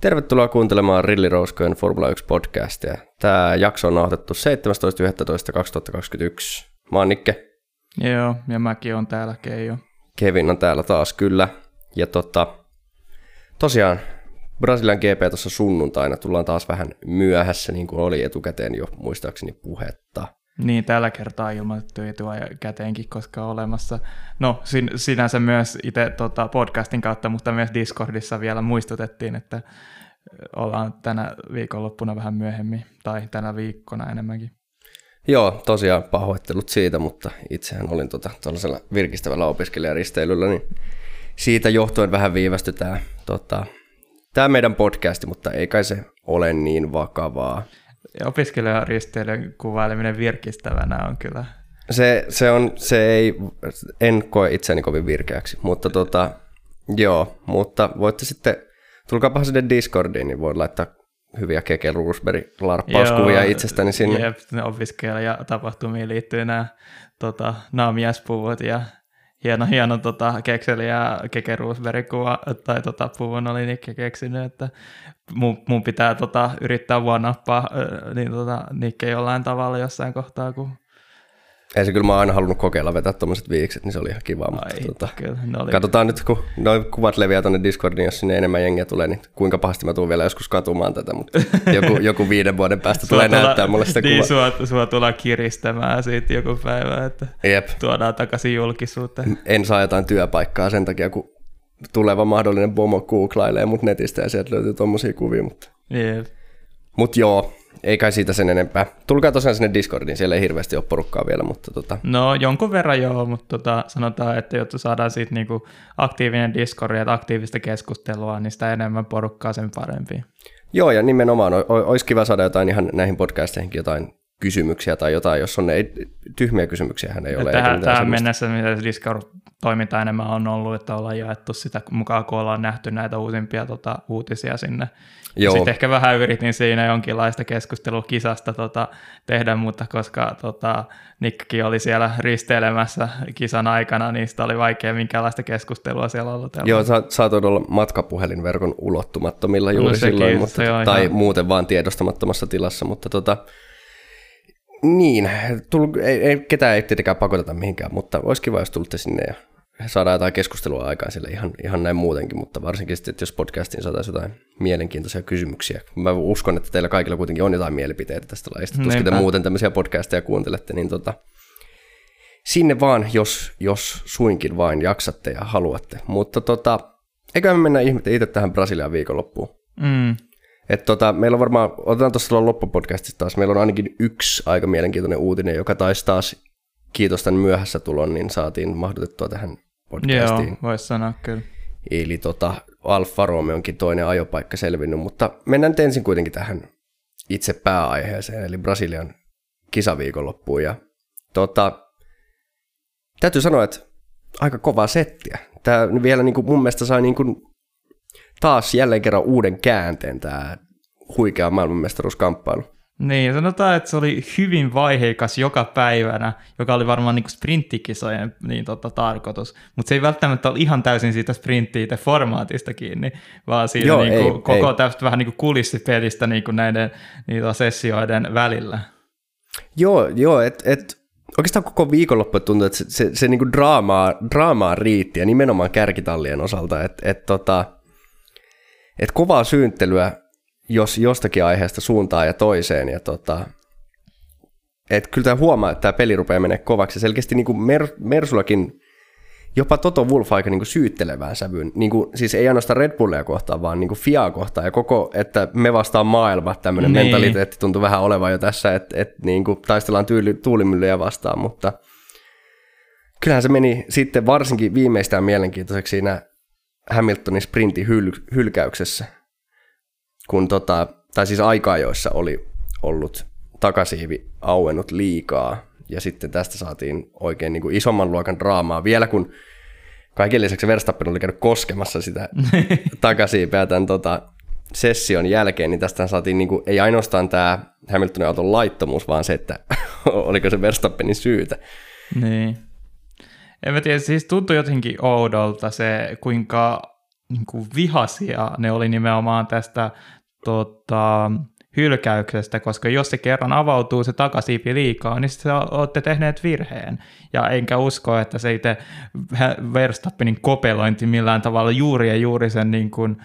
Tervetuloa kuuntelemaan Rilli Rouskojen Formula 1 podcastia. Tämä jakso on nauhoitettu 17.11.2021. Mä oon Nikke. Joo, ja mäkin on täällä Keijo. Kevin on täällä taas kyllä. Ja tota, tosiaan Brasilian GP tuossa sunnuntaina tullaan taas vähän myöhässä, niin kuin oli etukäteen jo muistaakseni puhetta. Niin, tällä kertaa ilmoitettu käteenkin, koska on olemassa. No, sin, sinänsä myös itse tota, podcastin kautta, mutta myös Discordissa vielä muistutettiin, että ollaan tänä viikonloppuna vähän myöhemmin, tai tänä viikkona enemmänkin. Joo, tosiaan pahoittelut siitä, mutta itsehän olin tota, tuollaisella virkistävällä opiskelijaristeilyllä, niin siitä johtuen vähän viivästyi tämä tota, tää meidän podcasti, mutta ei kai se ole niin vakavaa. Opiskelijaristeilyn kuvaileminen virkistävänä on kyllä. Se, se on, se ei, en koe itseäni kovin virkeäksi, mutta tota, joo, mutta voitte sitten, tulkaapa sinne Discordiin, niin voin laittaa hyviä Keke Roosberg larppauskuvia itsestäni sinne. Jep, opiskelija tapahtumiin liittyy nämä tota, naamiaispuvut ja hieno, hieno tota, kekseli ja Keke Roosberg kuva, tai tota, puvun oli Nikke keksinyt, että mun, mun pitää tota, yrittää vuonappaa niin, tota, Nikke jollain tavalla jossain kohtaa, kun ei se kyllä mä oon aina halunnut kokeilla vetää tuommoiset viikset, niin se oli ihan kiva. Ai, mutta, tota, kyllä, oli... Katsotaan nyt, kun noin kuvat leviää tuonne Discordiin, jos sinne enemmän jengiä tulee, niin kuinka pahasti mä tuun vielä joskus katumaan tätä, mutta joku, joku viiden vuoden päästä tulee tulla, näyttää mulle sitä niin, kuvaa. Sua, sua tulee kiristämään siitä joku päivä, että Jep. tuodaan takaisin julkisuuteen. En saa jotain työpaikkaa sen takia, kun tuleva mahdollinen bomo googlailee mut netistä ja sieltä löytyy tommosia kuvia, mutta... Jep. Mut joo, ei kai siitä sen enempää. Tulkaa tosiaan sinne Discordiin, siellä ei hirveästi ole porukkaa vielä, mutta tota... No jonkun verran joo, mutta tota, sanotaan, että jotta saadaan siitä niinku aktiivinen Discord ja aktiivista keskustelua, niin sitä enemmän porukkaa sen parempi. Joo, ja nimenomaan olisi kiva saada jotain ihan näihin podcasteihinkin jotain kysymyksiä tai jotain, jos on ne ei, tyhmiä kysymyksiä hän ei ole. Tähän, tähän mennessä mitä Discord-toiminta enemmän on ollut, että ollaan jaettu sitä mukaan, kun ollaan nähty näitä uusimpia tota, uutisia sinne Joo. Sitten ehkä vähän yritin siinä jonkinlaista keskustelua kisasta tota, tehdä, mutta koska tota, Nikki oli siellä risteilemässä kisan aikana, niin sitä oli vaikea minkäänlaista keskustelua siellä olla. Joo, sa- saatoin olla matkapuhelinverkon ulottumattomilla juuri no, silloin, mutta, joo, tai ihan... muuten vaan tiedostamattomassa tilassa, mutta tota, niin, tull, ei, ei, ketään ei tietenkään pakoteta mihinkään, mutta olisi kiva, jos tulitte sinne ja saadaan jotain keskustelua aikaan sille ihan, ihan näin muutenkin, mutta varsinkin sitten, että jos podcastiin saataisiin jotain mielenkiintoisia kysymyksiä. Mä uskon, että teillä kaikilla kuitenkin on jotain mielipiteitä tästä lajista. Tuskin te muuten tämmöisiä podcasteja kuuntelette, niin tota, sinne vaan, jos, jos suinkin vain jaksatte ja haluatte. Mutta tota, eiköhän me mennä ihmettä itse tähän Brasilian viikonloppuun. Mm. Et tota, meillä on varmaan, otetaan tuossa loppupodcastista taas, meillä on ainakin yksi aika mielenkiintoinen uutinen, joka taisi taas, kiitos tämän myöhässä tulon, niin saatiin mahdotettua tähän podcastiin. Joo, voisi sanoa kyllä. Eli tota, Alfa Romeonkin toinen ajopaikka selvinnyt, mutta mennään nyt ensin kuitenkin tähän itse pääaiheeseen, eli Brasilian kisaviikonloppuun. Ja tota, täytyy sanoa, että aika kovaa settiä. Tämä vielä niin kuin mun mielestä sai niin kuin taas jälleen kerran uuden käänteen tämä huikea maailmanmestaruuskamppailu. Niin, sanotaan, että se oli hyvin vaiheikas joka päivänä, joka oli varmaan niin sprinttikisojen niin tota, tarkoitus, mutta se ei välttämättä ole ihan täysin siitä sprinttiä formaatista kiinni, vaan siinä Joo, niin kuin, ei, koko ei. tästä vähän niin kuin kulissipelistä niin kuin näiden niitä sessioiden välillä. Joo, joo että et, oikeastaan koko viikonloppu tuntuu, että se, se, se niin kuin draamaa, draamaa riitti ja nimenomaan kärkitallien osalta, että et, tota, et kovaa syyntelyä jos jostakin aiheesta suuntaan ja toiseen. Ja tota, et kyllä tämä huomaa, että tämä peli rupeaa menee kovaksi. Selkeästi niin kuin Mer- Mersullakin jopa Toto Wolf aika niin kuin syyttelevään sävyyn. Niin kuin, siis ei ainoastaan Red Bullia kohtaan, vaan niin kuin Fiaa kohtaan. Ja koko, että me vastaan maailma, tämmöinen niin. mentaliteetti tuntuu vähän olevan jo tässä, että, että niin kuin taistellaan tyyli, tuulimyllyjä vastaan. Mutta kyllähän se meni sitten varsinkin viimeistään mielenkiintoiseksi siinä Hamiltonin sprintin hyl- hylkäyksessä – kun tota, tai siis aikaa, joissa oli ollut takasiivi auennut liikaa, ja sitten tästä saatiin oikein niin kuin isomman luokan draamaa, vielä kun kaiken lisäksi Verstappen oli käynyt koskemassa sitä takasiipeä tämän tota, session jälkeen, niin tästä saatiin niin kuin, ei ainoastaan tämä Hamiltonin auton laittomuus, vaan se, että oliko se Verstappenin syytä. Niin. En mä tiedä, siis tuntui jotenkin oudolta se, kuinka niin kuin vihasia ne oli nimenomaan tästä tota, hylkäyksestä, koska jos se kerran avautuu se takasiipi liikaa, niin sitten olette tehneet virheen. Ja enkä usko, että se itse Verstappenin kopelointi millään tavalla juuri ja juuri sen niin kuin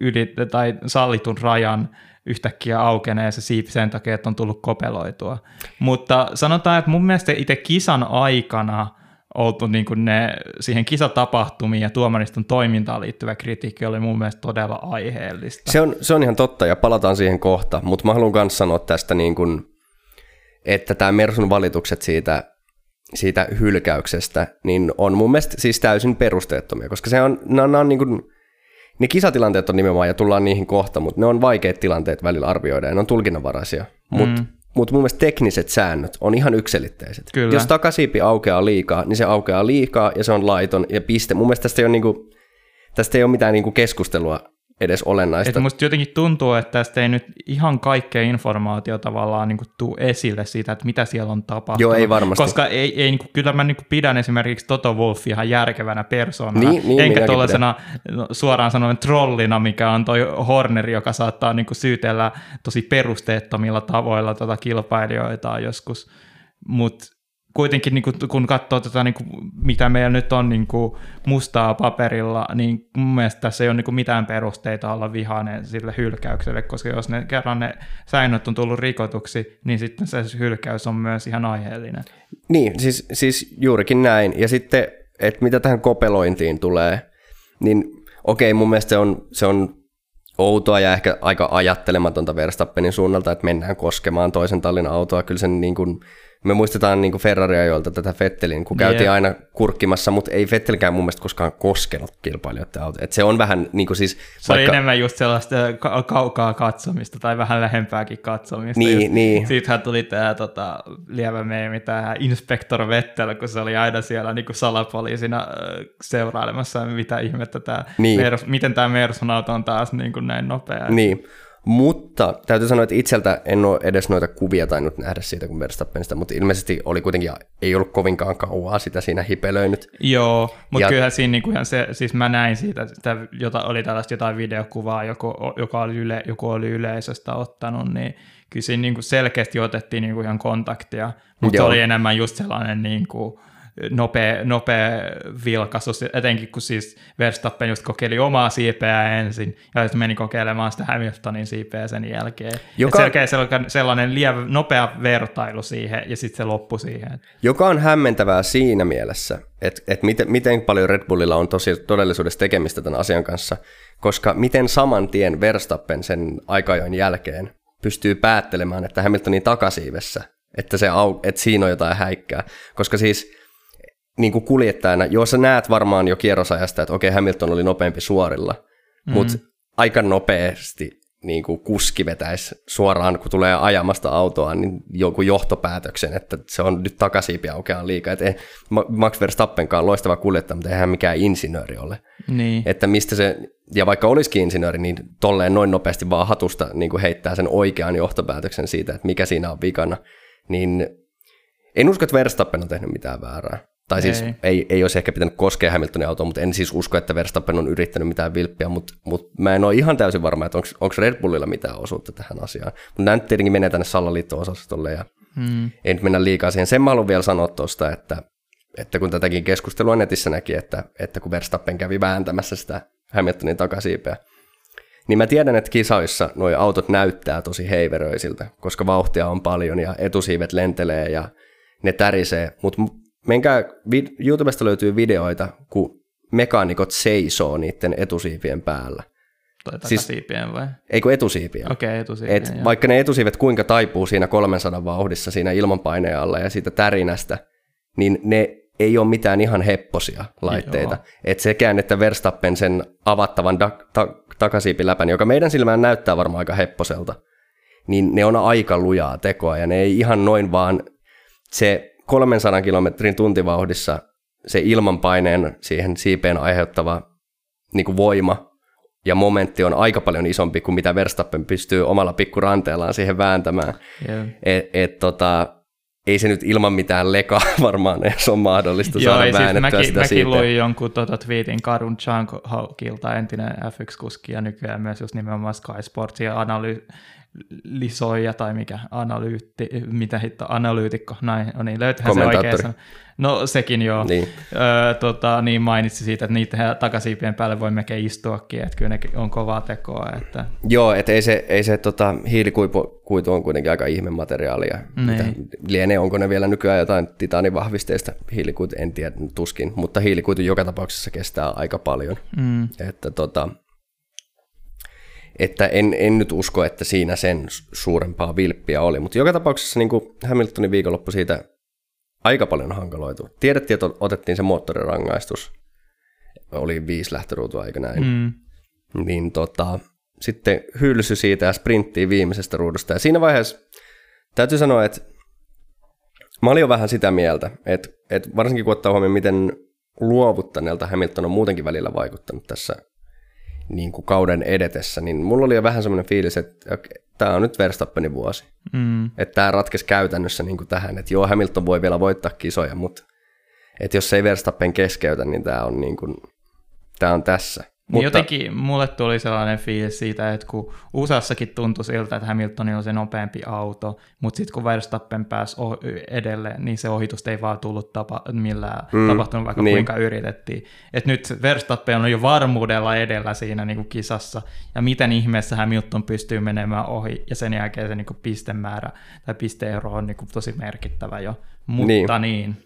yli, tai sallitun rajan yhtäkkiä aukenee se siipi sen takia, että on tullut kopeloitua. Mutta sanotaan, että mun mielestä itse kisan aikana – oltu niin kuin ne, siihen kisatapahtumiin ja tuomariston toimintaan liittyvä kritiikki oli mun mielestä todella aiheellista. Se on, se on ihan totta ja palataan siihen kohta, mutta mä haluan myös sanoa tästä, niin kuin, että tämä Mersun valitukset siitä, siitä hylkäyksestä niin on mun mielestä siis täysin perusteettomia, koska se on, nämä on, niin kuin, ne kisatilanteet on nimenomaan, ja tullaan niihin kohta, mutta ne on vaikeat tilanteet välillä arvioida, ja ne on tulkinnanvaraisia. Mutta mm mutta mun mielestä tekniset säännöt on ihan ykselitteiset. Kyllä. Jos takasiipi aukeaa liikaa, niin se aukeaa liikaa ja se on laiton ja piste. Mun mielestä tästä ei ole, niinku, tästä ei ole mitään niinku keskustelua edes olennaista. Että musta jotenkin tuntuu, että tästä ei nyt ihan kaikkea informaatiota tavallaan niin tuu esille siitä, että mitä siellä on tapahtunut. Joo, ei varmasti. Koska ei, ei, niin kuin, kyllä mä niin kuin pidän esimerkiksi Toto Wolf ihan järkevänä persoonana, niin, niin, enkä tuollaisena no, suoraan sanoen trollina, mikä on toi Horneri, joka saattaa niin kuin syytellä tosi perusteettomilla tavoilla tuota kilpailijoita joskus. Mutta kuitenkin niin kuin, kun katsoo tätä, niin kuin, mitä meillä nyt on niin kuin, mustaa paperilla, niin mun mielestä tässä ei ole niin kuin, mitään perusteita olla vihainen sille hylkäykselle, koska jos ne kerran ne säännöt on tullut rikotuksi, niin sitten se hylkäys on myös ihan aiheellinen. Niin, siis, siis juurikin näin. Ja sitten, että mitä tähän kopelointiin tulee, niin okei, mun mielestä se on, se on outoa ja ehkä aika ajattelematonta Verstappenin suunnalta, että mennään koskemaan toisen tallin autoa. Kyllä sen niin kuin, me muistetaan niin Ferraria joilta tätä Fettelin, kun käytiin yeah. aina kurkkimassa, mutta ei Fettelikään mun mielestä koskaan koskenut kilpailijoiden autoa. Et se on vähän niin kuin siis... Se vaikka... oli enemmän just sellaista ka- kaukaa katsomista tai vähän lähempääkin katsomista. Niin, just, niin. Siitähän tuli tämä tota, lievä meemi, tämä Inspector Vettel, kun se oli aina siellä niin kuin salapoliisina seurailemassa, mitä ihmettä tämä, niin. Miten tämä Mersun auto on taas niin kuin näin nopea. Niin. Mutta täytyy sanoa, että itseltä en ole edes noita kuvia tainnut nähdä siitä kuin Verstappenista, mutta ilmeisesti oli kuitenkin, ei ollut kovinkaan kauaa sitä siinä hipelöinyt. Joo, mutta ja... kyllähän siinä niinku ihan se, siis mä näin siitä, sitä, jota, oli tällaista jotain videokuvaa, joku, joka oli yle, joku oli yleisöstä ottanut, niin kyllä siinä niinku selkeästi otettiin niinku ihan kontaktia, mutta oli enemmän just sellainen niinku, nopea, nopea vilkaisu, etenkin kun siis Verstappen just kokeili omaa siipeä ensin, ja sitten meni kokeilemaan sitä Hamiltonin siipeä sen jälkeen. Joka... selkeä sellainen lievä, nopea vertailu siihen, ja sitten se loppui siihen. Joka on hämmentävää siinä mielessä, että, että miten, miten paljon Red Bullilla on tosi, todellisuudessa tekemistä tämän asian kanssa, koska miten saman tien Verstappen sen aikajoin jälkeen pystyy päättelemään, että Hamiltonin takasiivessä, että, se, että siinä on jotain häikkää. Koska siis niin kuin kuljettajana, joo sä näet varmaan jo kierrosajasta, että okei Hamilton oli nopeampi suorilla, mm. mutta aika nopeasti niin kuin kuski vetäisi suoraan, kun tulee ajamasta autoa, niin jonkun johtopäätöksen, että se on nyt takasiipi aukeaa liikaa. Että Max Verstappenkaan loistava kuljettaja, mutta eihän mikään insinööri ole. Niin. Että mistä se, ja vaikka olisikin insinööri, niin tolleen noin nopeasti vaan hatusta niin kuin heittää sen oikean johtopäätöksen siitä, että mikä siinä on vikana. Niin en usko, että Verstappen on tehnyt mitään väärää. Tai siis ei. ei, ei olisi ehkä pitänyt koskea Hamiltonin autoa, mutta en siis usko, että Verstappen on yrittänyt mitään vilppiä, mutta, mutta mä en ole ihan täysin varma, että onko Red Bullilla mitään osuutta tähän asiaan. Mutta nämä nyt tietenkin menee tänne salaliitto-osastolle ja hmm. ei nyt mennä liikaa siihen. Sen mä haluan vielä sanoa tuosta, että, että kun tätäkin keskustelua netissä näki, että, että kun Verstappen kävi vääntämässä sitä Hamiltonin takasiipeä, niin mä tiedän, että kisoissa nuo autot näyttää tosi heiveröisiltä, koska vauhtia on paljon ja etusiivet lentelee ja ne tärisee, mutta menkää, YouTubesta löytyy videoita, kun mekaanikot seisoo niiden etusiipien päällä. Tai siis, vai? Ei kun etusiipien. Okei, okay, etusiipien, Et Vaikka ne etusiivet kuinka taipuu siinä 300 vauhdissa siinä ilmanpaineen alla ja siitä tärinästä, niin ne ei ole mitään ihan hepposia laitteita. Joo. Et sekään, että Verstappen sen avattavan da- ta- takasiipiläpän, joka meidän silmään näyttää varmaan aika hepposelta, niin ne on aika lujaa tekoa ja ne ei ihan noin vaan se 300 kilometrin tuntivauhdissa se ilmanpaineen siihen siipeen aiheuttava niin kuin voima ja momentti on aika paljon isompi kuin mitä Verstappen pystyy omalla pikkuranteellaan siihen vääntämään. Yeah. Et, et, tota, ei se nyt ilman mitään lekaa varmaan edes ole mahdollista Joo, saada ei, siis mäkin, sitä mäkin siitä. luin jonkun tota, tweetin Karun Chankilta, entinen F1-kuski ja nykyään myös just nimenomaan Sky Sportsin analysoija tai mikä analyytti, mitä hitto, analyytikko, näin, no niin, löytäähän se oikein. sana. No sekin joo. Niin. Öö, tota, niin mainitsi siitä, että niitä takasiipien päälle voi melkein istuakin, että kyllä ne on kovaa tekoa. Että... Joo, että ei se, ei se tota, hiilikuitu kuitu on kuitenkin aika ihme materiaalia. Niin. Lienee, onko ne vielä nykyään jotain titaanivahvisteista hiilikuitu, en tiedä, tuskin, mutta hiilikuitu joka tapauksessa kestää aika paljon. Mm. Että, tota, että en, en nyt usko, että siinä sen suurempaa vilppiä oli, mutta joka tapauksessa niin kuin Hamiltonin viikonloppu siitä aika paljon hankaloitu. Tiedettiin, että otettiin se moottorirangaistus, oli viisi lähtöruutua, eikö näin? Mm. niin tota, sitten hylsy siitä ja sprinttiin viimeisestä ruudusta. Ja siinä vaiheessa täytyy sanoa, että mä olin jo vähän sitä mieltä, että, että varsinkin kun ottaa huomioon, miten luovuttaneelta Hamilton on muutenkin välillä vaikuttanut tässä niin kuin kauden edetessä, niin mulla oli jo vähän semmoinen fiilis, että tämä on nyt Verstappenin vuosi. Mm. Että tämä ratkesi käytännössä niin kuin tähän, että joo, Hamilton voi vielä voittaa kisoja, mutta että jos ei Verstappen keskeytä, niin tämä on, niin kuin, tämä on tässä. Mutta... Jotenkin mulle tuli sellainen fiilis siitä, että kun USAssakin tuntui siltä, että Hamilton on se nopeampi auto, mutta sitten kun Verstappen pääsi edelle, niin se ohitus ei vaan tullut tapa, millään mm, tapahtunut, vaikka niin. kuinka yritettiin. Et nyt Verstappen on jo varmuudella edellä siinä niin kuin kisassa, ja miten ihmeessä Hamilton pystyy menemään ohi, ja sen jälkeen se niin kuin pistemäärä tai pisteero on niin kuin tosi merkittävä jo. Mutta niin. niin.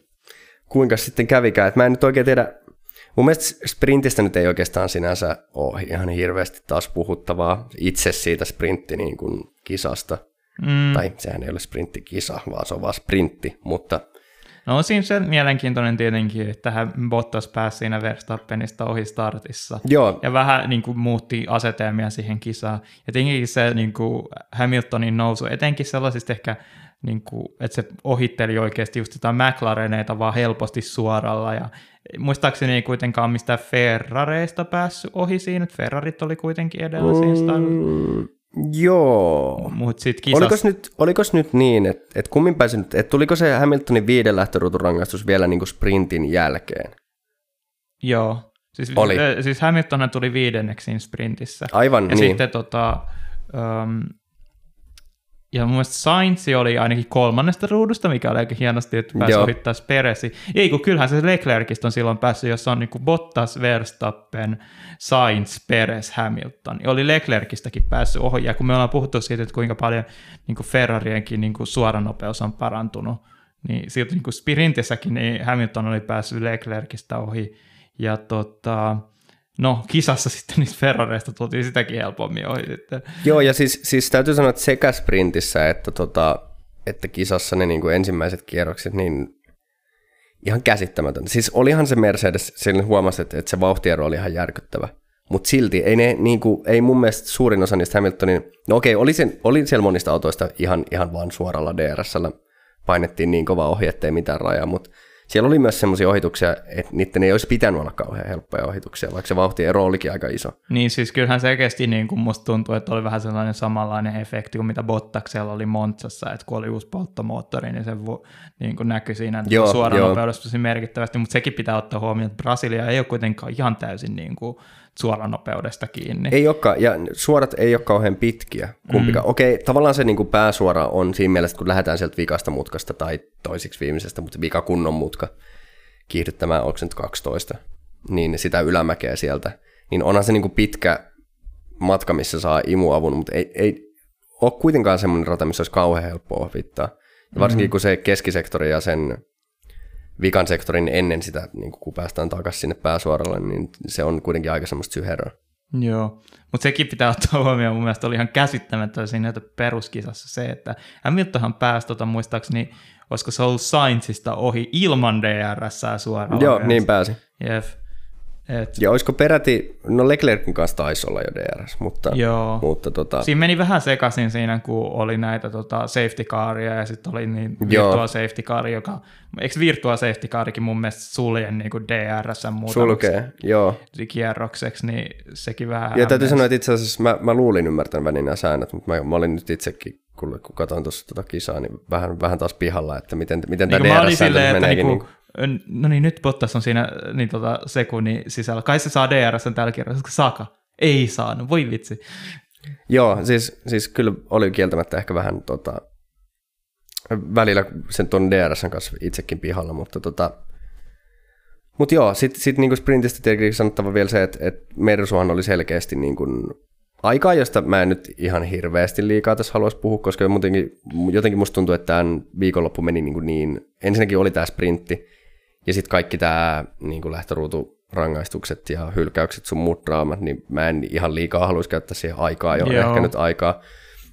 Kuinka sitten kävikään, että mä en nyt oikein tiedä, Mun mielestä sprintistä nyt ei oikeastaan sinänsä ole ihan hirveästi taas puhuttavaa itse siitä sprintti niin kuin kisasta. Mm. Tai sehän ei ole sprinttikisa, vaan se on vaan sprintti, mutta... No on siinä se mielenkiintoinen tietenkin, että Bottas pääsi siinä Verstappenista ohi startissa. Joo. Ja vähän niin kuin, muutti asetelmia siihen kisaan. Ja tietenkin se niin kuin, Hamiltonin nousu, etenkin sellaisista ehkä niin kuin, että se ohitteli oikeasti just jotain McLareneita vaan helposti suoralla ja muistaakseni ei kuitenkaan mistään Ferrareista päässyt ohi siinä, että Ferrarit oli kuitenkin edellä siinä mm, Joo. Mut sit kisas... olikos, nyt, olikos nyt niin, että, että kummin pääsi nyt, että tuliko se Hamiltonin viiden lähtöruuturangaistus vielä niin kuin sprintin jälkeen? Joo. Siis, Oli. siis Hamilton tuli viidenneksi siinä sprintissä. Aivan, ja niin. sitten tota, um, ja mun mielestä Sainz oli ainakin kolmannesta ruudusta, mikä oli aika hienosti, että pääsi Joo. ohittaa Peresi. Ei, kun kyllähän se Leclercistä on silloin päässyt, jos on niin kuin Bottas, Verstappen, Sainz, Perez, Hamilton. Ja oli Leclercistäkin päässyt ohi, ja kun me ollaan puhuttu siitä, että kuinka paljon niin kuin Ferrarienkin niin kuin suoranopeus on parantunut, niin siltä niin kuin sprintissäkin niin Hamilton oli päässyt Leclercistä ohi. Ja tota, No, kisassa sitten niistä Ferrareista tultiin sitäkin helpommin ohi sitten. Joo, ja siis, siis täytyy sanoa, että sekä sprintissä että, tota, että kisassa ne niin kuin ensimmäiset kierrokset, niin ihan käsittämätön. Siis olihan se Mercedes, sen huomasi, että, että se vauhtiero oli ihan järkyttävä. Mutta silti ei, ne, niin kuin, ei mun mielestä suurin osa niistä Hamiltonin, no okei, oli, sen, oli siellä monista autoista ihan, ihan vaan suoralla DRSllä, painettiin niin kova ohi, ettei mitään rajaa, mutta siellä oli myös semmoisia ohituksia, että niiden ei olisi pitänyt olla kauhean helppoja ohituksia, vaikka se vauhtiero olikin aika iso. Niin siis kyllähän selkeästi niin kuin musta tuntuu, että oli vähän sellainen samanlainen efekti kuin mitä Bottaksella oli Montsassa, että kun oli uusi polttomoottori, niin se niin kuin näkyi siinä Joo, suoraan joo. merkittävästi, mutta sekin pitää ottaa huomioon, että Brasilia ei ole kuitenkaan ihan täysin niin kuin suoran nopeudesta kiinni. Ei olekaan, ja suorat ei ole kauhean pitkiä kumpikaan. Mm. Okei, tavallaan se niin kuin pääsuora on siinä mielessä, kun lähdetään sieltä vikasta mutkasta tai toisiksi viimeisestä, mutta vika kunnon mutka kiihdyttämään, onko se nyt 12, niin sitä ylämäkeä sieltä, niin onhan se niin kuin pitkä matka, missä saa imuavun, mutta ei, ei ole kuitenkaan semmoinen rata, missä olisi kauhean helppo ohvittaa. Ja varsinkin kun se keskisektori ja sen vikan sektorin ennen sitä, niin kun päästään takaisin sinne pääsuoralle, niin se on kuitenkin aika semmoista syheröä. Joo, mutta sekin pitää ottaa huomioon, mun mielestä oli ihan käsittämättä siinä että peruskisassa se, että Hamiltonhan pääsi tota, muistaakseni, olisiko se ollut Sainzista ohi ilman DRS suoraan. Joo, niin pääsi. Jep. Et, Ja olisiko peräti, no Leclercin kanssa taisi olla jo DRS, mutta, Joo. mutta tota, Siinä meni vähän sekaisin siinä, kun oli näitä tota, safety caria ja sitten oli niin Joo. virtual safety car, joka, eikö virtual safety carikin mun mielestä sulje niin kuin DRS sulkee, joo. kierrokseksi, niin sekin vähän Ja täytyy hämmensi. sanoa, että itse asiassa mä, mä luulin ymmärtäväni nämä säännöt, mutta mä, mä olin nyt itsekin kun, kun katsoin tuossa tuota kisaa, niin vähän, vähän taas pihalla, että miten, miten niin tämä DRS silleen, meneekin. Niinku, niin no niin, nyt Bottas on siinä niin tota, sekunnin sisällä. Kai se saa DRS tällä kerralla, saaka. Ei saanut, voi vitsi. Joo, siis, siis kyllä oli kieltämättä ehkä vähän tota, välillä sen tuon DRSn kanssa itsekin pihalla, mutta tota, mut joo, sitten sit niinku sprintistä tietenkin sanottava vielä se, että et Mersuhan oli selkeästi niinku aikaa, josta mä en nyt ihan hirveästi liikaa tässä haluaisi puhua, koska muutenkin, jotenkin musta tuntuu, että tämän viikonloppu meni niin, niin ensinnäkin oli tämä sprintti, ja sitten kaikki tämä niin lähtöruutu rangaistukset ja hylkäykset sun muut draamat, niin mä en ihan liikaa haluaisi käyttää siihen aikaa, jo Joo. ehkä nyt aikaa.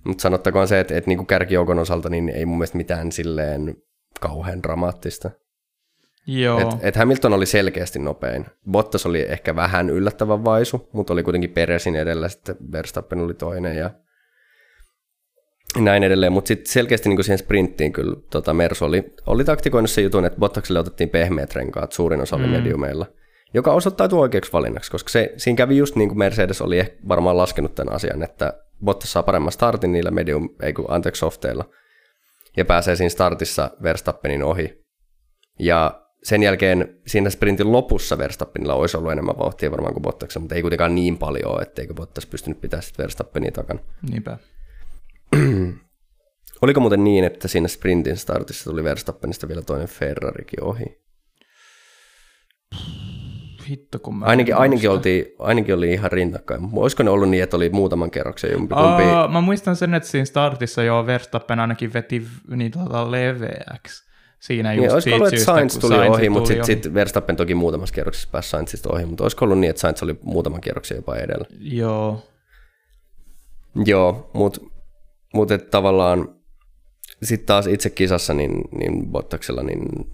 Mutta sanottakoon se, että, että niin kuin kärkijoukon osalta niin ei mun mielestä mitään silleen kauhean dramaattista. Joo. Et, et Hamilton oli selkeästi nopein. Bottas oli ehkä vähän yllättävän vaisu, mutta oli kuitenkin Peresin edellä, sitten Verstappen oli toinen ja näin edelleen. Mutta sitten selkeästi niin siihen sprinttiin kyllä tota Mersu oli, oli taktikoinut se jutun, että Bottakselle otettiin pehmeät renkaat, suurin osa oli mm. mediumeilla joka osoittautui oikeaksi valinnaksi, koska se, siinä kävi just niin kuin Mercedes oli ehkä varmaan laskenut tämän asian, että Bottas saa paremman startin niillä medium, ei kun anteeksi softeilla, ja pääsee siinä startissa Verstappenin ohi. Ja sen jälkeen siinä sprintin lopussa Verstappenilla olisi ollut enemmän vauhtia varmaan kuin Bottaksen, mutta ei kuitenkaan niin paljon, etteikö Bottas pystynyt pitämään sitten Verstappenia takana. Niinpä. Oliko muuten niin, että siinä sprintin startissa tuli Verstappenista vielä toinen Ferrarikin ohi? hitto, kun mä ainakin, ainakin, oltiin, ainakin oli ihan rinnakkain. Olisiko ne ollut niin, että oli muutaman kerroksen jompikumpi? Aa, mä muistan sen, että siinä startissa jo Verstappen ainakin veti niin tota leveäksi. Siinä just niin, olisiko ollut, että Sainz tuli Sainz ohi, mutta sitten sit Verstappen toki muutamassa kerroksessa pääsi Sainzista ohi, mutta olisiko ollut niin, että Sainz oli muutaman kerroksen jopa edellä? Joo. Joo, mutta mut tavallaan sitten taas itse kisassa, niin, niin Bottaksella, niin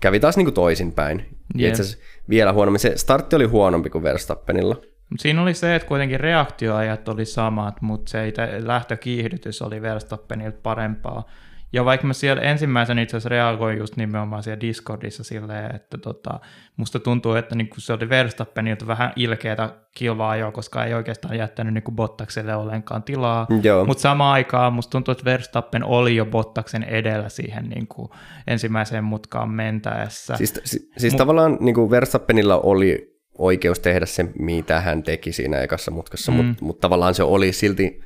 kävi taas niinku toisinpäin. Yeah. Itse vielä huonommin. Se startti oli huonompi kuin Verstappenilla. Mut siinä oli se, että kuitenkin reaktioajat oli samat, mutta se lähtökiihdytys oli Verstappenilta parempaa. Ja vaikka mä siellä ensimmäisen itse asiassa reagoin just nimenomaan siellä Discordissa silleen, että tota, musta tuntuu, että niinku se oli Verstappenilta vähän ilkeätä kilvaa jo, koska ei oikeastaan jättänyt niinku Bottakselle ollenkaan tilaa. Mutta samaan aikaan musta tuntuu, että Verstappen oli jo Bottaksen edellä siihen niinku ensimmäiseen mutkaan mentäessä. Siis, siis Mut, tavallaan niinku Verstappenilla oli oikeus tehdä se, mitä hän teki siinä ekassa mutkassa, mm. mutta mut tavallaan se oli silti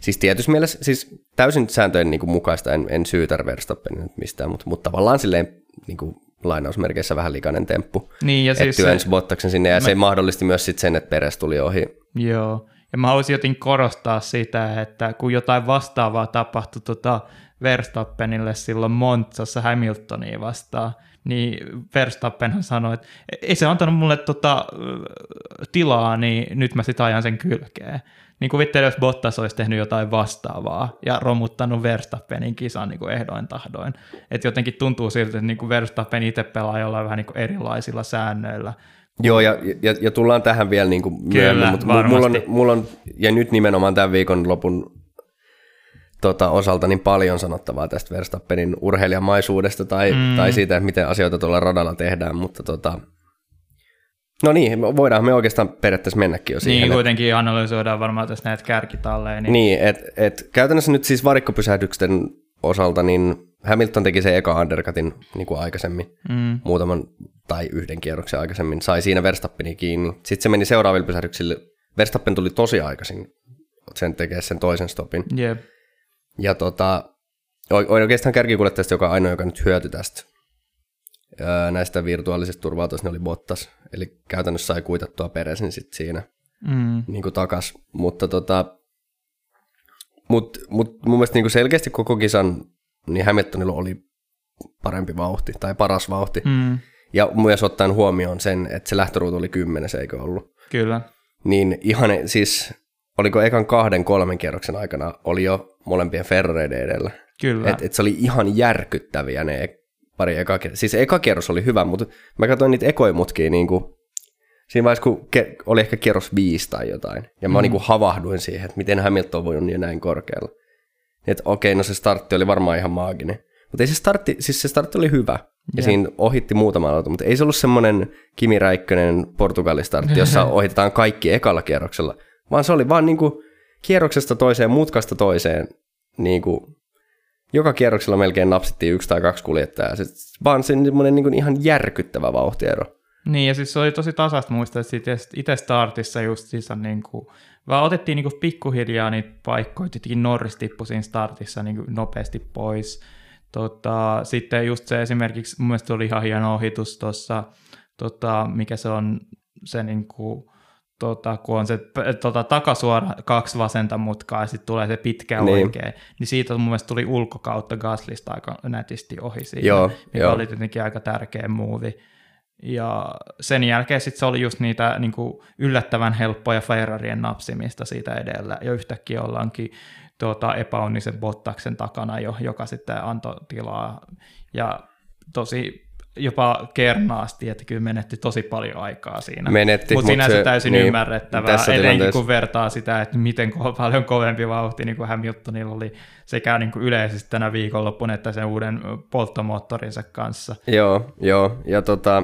Siis tietysti mielessä, siis täysin sääntöjen niin kuin mukaista, en, en syytä Verstappenin nyt mistään, mutta, mutta tavallaan silleen niin kuin lainausmerkeissä vähän likainen temppu. Niin, ja siis työnsi se, Bottaksen sinne, ja me, se mahdollisti myös sit sen, että Peres tuli ohi. Joo, ja mä haluaisin jotenkin korostaa sitä, että kun jotain vastaavaa tapahtui tota Verstappenille silloin Montsassa Hamiltonia vastaan, niin Verstappenhan sanoi, että ei se antanut mulle tota, tilaa, niin nyt mä sitä ajan sen kylkeen niin kuvittelen, jos Bottas olisi tehnyt jotain vastaavaa ja romuttanut Verstappenin kisan niin kuin ehdoin tahdoin. Että jotenkin tuntuu siltä, että niin kuin Verstappen itse pelaa jollain vähän niin kuin erilaisilla säännöillä. Joo, ja, ja, ja tullaan tähän vielä niin kuin Kyllä, mutta mulla on, mulla on, ja nyt nimenomaan tämän viikon lopun tota, osalta niin paljon sanottavaa tästä Verstappenin urheilijamaisuudesta tai, mm. tai siitä, että miten asioita tuolla radalla tehdään, mutta tota, No niin, voidaan me oikeastaan periaatteessa mennäkin jo siihen. Niin, kuitenkin että... analysoidaan varmaan tässä näitä kärkitalleja. Niin, niin että et käytännössä nyt siis varikkopysähdyksen osalta, niin Hamilton teki se eka undercutin niin kuin aikaisemmin, mm. muutaman tai yhden kierroksen aikaisemmin, sai siinä Verstappeni kiinni. Sitten se meni seuraaville pysähdyksille. Verstappen tuli tosi aikaisin sen tekee sen toisen stopin. Yep. Ja tota, oikeastaan kärkikuljettajasta, joka ainoa, joka nyt hyötyi tästä näistä virtuaalisista turvautuista, ne oli Bottas. Eli käytännössä sai kuitattua Peresin sit siinä mm. niin kuin takas. Mutta tota, mut, mut mun mielestä niin kuin selkeästi koko kisan niin Hamiltonilla oli parempi vauhti tai paras vauhti. Mm. Ja myös ottaen huomioon sen, että se lähtöruutu oli kymmenes, eikö ollut? Kyllä. Niin ihan siis, oliko ekan kahden, kolmen kierroksen aikana, oli jo molempien Ferrareiden edellä. Kyllä. Et, et se oli ihan järkyttäviä ne pari eka Siis eka kierros oli hyvä, mutta mä katsoin niitä ekoimutkia niin kuin, siinä vaiheessa, kun ke- oli ehkä kierros viisi tai jotain, ja mä mm. niin kuin havahduin siihen, että miten Hamilton voi olla näin korkealla. Että okei, no se startti oli varmaan ihan maaginen. Mutta ei se startti, siis se startti oli hyvä, ja yeah. siinä ohitti muutama auto, mutta ei se ollut semmoinen Kimi Räikkönen Portugali-startti, jossa ohitetaan kaikki ekalla kierroksella, vaan se oli vaan niin kuin kierroksesta toiseen, mutkasta toiseen, niin kuin, joka kierroksella melkein napsittiin yksi tai kaksi kuljettajaa. Sitten vaan semmoinen niin ihan järkyttävä vauhtiero. Niin, ja siis se oli tosi tasasta muistaa, että itse startissa just siis niin kuin, vaan otettiin niin kuin pikkuhiljaa niitä paikkoja, tietenkin Norris tippui siinä startissa niin kuin nopeasti pois. Tota, sitten just se esimerkiksi, mun mielestä oli ihan hieno ohitus tuossa, tota, mikä se on se niin kuin, tota, kun on se tota, takasuora kaksi vasenta mutkaa ja sitten tulee se pitkä niin. oikein, niin siitä mun mielestä tuli ulkokautta Gaslista aika nätisti ohi siinä, joo, mikä joo. oli tietenkin aika tärkeä muuvi. Ja sen jälkeen sitten se oli just niitä niin kuin yllättävän helppoja Ferrarien napsimista siitä edellä, ja yhtäkkiä ollaankin tuota, epäonnisen Bottaksen takana jo, joka sitten antoi tilaa, ja tosi jopa kernaasti, että kyllä menetti tosi paljon aikaa siinä. Menetti, mutta sinänsä se, täysin niin, ymmärrettävää, etenkin kun vertaa sitä, että miten paljon kovempi vauhti niin kuin Hamiltonilla oli sekä niin kuin yleisesti tänä viikonloppuna että sen uuden polttomoottorinsa kanssa. Joo, joo, ja tota,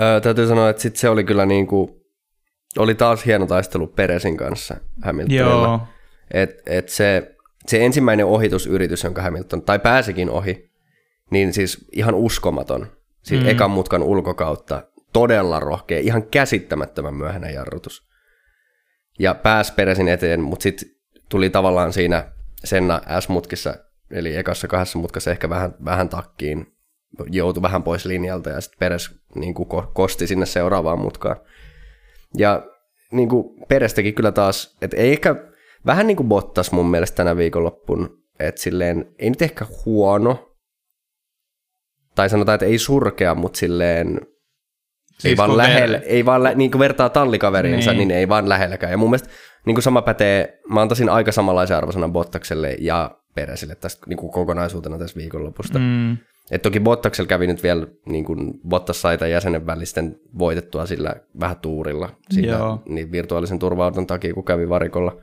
Öö, täytyy sanoa, että sit se oli kyllä niin kuin, oli taas hieno taistelu Peresin kanssa Hamiltonilla. Joo. Et, et se, se ensimmäinen ohitusyritys, jonka Hamilton, tai pääsikin ohi, niin siis ihan uskomaton. Siis mm. ekan mutkan ulkokautta, todella rohkea, ihan käsittämättömän myöhäinen jarrutus. Ja pääsi Peresin eteen, mutta sitten tuli tavallaan siinä Senna S-mutkissa, eli ekassa kahdessa mutkassa ehkä vähän, vähän takkiin, joutui vähän pois linjalta ja sitten Peres niin kuin kosti sinne seuraavaan mutkaan. Ja niin kuin Peres teki kyllä taas, että ei ehkä, vähän niin kuin Bottas mun mielestä tänä viikonloppun, että silleen, ei nyt ehkä huono, tai sanotaan, että ei surkea, mutta silleen, siis ei vaan lähellä, ei vaan lä- niin kuin vertaa tallikaverinsa, niin. niin ei vaan lähelläkään. Ja mun mielestä niin kuin sama pätee, mä antaisin aika samanlaisen arvosanan Bottakselle ja Peresille tästä niin kuin kokonaisuutena tässä viikonlopusta. Mm. Et toki Bottaksella kävi nyt vielä, niin kuin Bottas sai tämän jäsenen välisten voitettua sillä vähän tuurilla, siinä, niin virtuaalisen turvauton takia, kun kävi varikolla.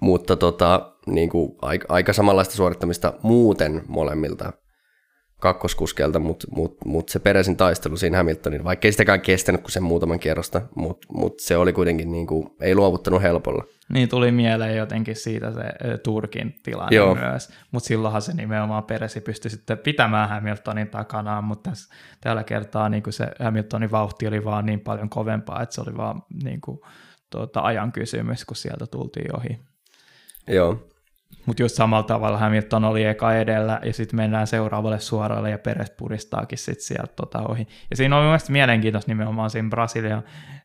Mutta tota, niin kuin aika, aika samanlaista suorittamista muuten molemmilta kakkoskuskelta, mutta mut, mut se Peresin taistelu siinä Hamiltonin, vaikka ei sitäkään kestänyt kuin sen muutaman kierrosta, mutta mut se oli kuitenkin niin kuin, ei luovuttanut helpolla. Niin tuli mieleen jotenkin siitä se Turkin tilanne Joo. myös, mutta silloinhan se nimenomaan Peresi pystyi sitten pitämään Hamiltonin takanaan, mutta tässä, tällä kertaa niin kuin se Hamiltonin vauhti oli vaan niin paljon kovempaa, että se oli vaan niin kuin, tuota, ajan kysymys, kun sieltä tultiin ohi. Joo. Mutta just samalla tavalla Hamilton oli eka edellä ja sitten mennään seuraavalle suoralle ja Peres puristaakin sitten sieltä tota ohi. Ja siinä oli mielestäni mielenkiintoista nimenomaan siinä Brasilian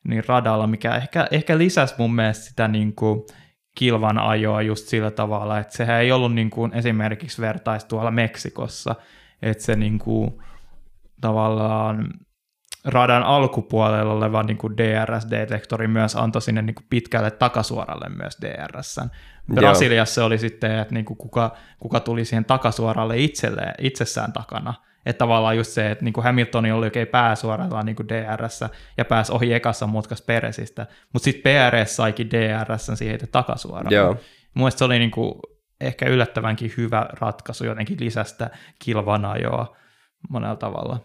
niin radalla, mikä ehkä, ehkä lisäsi mun mielestä sitä niin kuin kilvan ajoa just sillä tavalla, että sehän ei ollut niin kuin esimerkiksi vertais tuolla Meksikossa, että se niin kuin tavallaan radan alkupuolella oleva niin kuin DRS-detektori myös antoi sinne niin kuin pitkälle takasuoralle myös DRS. Brasiliassa Joo. oli sitten, että niin kuin kuka, kuka tuli siihen takasuoralle itselleen, itsessään takana. Että tavallaan just se, että niin kuin Hamiltoni oli oikein pääsuoralla niin kuin DRS ja pääsi ohi ekassa mutkassa Peresistä, mutta sitten PRS saikin DRS siihen takasuoraan. Joo. Mielestäni se oli niin kuin ehkä yllättävänkin hyvä ratkaisu jotenkin lisästä kilvanajoa monella tavalla.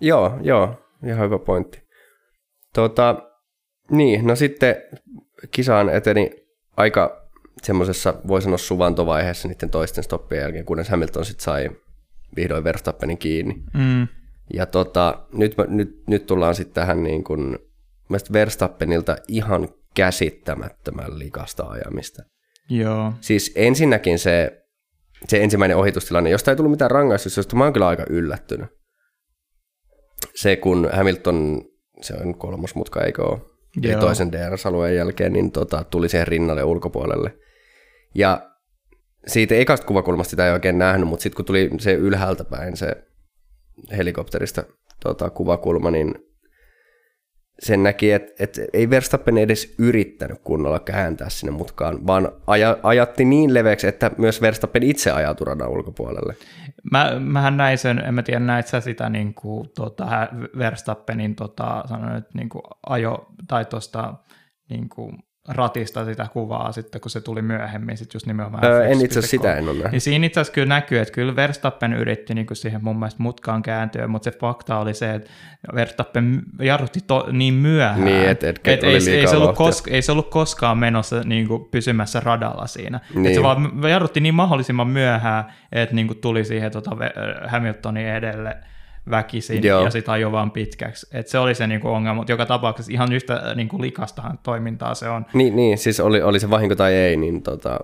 Joo, joo, ihan hyvä pointti. Tota, niin, no sitten kisaan eteni aika semmoisessa, voi sanoa suvantovaiheessa niiden toisten stoppien jälkeen, kunnes Hamilton sitten sai vihdoin Verstappenin kiinni. Mm. Ja tota, nyt, nyt, nyt tullaan sitten tähän niin kuin, Verstappenilta ihan käsittämättömän likasta ajamista. Joo. Siis ensinnäkin se, se ensimmäinen ohitustilanne, josta ei tullut mitään rangaistusta, mä oon kyllä aika yllättynyt. Se, kun Hamilton, se on kolmas mutka, eikö ole? Joo. toisen DRS-alueen jälkeen, niin tota, tuli siihen rinnalle ulkopuolelle. Ja siitä ekasta kuvakulmasta sitä ei oikein nähnyt, mutta sitten kun tuli se ylhäältä päin se helikopterista tota, kuvakulma, niin sen näki, että, että ei Verstappen edes yrittänyt kunnolla kääntää sinne mutkaan, vaan aja, ajatti niin leveäksi, että myös Verstappen itse ajautui radan ulkopuolelle. Mä, mähän näin sen, en mä tiedä, näit sä sitä niin kuin, tota, Verstappenin tota, sanon, että, niin kuin ajo, tai tuosta niin kuin, ratista sitä kuvaa sitten, kun se tuli myöhemmin, sitten just nimenomaan öö, En itse asiassa sitä en ole Niin siinä itse asiassa kyllä näkyy, että kyllä Verstappen yritti niin kuin siihen mun mielestä mutkaan kääntyä, mutta se fakta oli se, että Verstappen jarrutti to, niin myöhään, niin, et, et, et ei, ei, se ollut koska, ei se ollut koskaan menossa niin kuin pysymässä radalla siinä. Niin. Et se vaan jarrutti niin mahdollisimman myöhään, että niin kuin tuli siihen tota Hamiltonin edelle väkisin Joo. ja sitten ajoi vaan pitkäksi. Et se oli se niinku ongelma, mutta joka tapauksessa ihan yhtä äh, niinku likastahan toimintaa se on. Niin, niin siis oli, oli se vahinko tai ei, niin tota,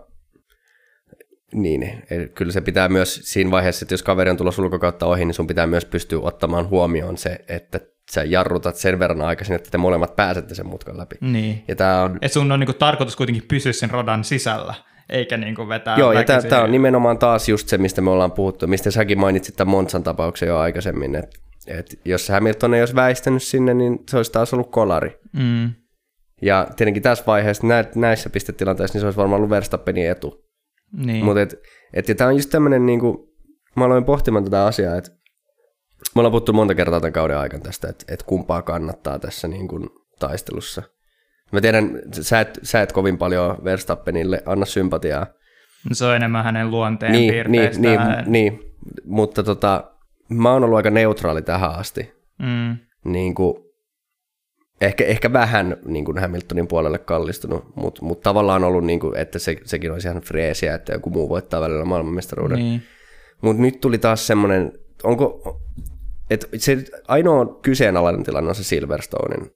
niin, kyllä se pitää myös siinä vaiheessa, että jos kaveri on tulossa ulkokautta ohi, niin sun pitää myös pystyä ottamaan huomioon se, että sä jarrutat sen verran aikaisin, että te molemmat pääsette sen mutkan läpi. Niin. Ja tää on... Et sun on niinku tarkoitus kuitenkin pysyä sen radan sisällä eikä niin kuin vetää Joo, ja tämä on nimenomaan taas just se, mistä me ollaan puhuttu, mistä säkin mainitsit tämän Monsan tapauksen jo aikaisemmin, että et jos Hamilton ei olisi väistänyt sinne, niin se olisi taas ollut kolari. Mm. Ja tietenkin tässä vaiheessa, nä, näissä pistetilanteissa, niin se olisi varmaan ollut Verstappenin etu. Niin. Mutta et, et, ja tämä on just tämmöinen, niin kuin, mä aloin pohtimaan tätä asiaa, että me ollaan puhuttu monta kertaa tämän kauden aikana tästä, että, että kumpaa kannattaa tässä niin kuin, taistelussa. Mä tiedän, sä et, sä et kovin paljon Verstappenille anna sympatiaa. Se on enemmän hänen luonteen niin. Niin, niin, niin, mutta tota, mä oon ollut aika neutraali tähän asti. Mm. Niin kuin, ehkä, ehkä vähän niin kuin Hamiltonin puolelle kallistunut, mutta mut tavallaan ollut, niin kuin, että se, sekin olisi ihan freesiä, että joku muu voittaa välillä maailmanmestaruuden. Niin. Mutta nyt tuli taas semmoinen, onko, että se ainoa kyseenalainen tilanne on se Silverstonein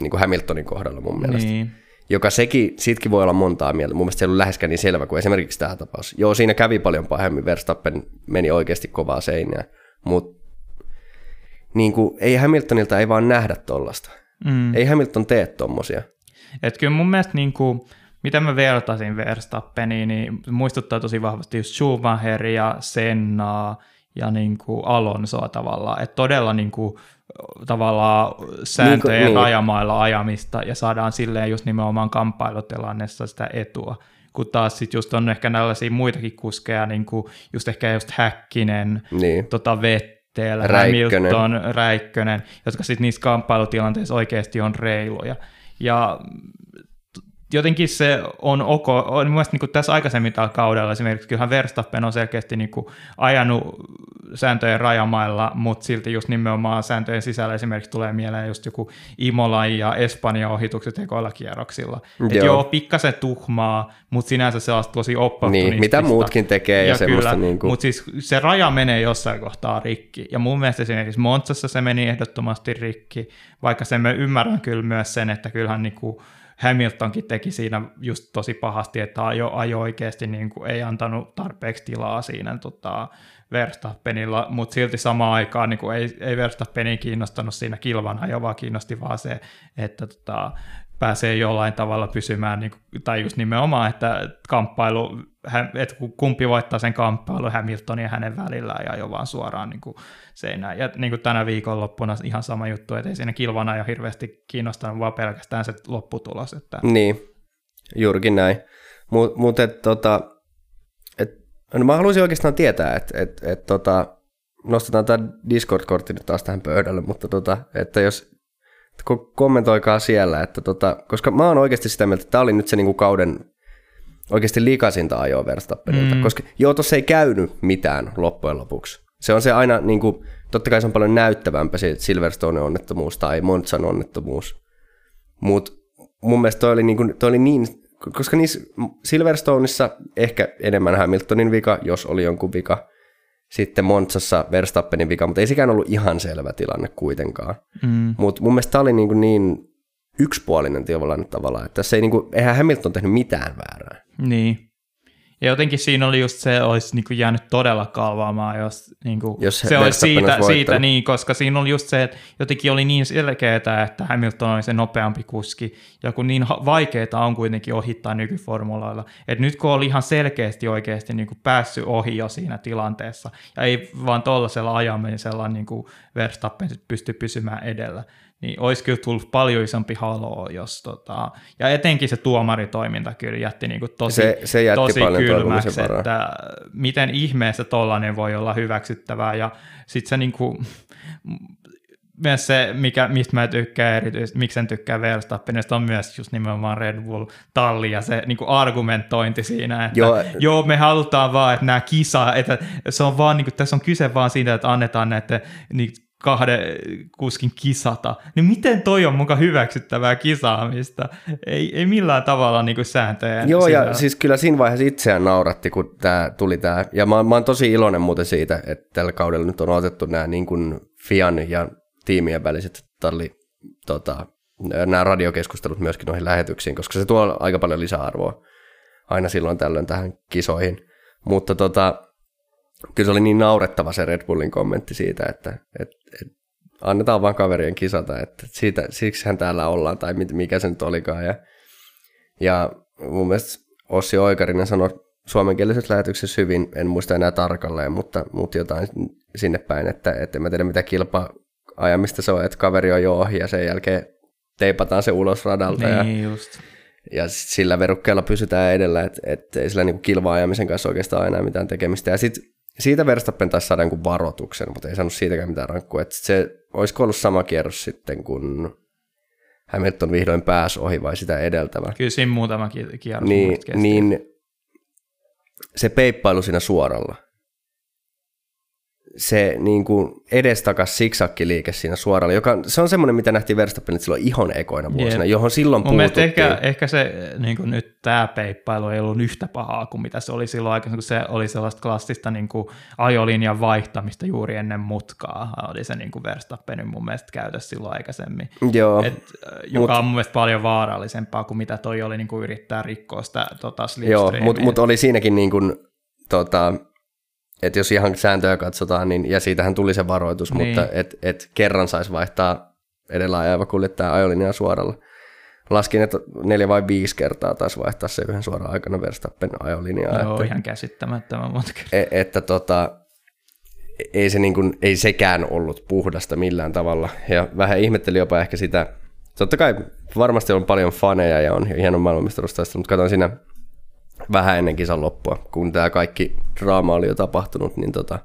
niin kuin Hamiltonin kohdalla mun mielestä. Niin. Joka sekin, siitäkin voi olla montaa mieltä. Mun mielestä se ei ollut läheskään niin selvä kuin esimerkiksi tämä tapaus. Joo, siinä kävi paljon pahemmin. Verstappen meni oikeasti kovaa seinää. Mutta niin kuin, ei Hamiltonilta ei vaan nähdä tollasta. Mm. Ei Hamilton tee tommosia. Et kyllä mun mielestä niin kuin, mitä mä vertasin Verstappeniin, niin muistuttaa tosi vahvasti just Schumacheria, Sennaa ja niin kuin Alonsoa tavallaan. Että todella niin kuin, tavallaan sääntöjen niin, rajamailla ajamista ja saadaan silleen just nimenomaan kamppailutilannessa sitä etua. Kun taas sitten just on ehkä tällaisia muitakin kuskeja, niin kuin just ehkä just Häkkinen, niin. tota Vettel, Räikkönen. Hamilton, Räikkönen, jotka sitten niissä kamppailutilanteissa oikeasti on reiluja. Ja jotenkin se on ok, on mielestäni niin tässä aikaisemmin tällä kaudella esimerkiksi, kyllähän Verstappen on selkeästi niin kuin ajanut sääntöjen rajamailla, mutta silti just nimenomaan sääntöjen sisällä esimerkiksi tulee mieleen just joku Imola ja Espanjan ohitukset ekoilla kierroksilla. Joo, joo pikkasen tuhmaa, mutta sinänsä sellaista tosi opportunistista. Niin, mitä muutkin tekee ja, ja semmoista niin kuin... Mutta siis se raja menee jossain kohtaa rikki, ja mun mielestä esimerkiksi Montsassa se meni ehdottomasti rikki, vaikka sen mä ymmärrän kyllä myös sen, että kyllähän niin kuin Hamiltonkin teki siinä just tosi pahasti, että ajo, ajo oikeasti niin kuin ei antanut tarpeeksi tilaa siinä tota, Verstappenilla, mutta silti samaan aikaan niin kuin ei, ei Verstappeni kiinnostanut siinä kilvan ajo, vaan kiinnosti vaan se, että tota, pääsee jollain tavalla pysymään, niin kuin, tai just nimenomaan, että kamppailu, että kumpi voittaa sen kamppailu Hamilton ja hänen välillään ja jo vaan suoraan niin kuin seinään. Ja niin kuin tänä viikonloppuna ihan sama juttu, että ei siinä kilvana jo hirveästi kiinnostanut, vaan pelkästään se lopputulos. Että... Niin, juurikin näin. Mutta mut, tota, et, no mä haluaisin oikeastaan tietää, että et, et, tota, nostetaan tämä Discord-kortti nyt taas tähän pöydälle, mutta tota, että jos kommentoikaa siellä, että tota, koska mä oon oikeasti sitä mieltä, että tämä oli nyt se niinku kauden oikeasti liikaisinta ajoa Verstappenilta, mm. koska joo, tuossa ei käynyt mitään loppujen lopuksi. Se on se aina, niin kuin, totta kai se on paljon näyttävämpää se Silverstone onnettomuus tai Monzan onnettomuus, mutta mun mielestä toi oli, niin kuin, toi oli niin, koska niissä Silverstoneissa ehkä enemmän Hamiltonin vika, jos oli jonkun vika, sitten Montsassa Verstappenin vika, mutta ei sekään ollut ihan selvä tilanne kuitenkaan. Mm. Mutta mun mielestä tämä oli niin, kuin niin yksipuolinen tavallaan tavallaan, että tässä ei niin kuin, eihän Hamilton tehnyt mitään väärää. Niin. Ja jotenkin siinä oli just se, olisi niin kuin jäänyt todella kalvaamaan, jos, niin kuin, jos se olisi siitä, olisi siitä niin, koska siinä oli just se, että jotenkin oli niin selkeää, että Hamilton oli se nopeampi kuski, ja kun niin vaikeaa on kuitenkin ohittaa nykyformuloilla, että nyt kun oli ihan selkeästi oikeasti niin kuin päässyt ohi jo siinä tilanteessa, ja ei vaan tuollaisella ajamisella niin kuin Verstappen pysty pysymään edellä, niin olisi kyllä tullut paljon isompi haloo, jos tota, ja etenkin se tuomaritoiminta kyllä jätti niin kuin tosi, se, se jätti tosi paljon kylmäksi, että miten ihmeessä tollainen voi olla hyväksyttävää, ja sitten se niin kuin, myös se, mikä, mistä mä tykkään erityisesti, miksi en tykkää Verstappenista, on myös just nimenomaan Red Bull-talli ja se niin kuin argumentointi siinä, että joo. joo, me halutaan vaan, että nämä kisa, että se on vaan, niin kuin, tässä on kyse vaan siitä, että annetaan näitä niin kahden kuskin kisata, niin miten toi on muka hyväksyttävää kisaamista? Ei, ei millään tavalla niin sääntöjä. Joo, sitä. ja siis kyllä siinä vaiheessa itseään nauratti, kun tämä tuli tämä. Ja mä, mä oon tosi iloinen muuten siitä, että tällä kaudella nyt on otettu nämä niin kuin Fian ja tiimien väliset talli, tota, nämä radiokeskustelut myöskin noihin lähetyksiin, koska se tuo aika paljon lisäarvoa aina silloin tällöin tähän kisoihin. Mutta tota, kyllä se oli niin naurettava se Red Bullin kommentti siitä, että, että, että annetaan vaan kaverien kisata, että siitä, siksihän täällä ollaan, tai mikä se nyt olikaan. Ja, ja mun mielestä Ossi Oikarinen sanoi suomenkielisessä lähetyksessä hyvin, en muista enää tarkalleen, mutta, mutta jotain sinne päin, että, että en mä tiedä mitä kilpa ajamista se on, että kaveri on jo ohi ja sen jälkeen teipataan se ulos radalta. Niin, ja, just. ja sillä verukkeella pysytään edellä, että, että ei sillä niin kilva-ajamisen kanssa oikeastaan enää mitään tekemistä. Ja sitten siitä Verstappen taisi saada varoituksen, mutta ei saanut siitäkään mitään rankkua. Että se olisiko ollut sama kierros sitten, kun Hamilton vihdoin pääsi ohi vai sitä edeltävä. Kyllä siinä muutama kierros niin, niin se peippailu siinä suoralla – se niin kuin edestakas siksakkiliike siinä suoralla, joka se on semmoinen, mitä nähtiin Verstappenit silloin ihon ekoina vuosina, yeah. johon silloin Mun puututtiin. ehkä, ehkä se niin kuin nyt tämä peippailu ei ollut yhtä pahaa kuin mitä se oli silloin aikaisemmin, kun se oli sellaista klassista niin kuin ajolinjan vaihtamista juuri ennen mutkaa, oli se niin kuin Verstappenin mun mielestä käytössä silloin aikaisemmin. Joo. Et, joka mut, on mun mielestä paljon vaarallisempaa kuin mitä toi oli niin kuin yrittää rikkoa sitä tota, Joo, mutta mut oli siinäkin niin kuin, tota, että jos ihan sääntöjä katsotaan, niin, ja siitähän tuli se varoitus, niin. mutta et, et kerran saisi vaihtaa edellä ajava kuljettaja ajolinjaa suoralla. Laskin, että neljä vai viisi kertaa taisi vaihtaa se yhden suoraan aikana Verstappen ajolinjaa. Joo, että, ihan käsittämättömän monta e, Että tota, ei, se niin kuin, ei sekään ollut puhdasta millään tavalla. Ja vähän ihmetteli jopa ehkä sitä, totta kai varmasti on paljon faneja ja on hieno maailmanmestaruustaista, mutta katsoin siinä vähän ennen kisan loppua, kun tämä kaikki draama oli jo tapahtunut, niin tota,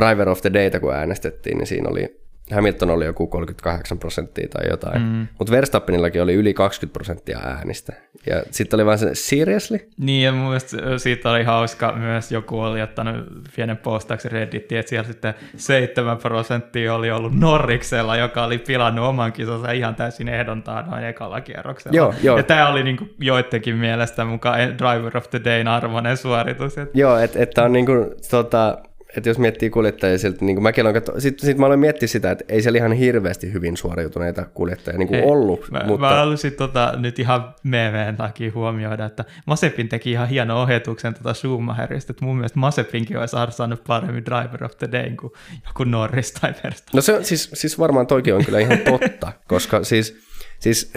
Driver of the Data kun äänestettiin, niin siinä oli Hamilton oli joku 38 prosenttia tai jotain, mm. mutta Verstappenillakin oli yli 20 prosenttia äänistä. Ja sitten oli vaan se, seriously? Niin, ja mun mielestä siitä oli hauska myös, joku oli ottanut pienen postauksen Reddittiin, että siellä sitten 7 prosenttia oli ollut Norriksella, joka oli pilannut oman kisansa ihan täysin ehdontaa noin ekalla kierroksella. Joo, joo. Ja tämä oli niinku joidenkin mielestä mukaan Driver of the Day arvoinen suoritus. Että... Joo, että et on niinku, tota, että jos miettii kuljettajia siltä, niin kuin mäkin olen katso, sit, sit mä olen miettinyt sitä, että ei siellä ihan hirveästi hyvin suoriutuneita kuljettajia niin kuin ei, ollut. Mä, mutta... mä haluaisin tota, nyt ihan meemeen takia huomioida, että Masepin teki ihan hienon ohjetuksen tota Schumacherista, että mun mielestä Masepinkin olisi saanut paremmin Driver of the Day kuin joku Norris tai Verstappen. No se on, siis, siis varmaan toikin on kyllä ihan totta, koska siis, siis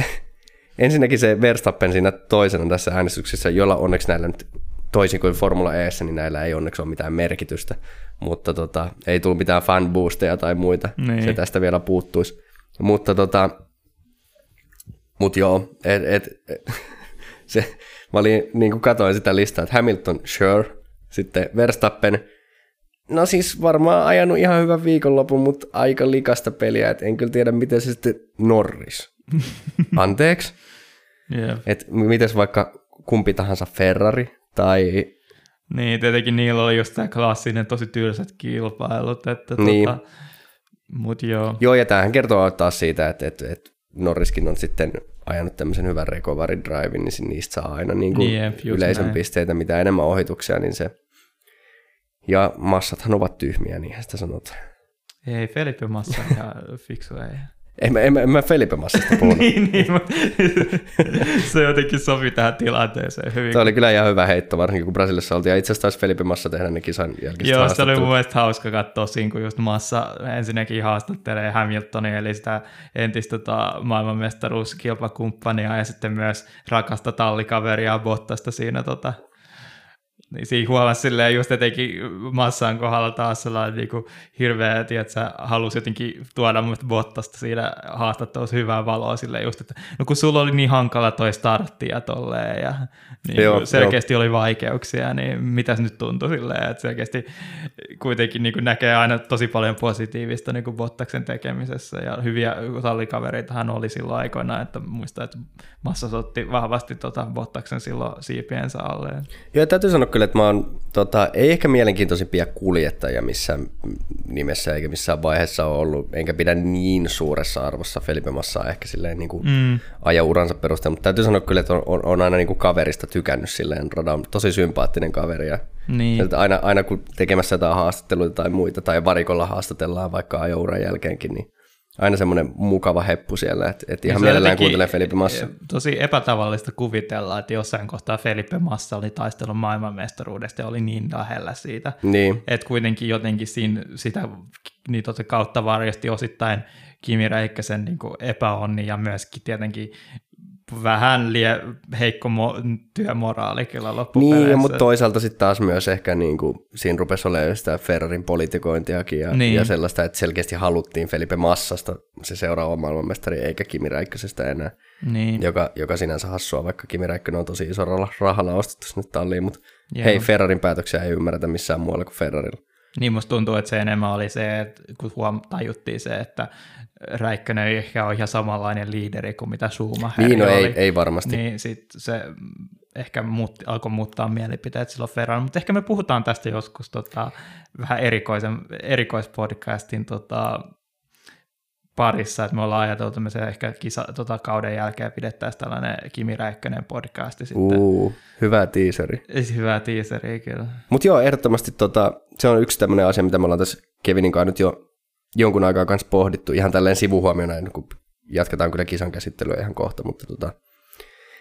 ensinnäkin se Verstappen siinä toisena tässä äänestyksessä, jolla onneksi näillä nyt toisin kuin Formula E, niin näillä ei onneksi ole mitään merkitystä, mutta tota, ei tullut mitään fanboosteja tai muita, niin. se tästä vielä puuttuisi. Mutta tota, mut joo, et, et, et, se, mä olin, niin kuin katoin sitä listaa, että Hamilton, sure, sitten Verstappen, no siis varmaan ajanut ihan hyvän viikonlopun, mutta aika likasta peliä, että en kyllä tiedä, miten se sitten Norris. Anteeksi? yeah. Et mites vaikka kumpi tahansa Ferrari tai... Niin, tietenkin niillä oli just tämä klassinen tosi tylsät kilpailut, että niin. tota, mut joo. Joo, ja tämähän kertoo taas siitä, että, että, että Norriskin on sitten ajanut tämmöisen hyvän recovery drive, niin niistä saa aina niin kuin niin, yleisön näin. pisteitä, mitä enemmän ohituksia, niin se... Ja massathan ovat tyhmiä, niin sitä sanotaan. Ei, Felipe Massa ja fiksu ei. En mä, en mä, en mä Felipe Massasta puhunut. niin, niin, se jotenkin sopi tähän tilanteeseen hyvin. Tämä oli kyllä ihan hyvä heitto, varsinkin kun Brasiliassa oltiin. Ja itse asiassa taisi Felipe Massa tehdä ne kisan jälkeen. Joo, se oli mun mielestä hauska katsoa siinä, kun just Massa ensinnäkin haastattelee Hamiltonia, eli sitä entistä tota, maailmanmestaruuskilpakumppania ja sitten myös rakasta tallikaveria Bottasta siinä tota, niin siinä huomasi silleen just etenkin massan kohdalla taas sellainen niin kuin hirveä, että sä halusi jotenkin tuoda mun Bottasta siinä haastattelussa hyvää valoa silleen just, että no kun sulla oli niin hankala toi startti ja tolleen ja niin joo, selkeästi jo. oli vaikeuksia, niin mitä se nyt tuntui silleen, että selkeästi kuitenkin niin kuin näkee aina tosi paljon positiivista niin kuin Bottaksen tekemisessä ja hyviä tallikavereita hän oli silloin aikoina, että muista, että massa otti vahvasti tota Bottaksen silloin siipiensä alle. Joo, täytyy sanoa kyllä, että mä oon, tota, ei ehkä mielenkiintoisimpia kuljettajia missään nimessä eikä missään vaiheessa ole ollut, enkä pidä niin suuressa arvossa Felipe Massaa ehkä silleen niin kuin mm. ajauransa perusteella, mutta täytyy sanoa kyllä, että on, on, on aina niin kuin kaverista tykännyt silleen, Rada on tosi sympaattinen kaveri ja niin. aina, aina kun tekemässä jotain haastatteluita tai muita tai varikolla haastatellaan vaikka ajouran jälkeenkin, niin aina semmoinen mukava heppu siellä, että, että ihan mielellään kuuntelee Felipe Massa. Tosi epätavallista kuvitella, että jossain kohtaa Felipe Massa oli taistellut maailmanmestaruudesta ja oli niin lähellä siitä. Niin. Että kuitenkin jotenkin siinä, sitä niin kautta varjasti osittain Kimi Räikkösen niin epäonni ja myöskin tietenkin vähän lie heikko mo- työmoraali kyllä loppupeleissä. Niin, mutta toisaalta sitten taas myös ehkä niin kuin, siinä rupesi olemaan sitä Ferrarin politikointiakin ja, niin. ja sellaista, että selkeästi haluttiin Felipe Massasta se seuraava maailmanmestari eikä Kimi Räikkösestä enää, niin. joka, joka sinänsä hassua, vaikka Kimi Räikkönen on tosi iso rahalla ostettu nyt talliin, mutta Joo. hei, Ferrarin päätöksiä ei ymmärretä missään muualla kuin Ferrarilla. Niin musta tuntuu, että se enemmän oli se, että kun huom- tajuttiin se, että Räikkönen ei ehkä ole ihan samanlainen liideri kuin mitä Schumacher Niin, no oli. ei, ei varmasti. Niin sit se ehkä muutti, alkoi muuttaa mielipiteet silloin Ferran, mutta ehkä me puhutaan tästä joskus tota, vähän erikoisen, erikoispodcastin tota, parissa, että me ollaan ajateltu, että me ehkä kisa, tota, kauden jälkeen pidettäisiin tällainen Kimi Räikkönen podcasti sitten. Uh, hyvä tiiseri. Hyvä tiiseri, kyllä. Mutta joo, ehdottomasti tota, se on yksi tämmöinen asia, mitä me ollaan tässä Kevinin kanssa nyt jo jonkun aikaa kanssa pohdittu, ihan tälleen sivuhuomiona, kun jatketaan kyllä kisan käsittelyä ihan kohta, mutta tota,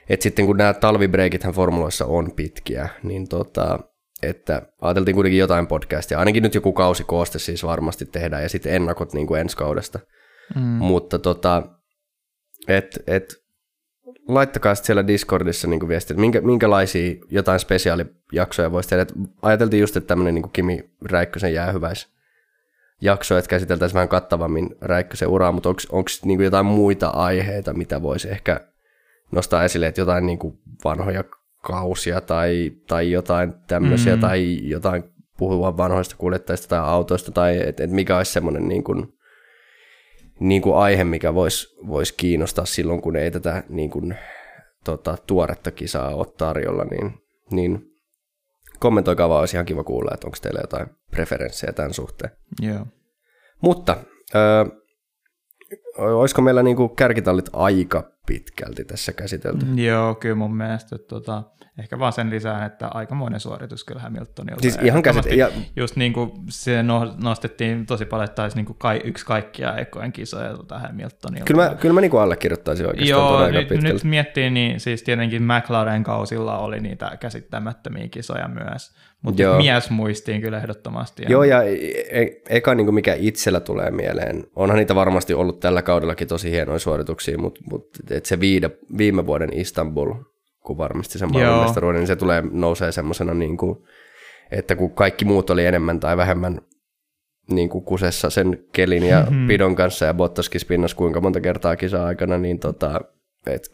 et sitten kun nämä talvibreikithän formuloissa on pitkiä, niin tota, että ajateltiin kuitenkin jotain podcastia, ainakin nyt joku kausi kooste siis varmasti tehdään, ja sitten ennakot niin kuin ensi kaudesta. Mm. Mutta tota, et, et, laittakaa sitten siellä Discordissa niin viestiä, että minkä, minkälaisia jotain spesiaalijaksoja voisi tehdä. Et ajateltiin just, että tämmöinen niin Kimi Räikkösen jäähyväis jakso, että käsiteltäisiin vähän kattavammin Räikkösen uraa, mutta onko niin jotain muita aiheita, mitä voisi ehkä nostaa esille, että jotain niin kuin vanhoja kausia tai, tai jotain tämmöisiä, mm. tai jotain puhua vanhoista kuljettajista tai autoista, tai että et mikä olisi semmoinen niin kuin, niin kuin aihe, mikä voisi vois kiinnostaa silloin, kun ei tätä niin kuin, tota, tuoretta kisaa ole tarjolla, niin, niin kommentoikaa vaan, olisi ihan kiva kuulla, että onko teillä jotain preferenssejä tämän suhteen. Joo. Mutta ö, olisiko meillä niin kuin kärkitallit aika pitkälti tässä käsitelty? Joo, kyllä mun mielestä. Tota, Ehkä vaan sen lisään, että aikamoinen suoritus kyllä Hamiltonilta. Siis ihan käsit... Ja... Just niin kuin se no, nostettiin tosi paljon, että olisi niin kuin kai, yksi kaikkia ekojen kisoja tuota Hamiltonilta. Kyllä mä, kyllä mä niin kuin allekirjoittaisin oikeastaan Joo, nyt, nyt miettii, niin siis tietenkin McLaren kausilla oli niitä käsittämättömiä kisoja myös. Mutta mies muistiin kyllä ehdottomasti. Joo, ja e- e- eka niin kuin mikä itsellä tulee mieleen, onhan niitä varmasti ollut tällä kaudellakin tosi hienoja suorituksia, mutta, mutta et se viide, viime vuoden Istanbul kuin varmasti sen maailmanmestaruuden, niin se tulee nousee semmoisena, niin kuin, että kun kaikki muut oli enemmän tai vähemmän niin kuin kusessa sen kelin ja mm-hmm. pidon kanssa ja Bottaskin spinnas kuinka monta kertaa kisa aikana, niin tota, et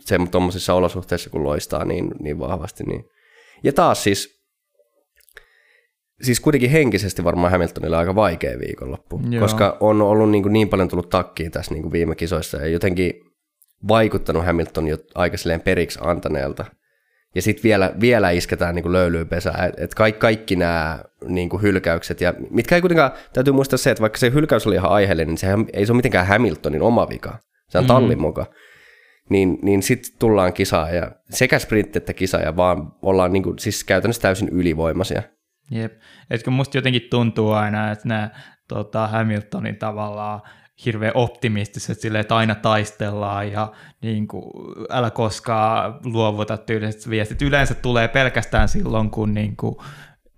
se tuommoisissa olosuhteissa kun loistaa niin, niin vahvasti. Niin. Ja taas siis, siis kuitenkin henkisesti varmaan Hamiltonilla aika vaikea viikonloppu, Joo. koska on ollut niin, kuin niin paljon tullut takkiin tässä niin kuin viime kisoissa ja jotenkin vaikuttanut Hamilton jo aika periksi antaneelta. Ja sitten vielä, vielä isketään niin löylyyn pesää, että et kaikki, kaikki nämä niin hylkäykset, ja mitkä ei kuitenkaan, täytyy muistaa se, että vaikka se hylkäys oli ihan aiheellinen, niin sehän ei se ole mitenkään Hamiltonin oma vika, se on mm. tallin muka. Niin, niin sitten tullaan kisaan ja sekä sprintti että kisa ja vaan ollaan niin kuin, siis käytännössä täysin ylivoimaisia. Jep, etkö musta jotenkin tuntuu aina, että nämä tota, Hamiltonin tavallaan hirveän optimistisesti silleen, että aina taistellaan ja niin kuin, älä koskaan luovuta tyyliset viestit. Yleensä tulee pelkästään silloin, kun niin kuin,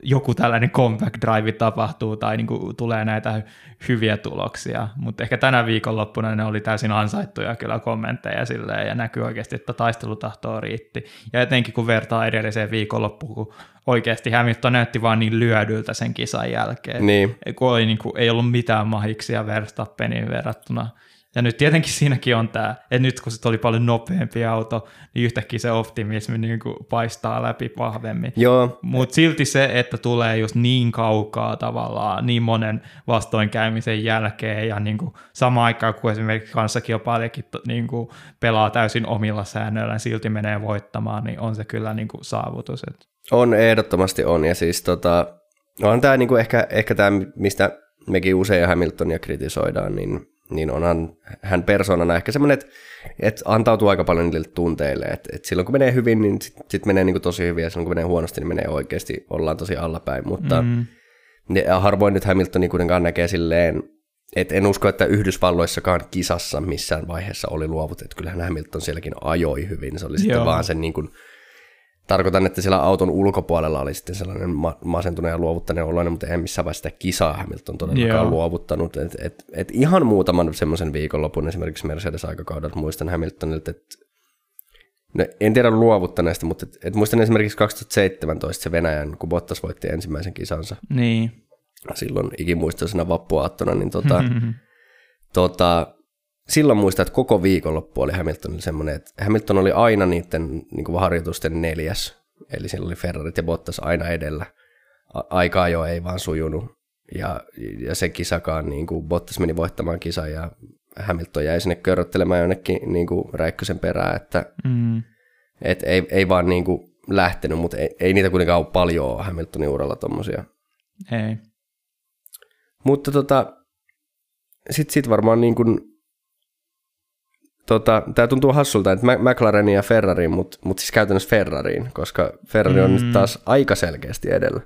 joku tällainen comeback drive tapahtuu tai niin kuin tulee näitä hyviä tuloksia, mutta ehkä tänä viikonloppuna ne oli täysin ansaittuja kyllä kommentteja silleen ja näkyy oikeasti, että taistelutahtoa riitti. Ja etenkin kun vertaa edelliseen viikonloppuun, kun oikeasti Hamilton näytti vaan niin lyödyltä sen kisan jälkeen, niin. kun oli, niin kuin, ei ollut mitään mahiksia Verstappenin verrattuna ja nyt tietenkin siinäkin on tämä, että nyt kun se oli paljon nopeampi auto, niin yhtäkkiä se optimismi niin kuin paistaa läpi vahvemmin. Mutta silti se, että tulee just niin kaukaa tavallaan, niin monen vastoinkäymisen jälkeen ja niin kuin samaan aikaan, kun esimerkiksi kanssakin on paljonkin niin kuin pelaa täysin omilla säännöillä, niin silti menee voittamaan, niin on se kyllä niin kuin saavutus. On, ehdottomasti on. Ja siis tota, on tämä niin kuin ehkä, ehkä tämä, mistä mekin usein Hamiltonia kritisoidaan, niin niin onhan hän persoonana ehkä semmoinen, että, että antautuu aika paljon niille tunteille, että, että silloin kun menee hyvin, niin sitten sit menee niin kuin tosi hyvin, ja silloin kun menee huonosti, niin menee oikeasti, ollaan tosi allapäin, mutta mm. ja harvoin nyt Hamiltoni kuitenkaan näkee silleen, että en usko, että Yhdysvalloissakaan kisassa missään vaiheessa oli luovutettu. Kyllähän Hamilton sielläkin ajoi hyvin. Se oli Joo. sitten vaan sen niin kuin Tarkoitan, että siellä auton ulkopuolella oli sitten sellainen ma- masentuneen ja luovuttaneen oloinen, mutta en missään vaiheessa sitä kisaa Hamilton todellakaan Joo. luovuttanut. Et, et, et ihan muutaman semmoisen viikonlopun esimerkiksi Mercedes-aikakaudelta muistan Hamiltonilta, että No, en tiedä luovuttaneesta, mutta et, et muistan esimerkiksi 2017 se Venäjän, kun Bottas voitti ensimmäisen kisansa. Niin. Silloin ikimuistoisena vappuaattona, niin tota, tota, silloin muistan, että koko viikonloppu oli Hamiltonilla semmoinen, että Hamilton oli aina niiden niin kuin harjoitusten neljäs, eli siellä oli Ferrarit ja Bottas aina edellä. Aikaa jo ei vaan sujunut, ja, ja se kisakaan, niin kuin Bottas meni voittamaan kisan, ja Hamilton jäi sinne körrottelemään jonnekin niin kuin Räikkösen perään, että mm. et ei, ei vaan niin kuin lähtenyt, mutta ei, ei niitä kuitenkaan ole paljon Hamiltonin uralla tuommoisia. Ei. Mutta tota, sitten sit varmaan niin kuin Tota, tämä tuntuu hassulta, että McLarenin ja Ferrariin, mutta mut siis käytännössä Ferrariin, koska Ferrari on mm. nyt taas aika selkeästi edellä.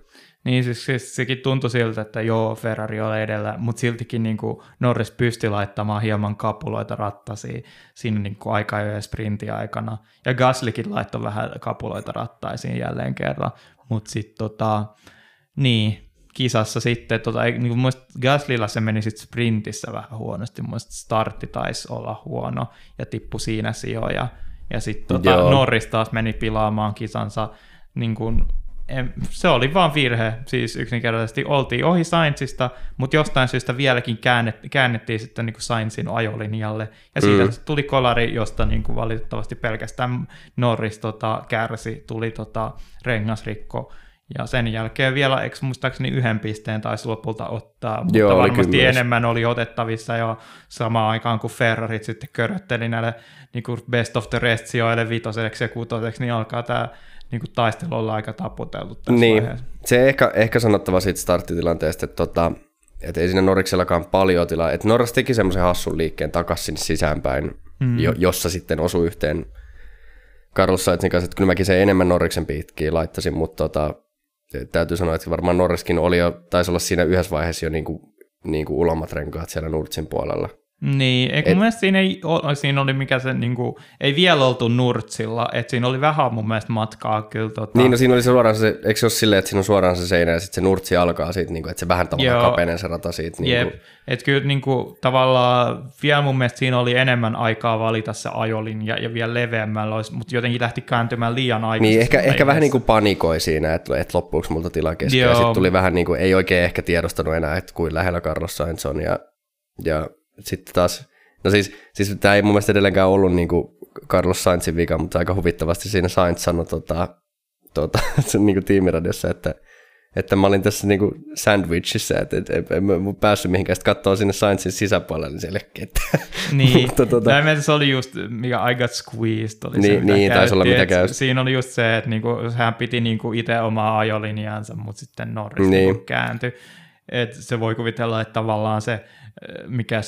Niin, siis, siis sekin tuntui siltä, että joo, Ferrari on edellä, mutta siltikin niin kuin Norris pystyi laittamaan hieman kapuloita rattaisiin siinä niin kuin aika jo sprintin aikana. Ja Gaslikin laittoi vähän kapuloita rattaisiin jälleen kerran. Mutta sitten tota, niin, kisassa sitten, tota, niin kuin Gaslilla se meni sitten sprintissä vähän huonosti, muista startti taisi olla huono ja tippui siinä sijoja. Ja sitten tota, Norris taas meni pilaamaan kisansa, niin kuin, se oli vaan virhe, siis yksinkertaisesti oltiin ohi Sainzista, mutta jostain syystä vieläkin käännet, käännettiin sitten niin kuin Sainzin ajolinjalle, ja siitä mm. tuli kolari, josta niin kuin valitettavasti pelkästään Norris tota, kärsi, tuli tota, rengasrikko, ja sen jälkeen vielä, eikö muistaakseni yhden pisteen taisi lopulta ottaa, mutta Joo, varmasti oli enemmän oli otettavissa jo samaan aikaan, kun Ferrarit sitten körötteli näille niin kuin best of the rest sijoille vitoseksi ja kutoseksi, niin alkaa tämä niin kuin taistelu olla aika taputeltu tässä niin. Vaiheessa. Se ehkä, ehkä sanottava siitä starttitilanteesta, että, tota, että ei siinä Norriksellakaan paljon tilaa. Että Norras teki semmoisen hassun liikkeen takaisin sisäänpäin, mm. jo, jossa sitten osui yhteen Carlos kanssa, että kyllä mäkin sen enemmän Norriksen pitkiä laittaisin, mutta tota, täytyy sanoa, että varmaan Norriskin oli jo, taisi olla siinä yhdessä vaiheessa jo niin kuin, niin kuin ulommat renkaat siellä Nurtsin puolella. Niin, eikö Et, mun mielestä siinä, ei, siinä oli mikä se, niin kuin, ei vielä oltu Nurtsilla, että siinä oli vähän mun mielestä matkaa kyllä. Tota... Niin, no siinä oli se suoraan se, eikö se ole silleen, että siinä on suoraan se seinä ja sitten se Nurtsi alkaa siitä, niin kuin, että se vähän tavallaan Joo. kapenee se rata siitä. Niin Jep, että kyllä niin kuin, tavallaan vielä mun mielestä siinä oli enemmän aikaa valita se ajolinja ja vielä leveämmällä olisi, mutta jotenkin lähti kääntymään liian aikaisemmin. Niin, ehkä, ehkä vähän niin kuin panikoi siinä, että, että loppuuko multa tila. Ja sitten tuli vähän niin kuin, ei oikein ehkä tiedostanut enää, että kuin lähellä Carlos Sainz on ja, ja sitten taas, no siis, siis tämä ei mun mielestä edelleenkään ollut niin kuin Carlos Sainzin vika, mutta aika huvittavasti siinä Sainz sanoi tota, tota, niin kuin tiimiradiossa, että, että mä olin tässä niin kuin sandwichissa, että et, et, en mä päässyt mihinkään, sitten katsoa sinne Sainzin sisäpuolelle, niin siellä ketään. Niin, mutta, tota... Näin se oli just, mikä I got squeezed oli niin, se, Niin, taisi olla mitä käy. Siinä oli just se, että niinku, hän piti niinku itse omaa ajolinjansa, mutta sitten Norris niin. niinku kääntyi. Et se voi kuvitella, että tavallaan se mikä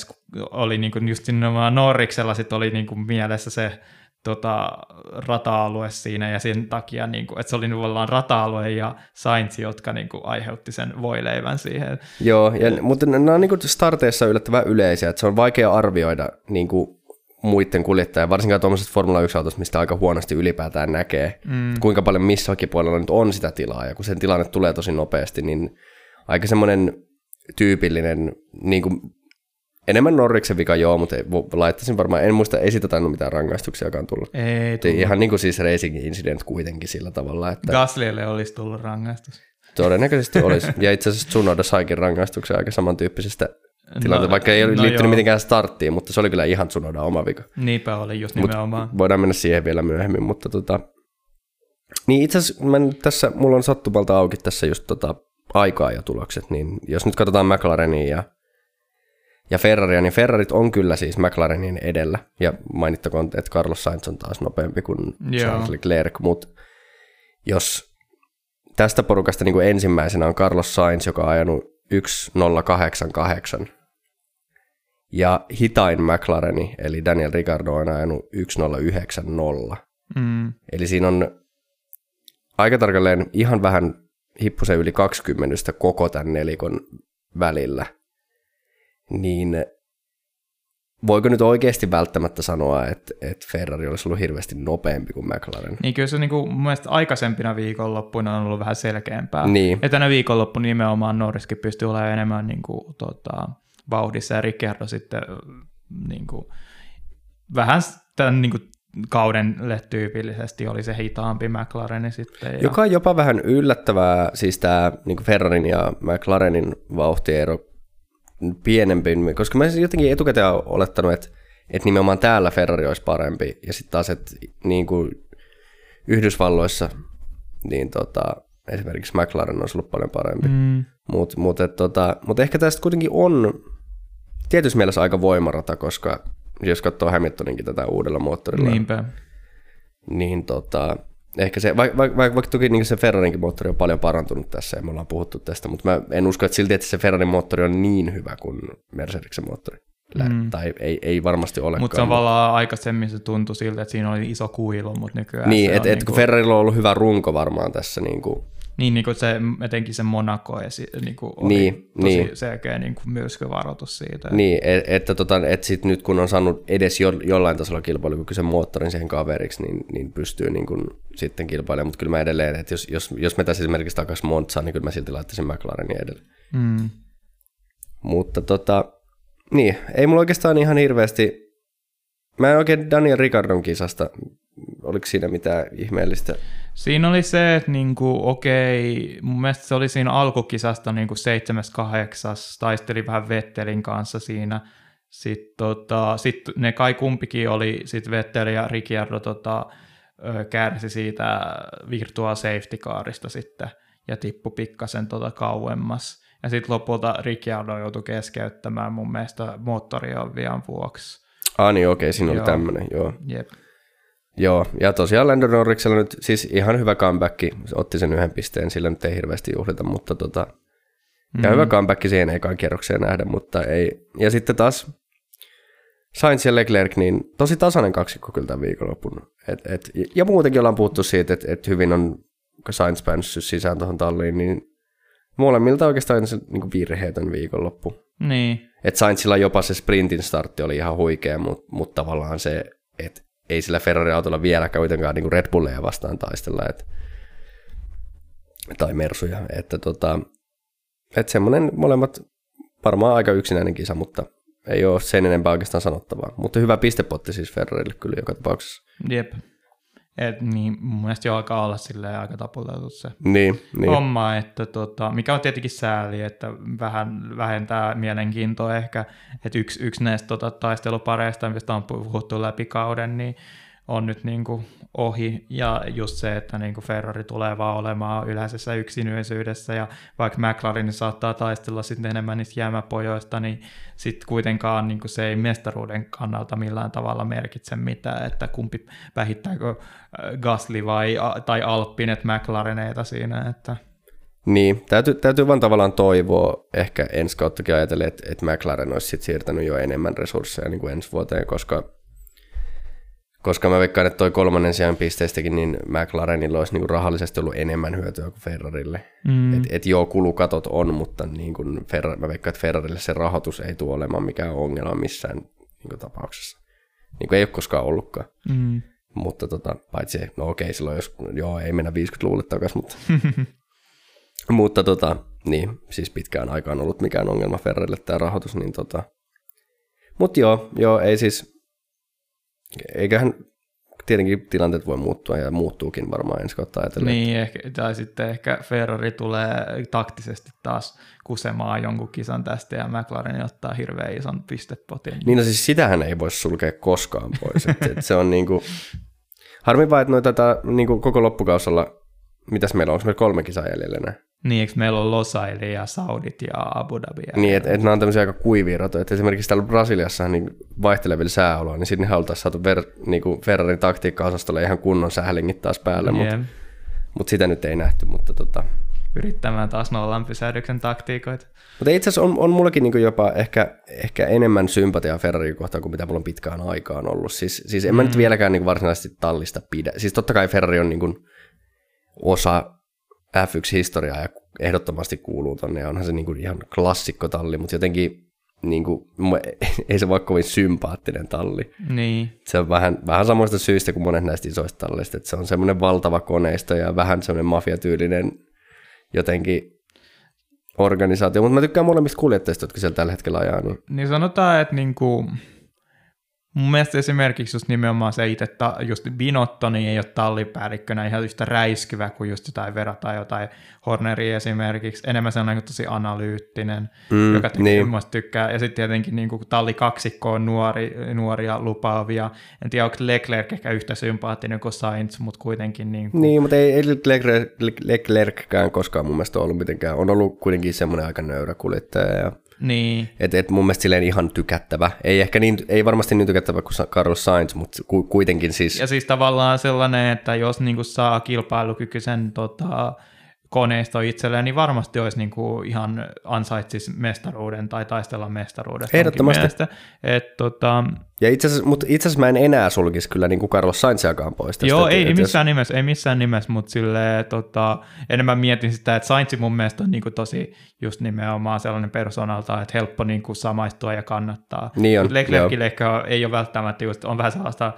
oli niin kuin just nimenomaan Norriksella sit oli niin kuin mielessä se tota, rata-alue siinä ja sen takia, niin kuin, että se oli tavallaan rata-alue ja Sainz, jotka niin kuin, aiheutti sen voileivän siihen. Joo, ja, mutta nämä on niin kuin starteissa yllättävän yleisiä, että se on vaikea arvioida niin kuin, muiden kuljettajien, varsinkaan tuommoisesta Formula 1-autosta, mistä aika huonosti ylipäätään näkee, mm. kuinka paljon missäkin puolella nyt on sitä tilaa, ja kun sen tilanne tulee tosi nopeasti, niin aika semmoinen tyypillinen, niin kuin, enemmän Norriksen vika joo, mutta laittaisin varmaan, en muista, ei siitä tainnut mitään rangaistuksiakaan tullut. Ei tullut. Ihan niin kuin siis racing incident kuitenkin sillä tavalla, että... Gaslylle olisi tullut rangaistus. Todennäköisesti olisi. Ja itse asiassa Tsunoda saikin rangaistuksen aika samantyyppisestä tilanteesta, no, vaikka ei no liittynyt joo. mitenkään starttiin, mutta se oli kyllä ihan Tsunoda oma vika. Niinpä oli just nimenomaan. Mut voidaan mennä siihen vielä myöhemmin, mutta tota... Niin itse asiassa mä tässä, mulla on sattumalta auki tässä just tota aikaa ja tulokset, niin jos nyt katsotaan McLarenia ja, ja Ferraria, niin Ferrarit on kyllä siis McLarenin edellä. Ja mainittakoon, että Carlos Sainz on taas nopeampi kuin Charles Leclerc, mutta jos tästä porukasta niin kuin ensimmäisenä on Carlos Sainz, joka on ajanut 1.088. Ja hitain McLareni, eli Daniel Ricardo on ajanut 1.090. Mm. Eli siinä on aika tarkalleen ihan vähän hippusen yli 20 koko tämän nelikon välillä. Niin voiko nyt oikeasti välttämättä sanoa, että, että Ferrari olisi ollut hirveästi nopeampi kuin McLaren? Niin kyllä se niin kuin, mun mielestä aikaisempina viikonloppuina on ollut vähän selkeämpää. Niin. Ja tänä viikonloppu nimenomaan Norriskin pystyy olemaan enemmän niin kuin, tota, vauhdissa ja Ricciardo sitten niin kuin, vähän tämän niin kuin, kaudelle tyypillisesti oli se hitaampi McLaren sitten. Ja... Joka on jopa vähän yllättävää, siis tämä niin Ferrarin ja McLarenin vauhtiero pienempi, koska mä jotenkin etukäteen olettanut, että, että nimenomaan täällä Ferrari olisi parempi, ja sitten taas, että niin kuin Yhdysvalloissa niin tota, esimerkiksi McLaren olisi ollut paljon parempi. Mm. Mutta mut, tota, mut ehkä tästä kuitenkin on tietysti mielessä aika voimarata, koska jos katsoo Hamiltoninkin tätä uudella moottorilla, Niinpä. niin tota, ehkä se, vaikka vaik, vaik, vaik, toki niin se Ferrarinkin moottori on paljon parantunut tässä ja me ollaan puhuttu tästä, mutta mä en usko, että silti, että se Ferrarin moottori on niin hyvä kuin Mercedesen moottori. Mm. Tai ei, ei varmasti ole. Mutta tavallaan aikaisemmin se tuntui siltä, että siinä oli iso kuilu, mutta nykyään Niin, että et, niin kun Ferrarilla on ollut hyvä runko varmaan tässä niin kuin niin, niin kuin se, etenkin se Monaco esi, niin kuin oli niin, tosi niin. selkeä niin kuin myrskyvaroitus siitä. Niin, et, että, tota, että sit nyt kun on saanut edes jo, jollain tasolla kilpailukykyisen moottorin siihen kaveriksi, niin, niin pystyy niin kuin sitten kilpailemaan. Mutta kyllä mä edelleen, että jos, jos, jos me tässä esimerkiksi takaisin Montsaan, niin kyllä mä silti laittaisin McLarenin edelle. Mm. Mutta tota, niin, ei mulla oikeastaan ihan hirveästi, mä en oikein Daniel Ricardon kisasta, oliko siinä mitään ihmeellistä? Siinä oli se, että niinku, okei, mun mielestä se oli siinä alkukisasta niinku 7-8, taisteli vähän Vettelin kanssa siinä. Sitten tota, sit ne kai kumpikin oli, sitten Vettel ja Ricciardo tota, kärsi siitä virtual safety carista sitten ja tippu pikkasen tota kauemmas. Ja sitten lopulta Ricciardo joutui keskeyttämään mun mielestä moottoriovian vuoksi. Ah niin, okei, siinä oli tämmöinen, joo. Jep. Joo, ja tosiaan Landon Norriksella nyt siis ihan hyvä comeback, otti sen yhden pisteen, sillä nyt ei hirveästi juhlita, mutta tota, mm. ja hyvä comeback siihen ekaan kierrokseen nähdä, mutta ei. Ja sitten taas Sainz ja Leclerc, niin tosi tasainen kaksikko kyllä tämän viikonlopun. Et, et, ja muutenkin ollaan puhuttu siitä, että et hyvin on Sainz päässyt sisään tuohon talliin, niin molemmilta oikeastaan se niin virheetön viikonloppu. Niin. Että Sainzilla jopa se sprintin startti oli ihan huikea, mutta mut tavallaan se, että ei sillä Ferrari-autolla vieläkään kuitenkaan niin Red Bulleja vastaan taistella, et, tai Mersuja, että tota, et semmoinen molemmat varmaan aika yksinäinen kisa, mutta ei ole sen enempää oikeastaan sanottavaa. Mutta hyvä pistepotti siis Ferrarille kyllä joka tapauksessa. Jep. Et niin, mun mielestä jo alkaa olla aika taputeltu se niin, niin. homma, että tota, mikä on tietenkin sääli, että vähän vähentää mielenkiintoa ehkä, että yksi, yksi näistä tota, taistelupareista, mistä on puhuttu läpi kauden, niin on nyt niin kuin ohi. Ja just se, että niin kuin Ferrari tulee vaan olemaan yleisessä yksinäisyydessä ja vaikka McLaren saattaa taistella sitten enemmän niistä jäämäpojoista, niin sitten kuitenkaan niin kuin se ei mestaruuden kannalta millään tavalla merkitse mitään, että kumpi päihittääkö äh, Gasly vai, tai Alppinet McLareneita siinä, että niin, täytyy, täytyy vaan tavallaan toivoa ehkä ensi kauttakin ajatellen, että, että McLaren olisi sit siirtänyt jo enemmän resursseja niin kuin ensi vuoteen, koska koska mä veikkaan, että toi kolmannen sijaan pisteistäkin, niin McLarenilla olisi niinku rahallisesti ollut enemmän hyötyä kuin Ferrarille. Mm. Et, et joo, kulukatot on, mutta niin kuin Ferrari, mä veikkaan, että Ferrarille se rahoitus ei tule olemaan mikään ongelma missään niin tapauksessa. Niin kuin ei ole koskaan ollutkaan. Mm. Mutta tota, paitsi, no okei, silloin jos, joo, ei mennä 50-luvulle takaisin, mutta, mutta tota, niin, siis pitkään aikaan ollut mikään ongelma Ferrarille tämä rahoitus, niin tota, mutta joo, joo, ei siis, eiköhän tietenkin tilanteet voi muuttua ja muuttuukin varmaan ensi kautta ajatellen. Niin, ehkä, tai sitten ehkä Ferrari tulee taktisesti taas kusemaan jonkun kisan tästä ja McLaren ottaa hirveän ison pistepotin. Niin no siis sitähän ei voi sulkea koskaan pois. et, et se on niinku, harmi vaan, että noita tätä, niinku koko loppukausalla, mitäs meillä on, onko meillä kolme kisaa jäljellä enää? Niin, eikö meillä on Losaili ja Saudit ja Abu Dhabi? Ja niin, että et nämä on tämmöisiä aika kuivia ratoja. Et esimerkiksi täällä Brasiliassa niin vaihtelevilla sääoloa, niin sinne oltaisiin saatu ver, niin kuin Ferrarin taktiikka-osastolle ihan kunnon sählingit taas päälle, yeah. mutta mut sitä nyt ei nähty. Mutta tota... Yrittämään taas nollan pysähdyksen taktiikoita. Mutta itse asiassa on, on mullakin niin jopa ehkä, ehkä enemmän sympatiaa Ferrarin kohtaan kuin mitä mulla on pitkään aikaan ollut. Siis, siis en mm. mä nyt mm. vieläkään niin varsinaisesti tallista pidä. Siis totta kai Ferrari on niin kuin osa F1-historiaa ja ehdottomasti kuuluu tonne ja onhan se niin kuin ihan klassikkotalli, mutta jotenkin niin kuin, ei se voi kovin sympaattinen talli. Niin. Se on vähän, vähän samoista syistä kuin monet näistä isoista talleista, että se on semmoinen valtava koneisto ja vähän semmoinen mafiatyylinen jotenkin organisaatio, mutta mä tykkään molemmista kuljettajista, jotka siellä tällä hetkellä ajaa. Niin, niin sanotaan, että niinku, Mun mielestä esimerkiksi just nimenomaan se itse, ta, just Binotto, niin ei ole tallipäällikkönä ihan yhtä räiskyvä kuin just jotain Vera tai jotain Horneri esimerkiksi. Enemmän se on niin tosi analyyttinen, mm, joka niin. tykkää. Ja sitten tietenkin niin kuin talli kaksikko on nuori, nuoria lupaavia. En tiedä, onko Leclerc ehkä yhtä sympaattinen kuin Sainz, mutta kuitenkin... Niin, kuin... niin mutta ei, ei Leclerc, Leclerckään koskaan mun mielestä ollut mitenkään. On ollut kuitenkin semmoinen aika nöyrä kuljettaja ja niin. Et, et mun mielestä silleen ihan tykättävä. Ei ehkä niin, ei varmasti niin tykättävä kuin Carlos Sainz, mutta ku, kuitenkin siis. Ja siis tavallaan sellainen, että jos niinku saa kilpailukykyisen tota, koneisto itselleen, niin varmasti olisi niin kuin ihan ansaitsisi mestaruuden tai taistella mestaruudesta. Ehdottomasti. Et, tota... Ja itse asiassa, mutta itse asiassa mä en enää sulkisi kyllä niin kuin Carlos Sainziakaan pois tästä. Joo, ei, ei missään nimessä, ei missään nimessä, mutta sille, tota, enemmän mietin sitä, että Sainz mun mielestä on niin kuin tosi just nimenomaan sellainen persoonalta, että helppo niin kuin samaistua ja kannattaa. Niin on, Leclercille ei ole välttämättä just, on vähän sellaista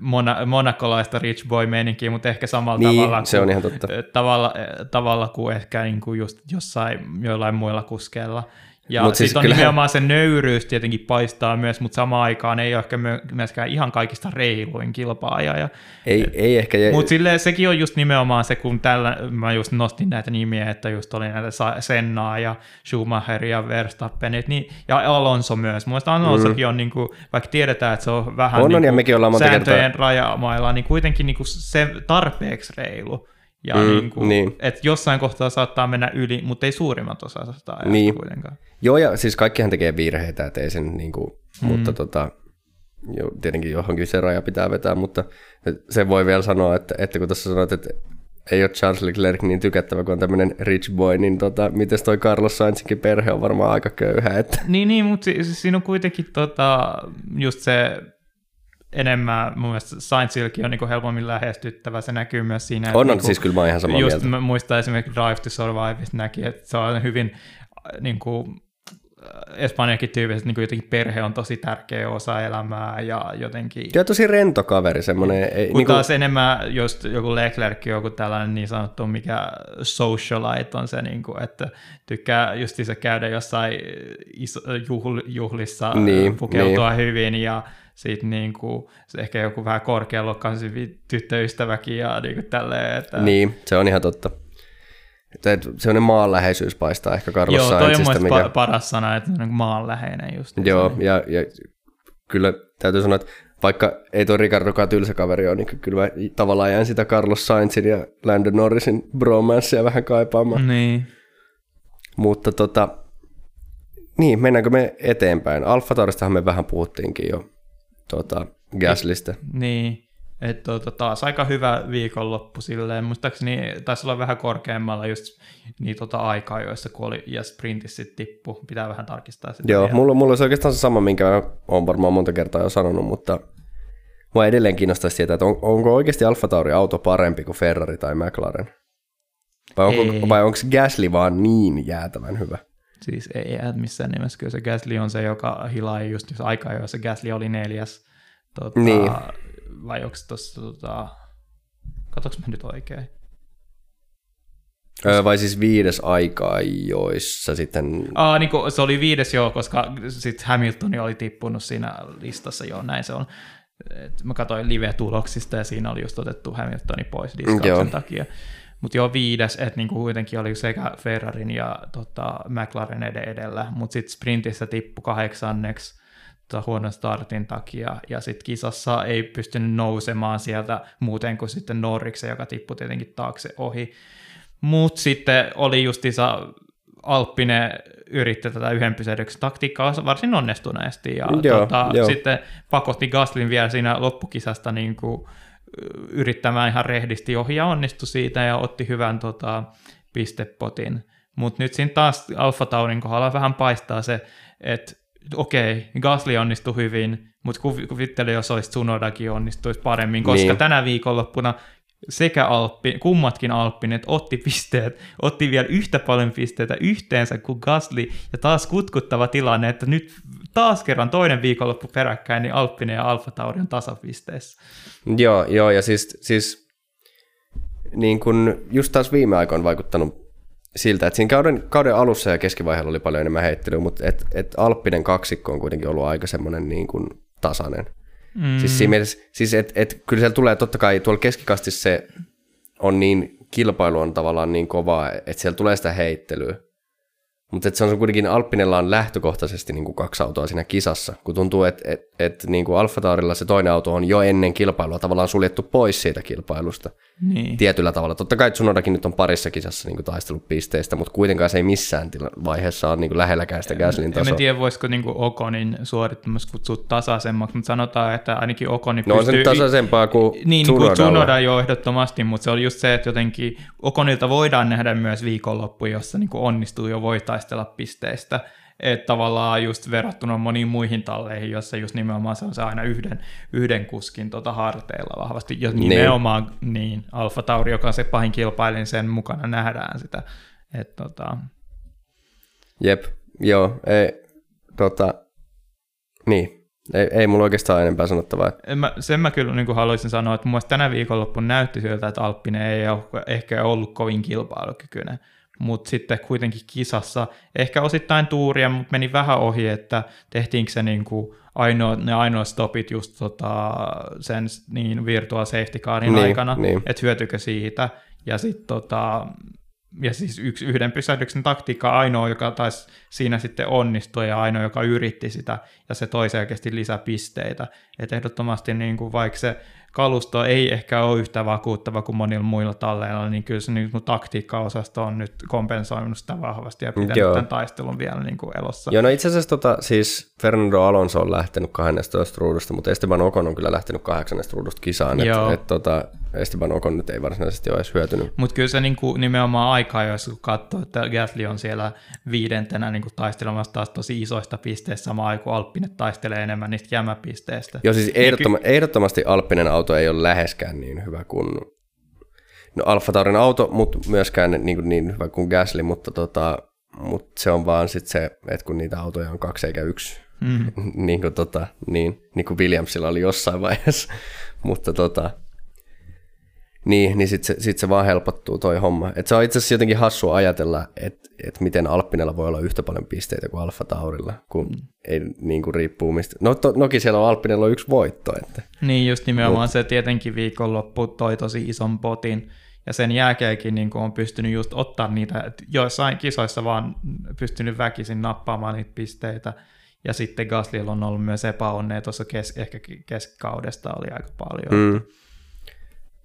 mona, monakolaista rich boy meininkiä, mutta ehkä samalla niin, tavalla, se on ihan totta. Tavalla, tavalla kuin ehkä niin kuin just jossain joillain muilla kuskeilla. Ja sitten siis on kyllähän... nimenomaan se nöyryys tietenkin paistaa myös, mutta samaan aikaan ei ole ehkä myöskään ihan kaikista reiluin kilpaaja. Ja, ei, ei ehkä. Mutta sekin on just nimenomaan se, kun tällä, mä just nostin näitä nimiä, että just oli näitä Sennaa ja Schumacher ja Verstappenit, niin, ja Alonso myös. Mun mielestä Alonsokin mm. on, niin kuin, vaikka tiedetään, että se on vähän on, niin kuin, ja sääntöjen kertaa. rajamailla, niin kuitenkin niin kuin se tarpeeksi reilu. Ja mm, niin kuin, niin. Että jossain kohtaa saattaa mennä yli, mutta ei suurimmat osa ajasta niin. kuitenkaan. Joo, ja siis kaikkihan tekee virheitä, että ei sen, niin kuin, mm. mutta tota, jo, tietenkin johonkin se raja pitää vetää, mutta se voi vielä sanoa, että, että kun tuossa sanoit, että ei ole Charles Leclerc niin tykättävä kuin on tämmöinen rich boy, niin tota, miten toi Carlos Sainzinkin perhe on varmaan aika köyhä. Että... Niin, niin mutta si- siinä on kuitenkin tota, just se enemmän, mun mielestä Sainzilkin on niin helpommin lähestyttävä, se näkyy myös siinä. On, on niin kuin, siis kyllä mä ihan samaa just mieltä. Mä muistan esimerkiksi Drive to Survive, näki, että se on hyvin niin kuin, Espanjakin tyypillisesti niin jotenkin perhe on tosi tärkeä osa elämää ja jotenkin... Ja tosi rento kaveri, semmoinen... Ei, Mutta niin kuin... taas enemmän just joku Leclerc, joku tällainen niin sanottu, mikä socialite on se, niin kuin, että tykkää justiinsa käydä jossain iso, juhl, juhlissa niin, pukeutua niin. hyvin ja sitten niin kuin, ehkä joku vähän korkealuokkaisempi tyttöystäväkin ja niin kuin tälleen. Että... Niin, se on ihan totta. Sellainen maanläheisyys paistaa ehkä Carlos Joo, toi on mikä... paras sana, että niin maanläheinen just. Joo, ja, ja kyllä täytyy sanoa, että vaikka ei tuo Ricardokaan tylsä kaveri ole, niin kyllä mä tavallaan jään sitä Carlos Sainzin ja Landon Norrisin bromanssia vähän kaipaamaan. Niin. Mutta tota, niin, mennäänkö me eteenpäin? Alfa Tauristahan me vähän puhuttiinkin jo tota, Gaslista. Niin, että tuota, taas aika hyvä viikonloppu silleen. Muistaakseni taisi olla vähän korkeammalla just niin tota aikaa, joissa kun oli ja sprintissä tippu. Pitää vähän tarkistaa sitä. Joo, mulla, mulla olisi oikeastaan se sama, minkä mä oon varmaan monta kertaa jo sanonut, mutta mua edelleen kiinnostaisi tietää, että on, onko oikeasti Alfa Tauri auto parempi kuin Ferrari tai McLaren? Vai onko, vai onko Gasly vaan niin jäätävän hyvä? Siis ei jää missään nimessä. Kyllä se Gasly on se, joka hilaa just aikaa, joissa Gasly oli neljäs Tota, niin. Vai onko tuossa, tota, katsoinko mä nyt oikein? Öö, vai siis viides aika, joissa sitten... Aa, niin kuin, se oli viides joo, koska sitten Hamilton oli tippunut siinä listassa jo, näin se on. Et mä katsoin live-tuloksista ja siinä oli just otettu Hamiltoni pois diskauksen takia. Mutta jo viides, että niinku kuitenkin oli sekä Ferrarin ja tota, McLaren edellä, mutta sitten sprintissä tippu kahdeksanneksi huonon startin takia, ja sitten kisassa ei pystynyt nousemaan sieltä muuten kuin sitten Norriksen, joka tippui tietenkin taakse ohi. Mutta sitten oli justiinsa Alppinen yritti tätä yhden pysähdyksen taktiikkaa varsin onnistuneesti, ja joo, tota, joo. sitten pakotti Gaslin vielä siinä loppukisasta niin kuin, yrittämään ihan rehdisti ohi ja onnistui siitä ja otti hyvän tota, pistepotin. Mutta nyt siinä taas Alfa Taurin kohdalla vähän paistaa se, että okei, Gasly onnistui hyvin, mutta kuvittele, jos olisi Tsunodakin onnistuisi paremmin, koska niin. tänä viikonloppuna sekä Alppi, kummatkin Alppinet otti pisteet, otti vielä yhtä paljon pisteitä yhteensä kuin Gasly, ja taas kutkuttava tilanne, että nyt taas kerran toinen viikonloppu peräkkäin, niin Alppinen ja Alfa Tauri on tasapisteissä. Joo, joo, ja siis, siis niin kun just taas viime aikoina vaikuttanut siltä, että siinä kauden, kauden alussa ja keskivaiheella oli paljon enemmän heittelyä, mutta et, et Alppinen kaksikko on kuitenkin ollut aika semmoinen niin kuin tasainen. Mm. Siis siinä mielessä, siis et, et, kyllä siellä tulee totta kai, tuolla keskikastissa se on niin, kilpailu on tavallaan niin kovaa, että siellä tulee sitä heittelyä. Mutta se on kuitenkin, Alppinella on lähtökohtaisesti niin kuin kaksi autoa siinä kisassa, kun tuntuu, että et, et, niin kuin Alfa Taurilla se toinen auto on jo ennen kilpailua tavallaan suljettu pois siitä kilpailusta niin. tietyllä tavalla. Totta kai Tsunodakin nyt on parissa kisassa niin kuin taistellut pisteistä, mutta kuitenkaan se ei missään tila- vaiheessa ole niin kuin lähelläkään sitä Gaslin tasoa. En tiedä, voisiko niin kuin Okonin suorittamus kutsua tasaisemmaksi, mutta sanotaan, että ainakin Okoni no, pystyy... No on se tasaisempaa kuin Niin, niin kuin Tsunoda jo ehdottomasti, mutta se on just se, että jotenkin Okonilta voidaan nähdä myös viikonloppu, jossa niin kuin onnistuu jo voi taistella pisteistä. Että tavallaan just verrattuna moniin muihin talleihin, jossa just nimenomaan se on se aina yhden, yhden kuskin tota harteilla vahvasti. Ja niin. nimenomaan niin, Alfa Tauri, joka on se pahin kilpailin, sen mukana nähdään sitä. Et, tota... Jep, joo, ei, tota, niin, ei, ei mulla oikeastaan enempää sanottavaa. Mä, sen mä kyllä niin haluaisin sanoa, että mun tänä viikonloppuna näytti siltä, että Alppinen ei ole ehkä ollut kovin kilpailukykyinen mutta sitten kuitenkin kisassa ehkä osittain tuuria, mutta meni vähän ohi, että tehtiinkö se niin kuin ainoa, ne ainoa stopit just tota, sen niin virtual safety carin niin, aikana, niin. että hyötykö siitä. Ja sitten tota, ja siis yksi, yhden pysähdyksen taktiikka ainoa, joka taisi siinä sitten onnistua ja ainoa, joka yritti sitä, ja se toi selkeästi lisäpisteitä. Että ehdottomasti niin kuin vaikka se kalusto ei ehkä ole yhtä vakuuttava kuin monilla muilla talleilla, niin kyllä se niin taktiikkaosasto on nyt kompensoinut sitä vahvasti ja pitänyt Joo. tämän taistelun vielä niin kuin elossa. Joo, no itse asiassa tota, siis Fernando Alonso on lähtenyt 12 ruudusta, mutta Esteban Ocon on kyllä lähtenyt 8 ruudusta kisaan, että et, tota, Esteban Ocon nyt ei varsinaisesti ole edes hyötynyt. Mutta kyllä se niin kuin, nimenomaan aikaa, jos katsoo, että Gasly on siellä viidentenä niin kuin taistelemassa taas tosi isoista pisteistä samaan aikaan, kun Alppinen taistelee enemmän niistä jämäpisteistä. Joo, siis ehdottoma- ky- ehdottomasti Alppinen auto ei ole läheskään niin hyvä kuin no Alfa Taurin auto, mutta myöskään niin, niin hyvä kuin Gasly, mutta, tota, mutta se on vaan sit se, että kun niitä autoja on kaksi eikä yksi, mm. niin, kuin tota, niin, niin kuin Williamsilla oli jossain vaiheessa, mutta tota, niin, niin sitten se, sit se vaan helpottuu toi homma. Et se on itse asiassa jotenkin hassua ajatella, että et miten Alppinella voi olla yhtä paljon pisteitä kuin Alfa Taurilla, kun mm. ei niin kuin riippuu mistä. No to, noki siellä on Alppinella on yksi voitto. Että. Niin just nimenomaan Mut. se tietenkin viikonloppu toi tosi ison potin. Ja sen jälkeenkin niin on pystynyt just ottaa niitä, että joissain kisoissa vaan pystynyt väkisin nappaamaan niitä pisteitä. Ja sitten Gaslylla on ollut myös epäonnea tuossa kes, ehkä keskikaudesta oli aika paljon. Mm.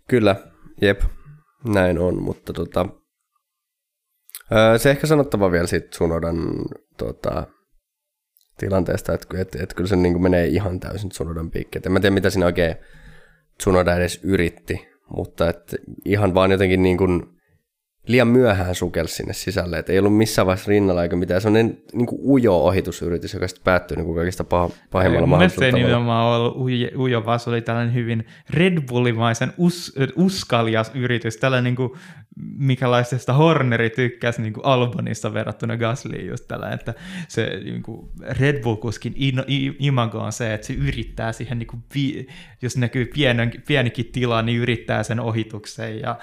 Kyllä, jep, näin on, mutta tota, se ehkä sanottava vielä siitä Tsunodan tota, tilanteesta, että et, et kyllä se niin kuin menee ihan täysin Tsunodan piikki. en mä tiedä, mitä siinä oikein Tsunoda edes yritti, mutta et ihan vaan jotenkin niin kuin liian myöhään sukelsi sinne sisälle, että ei ollut missään vaiheessa rinnalla eikä mitään. Sellainen niin kuin ujo ohitusyritys, joka sitten päättyi niin kuin kaikista pah- pahimmalla mahdollisella tavalla. se ei nimenomaan ollut ujo, ujo, vaan se oli tällainen hyvin Red Bullimaisen us, uskalias yritys, tällainen niin kuin, mikälaisesta Horneri tykkäsi niin kuin Albonista verrattuna Gaslyin just tällä, että se niin kuin Red Bull-kuskin imago on se, että se yrittää siihen, niin kuin, jos näkyy pienen, pienikin tila, niin yrittää sen ohituksen ja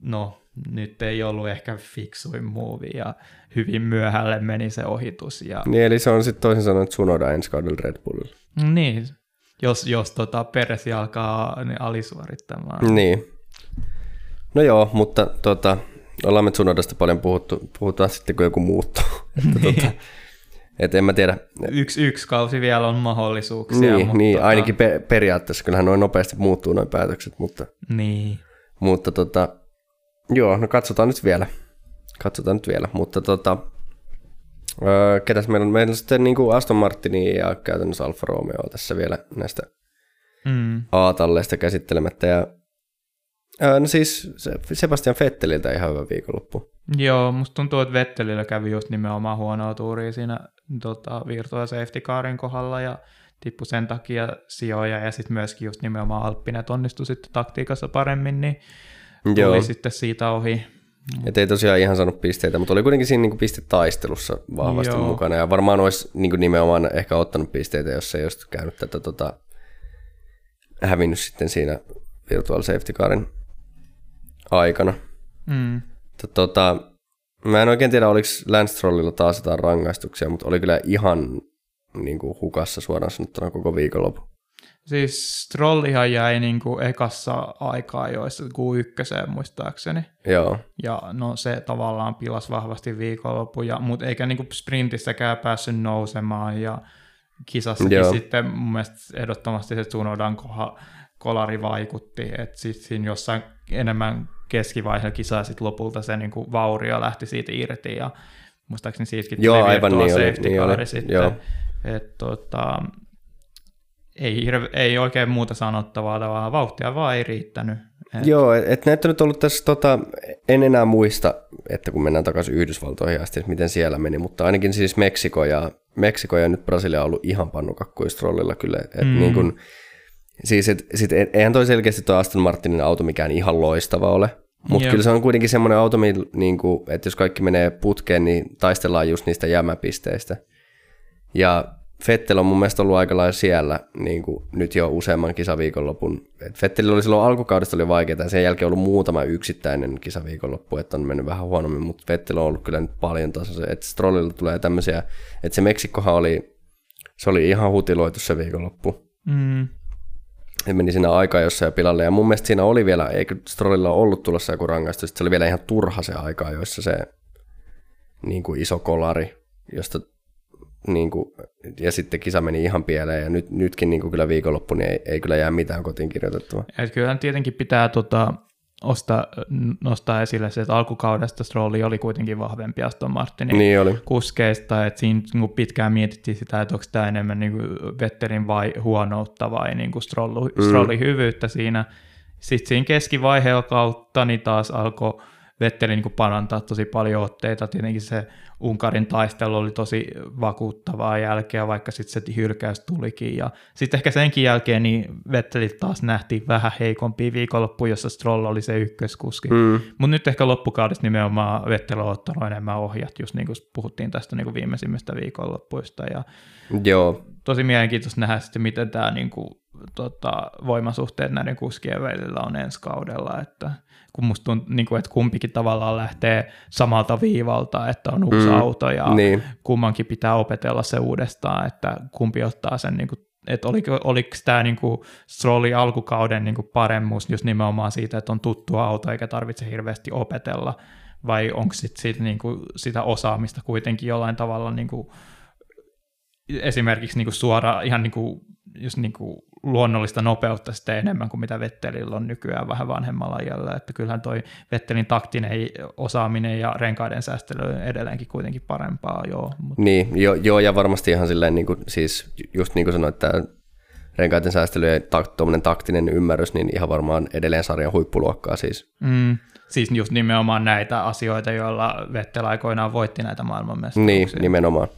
no nyt ei ollut ehkä fiksuin muuvi ja hyvin myöhälle meni se ohitus. Ja... Niin, eli se on sitten toisin sanoen Tsunoda ensi kaudella Red Bullilla. Niin, jos, jos tota Peresi alkaa niin alisuorittamaan. Niin. No joo, mutta tota, ollaan me Tsunodasta paljon puhuttu, puhutaan sitten kun joku muuttuu. että, niin. tota, et en mä tiedä. Yksi, yksi kausi vielä on mahdollisuuksia. Niin, mutta niin tota... ainakin pe- periaatteessa. Kyllähän noin nopeasti muuttuu noin päätökset, mutta, niin. mutta tota, Joo, no katsotaan nyt vielä. Katsotaan nyt vielä, mutta tota, öö, ketäs meillä on? Meillä on sitten niin kuin Aston Martini ja käytännössä Alfa Romeo tässä vielä näistä mm. A-talleista käsittelemättä. Ja, öö, no siis Sebastian Vetteliltä ihan hyvä viikonloppu. Joo, musta tuntuu, että Vettelillä kävi just nimenomaan huonoa tuuria siinä tota, Virtua Safety Carin kohdalla ja tippui sen takia sijoja ja sitten myöskin just nimenomaan Alppinen onnistui sitten taktiikassa paremmin, niin tuli Joo. sitten siitä ohi. Et ei tosiaan ihan saanut pisteitä, mutta oli kuitenkin siinä niin pistetaistelussa vahvasti Joo. mukana. Ja varmaan olisi niin nimenomaan ehkä ottanut pisteitä, jos ei olisi käynyt tätä tota, hävinnyt sitten siinä Virtual Safety Carin aikana. Mm. Tota, mä en oikein tiedä, oliko Lance Trollilla taas jotain rangaistuksia, mutta oli kyllä ihan niin kuin hukassa suoraan sanottuna koko viikonloppu. Siis Trollihan jäi niin kuin ekassa aikaa joissa Q1 muistaakseni. Joo. Ja no se tavallaan pilas vahvasti viikonloppuja, mutta eikä niin kuin sprintissäkään päässyt nousemaan ja kisassakin Joo. sitten mun mielestä ehdottomasti se Tsunodan kolari vaikutti, että sitten siinä jossain enemmän keskivaiheella kisaa sitten lopulta se niin kuin vaurio lähti siitä irti ja muistaakseni siitäkin tuli Joo, aivan niin oli, niin oli. sitten. Joo. Et, tota, ei, hirve, ei oikein muuta sanottavaa tavallaan, vauhtia vaan ei riittänyt. Et... Joo, et näitä nyt ollut tässä, tota, en enää muista, että kun mennään takaisin Yhdysvaltoihin asti, että miten siellä meni, mutta ainakin siis Meksiko ja, Meksiko ja nyt Brasilia on ollut ihan pannukakkuistrollilla kyllä. Et mm. niin kun, siis et, sit, et, eihän toi selkeästi tuo Aston Martinin auto mikään ihan loistava ole, mutta kyllä se on kuitenkin semmoinen auto, niin kuin, että jos kaikki menee putkeen, niin taistellaan just niistä jämäpisteistä. Ja Fettel on mun mielestä ollut aika lailla siellä niin kuin nyt jo useamman kisaviikonlopun. Fettel oli silloin alkukaudesta oli vaikeaa ja sen jälkeen ollut muutama yksittäinen kisaviikonloppu, että on mennyt vähän huonommin, mutta Fettel on ollut kyllä nyt paljon taas, että Strollilla tulee tämmöisiä, että se Meksikkohan oli, se oli ihan hutiloitu se viikonloppu. Mm. Se meni siinä aikaa jossain pilalle ja mun mielestä siinä oli vielä, eikö Strollilla ollut tulossa joku rangaistus, se oli vielä ihan turha se aika, joissa se niin kuin iso kolari, josta niin kuin, ja sitten kisa meni ihan pieleen ja nyt, nytkin niin kuin kyllä viikonloppu niin ei, ei kyllä jää mitään kotiin kirjoitettua. Et kyllä tietenkin pitää tota, osta, nostaa esille se, että alkukaudesta Strolli oli kuitenkin vahvempi Aston Martinin niin oli. kuskeista, että siinä niin kuin pitkään mietittiin sitä, että onko tämä enemmän niin kuin Vetterin vai huonoutta vai niin kuin Strolli, mm. Hyvyyttä siinä. Sitten siinä keskivaiheella kautta niin taas alkoi Vetteli niin parantaa tosi paljon otteita. Tietenkin se Unkarin taistelu oli tosi vakuuttavaa jälkeä, vaikka sitten se hylkäys tulikin. Ja sitten ehkä senkin jälkeen niin Vetteli taas nähtiin vähän heikompi viikonloppu, jossa Stroll oli se ykköskuski. Mm. Mutta nyt ehkä loppukaudessa nimenomaan Vettel on ottanut enemmän ohjat, just niin kuin puhuttiin tästä niin kuin viimeisimmistä viikonloppuista. Ja Joo. Tosi mielenkiintoista nähdä sitten, miten tämä niin kuin, tota, voimasuhteet näiden kuskien välillä on ensi kaudella, että kun musta tuntuu, niin kuin, että kumpikin tavallaan lähtee samalta viivalta, että on uusi mm, auto ja niin. kummankin pitää opetella se uudestaan, että kumpi ottaa sen, niin kuin, että oliko, oliko tämä niin kuin Strollin alkukauden niin kuin paremmuus just nimenomaan siitä, että on tuttu auto eikä tarvitse hirveästi opetella, vai onko sit siitä, niin kuin, sitä osaamista kuitenkin jollain tavalla niin kuin, esimerkiksi niin kuin suora ihan niin kuin, just niin kuin luonnollista nopeutta sitten enemmän kuin mitä Vettelillä on nykyään vähän vanhemmalla ajalla, että kyllähän toi Vettelin taktinen osaaminen ja renkaiden säästely on edelleenkin kuitenkin parempaa, joo. Mutta... Niin, jo, joo, ja varmasti ihan silleen, niin kuin, siis just niin kuin sanoit, että renkaiden säästely ja ta- taktinen ymmärrys, niin ihan varmaan edelleen sarjan huippuluokkaa siis. Mm. Siis just nimenomaan näitä asioita, joilla Vettel aikoinaan voitti näitä maailmanmestaruuksia. Niin, nimenomaan.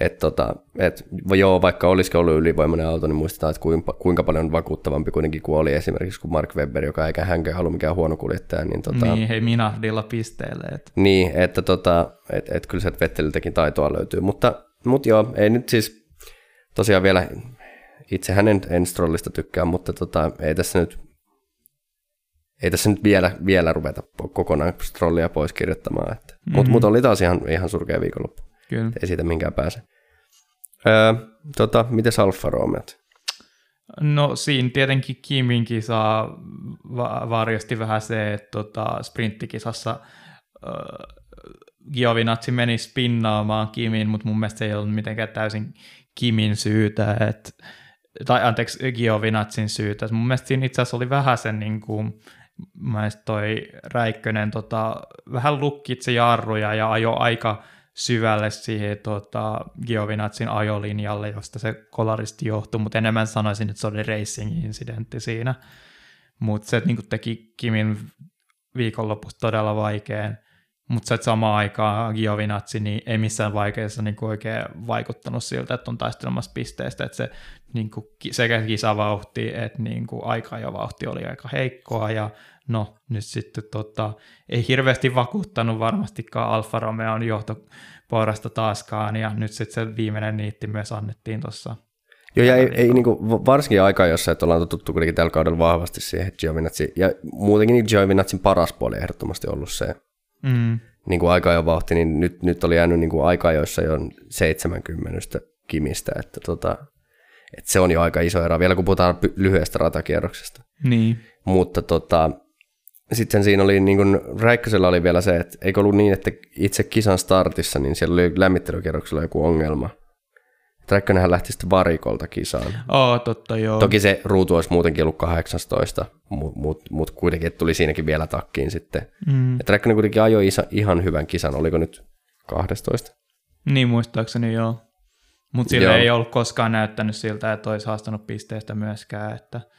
Et tota, et, joo, vaikka olisikin ollut ylivoimainen auto, niin muistetaan, että kuinka, kuinka paljon vakuuttavampi kuitenkin kuin oli esimerkiksi kuin Mark Webber, joka eikä hänkään halua mikään huono kuljettaja. Niin, tota, niin hei Minahdilla pisteelle. Et. Niin, että tota, et, et kyllä sieltä Vetteliltäkin taitoa löytyy. Mutta, mutta joo, ei nyt siis tosiaan vielä, itse hänen en Strollista tykkää, mutta tota, ei tässä nyt ei tässä nyt vielä, vielä ruveta kokonaan Strollia pois kirjoittamaan. Mm-hmm. Mutta mut oli taas ihan, ihan surkea viikonloppu. Kyllä. Ei siitä minkään pääse. Öö, tota, miten Alfa Romeo? No siinä tietenkin Kimin kisa va- varjosti vähän se, että tota, sprinttikisassa äh, Giovinazzi meni spinnaamaan Kimin, mutta mun mielestä se ei ollut mitenkään täysin Kimin syytä, että, tai anteeksi Giovinazzin syytä. Mun mielestä siinä itse asiassa oli vähän sen niin kuin, mä toi Räikkönen tota, vähän lukkitsi jarruja ja ajo aika syvälle siihen tota, Giovinazzin ajolinjalle, josta se kolaristi johtui, mutta enemmän sanoisin, että se oli racing-incidentti siinä. Mutta se niin teki Kimin viikonlopusta todella vaikean, mutta se samaan aikaan Giovinazzi niin ei missään vaikeassa niin oikein vaikuttanut siltä, että on taistelemassa pisteestä, että se niin kuin, sekä kisavauhti että niin kuin, aika ja vauhti oli aika heikkoa ja no nyt sitten tota, ei hirveästi vakuuttanut varmastikaan Alfa Romeon johtoporrasta taaskaan, ja nyt sitten se viimeinen niitti myös annettiin tuossa. Joo, ja ei, ei niin kuin, varsinkin aikaa, jossa että ollaan totuttu kuitenkin tällä kaudella vahvasti siihen Giovinazzi, ja muutenkin niin Giovinazzin paras puoli ehdottomasti ollut se mm. niin kuin aika jo vauhti, niin nyt, nyt oli jäänyt niin kuin aika, joissa jo 70 kimistä, että tota, että se on jo aika iso ero, vielä kun puhutaan lyhyestä ratakierroksesta. Niin. Mutta tota, sitten siinä oli, niin kuin Räikkösellä oli vielä se, että eikö ollut niin, että itse kisan startissa, niin siellä oli lämmittelykierroksella joku ongelma. Räikkönenhän lähti sitten varikolta kisaan. Oh, totta, joo. Toki se ruutu olisi muutenkin ollut 18, mutta mut, mut kuitenkin että tuli siinäkin vielä takkiin sitten. Mm. Että Räikkönen kuitenkin ajoi isa, ihan hyvän kisan, oliko nyt 12? Niin muistaakseni joo. Mutta sillä ei ollut koskaan näyttänyt siltä, että olisi haastanut pisteestä myöskään, että –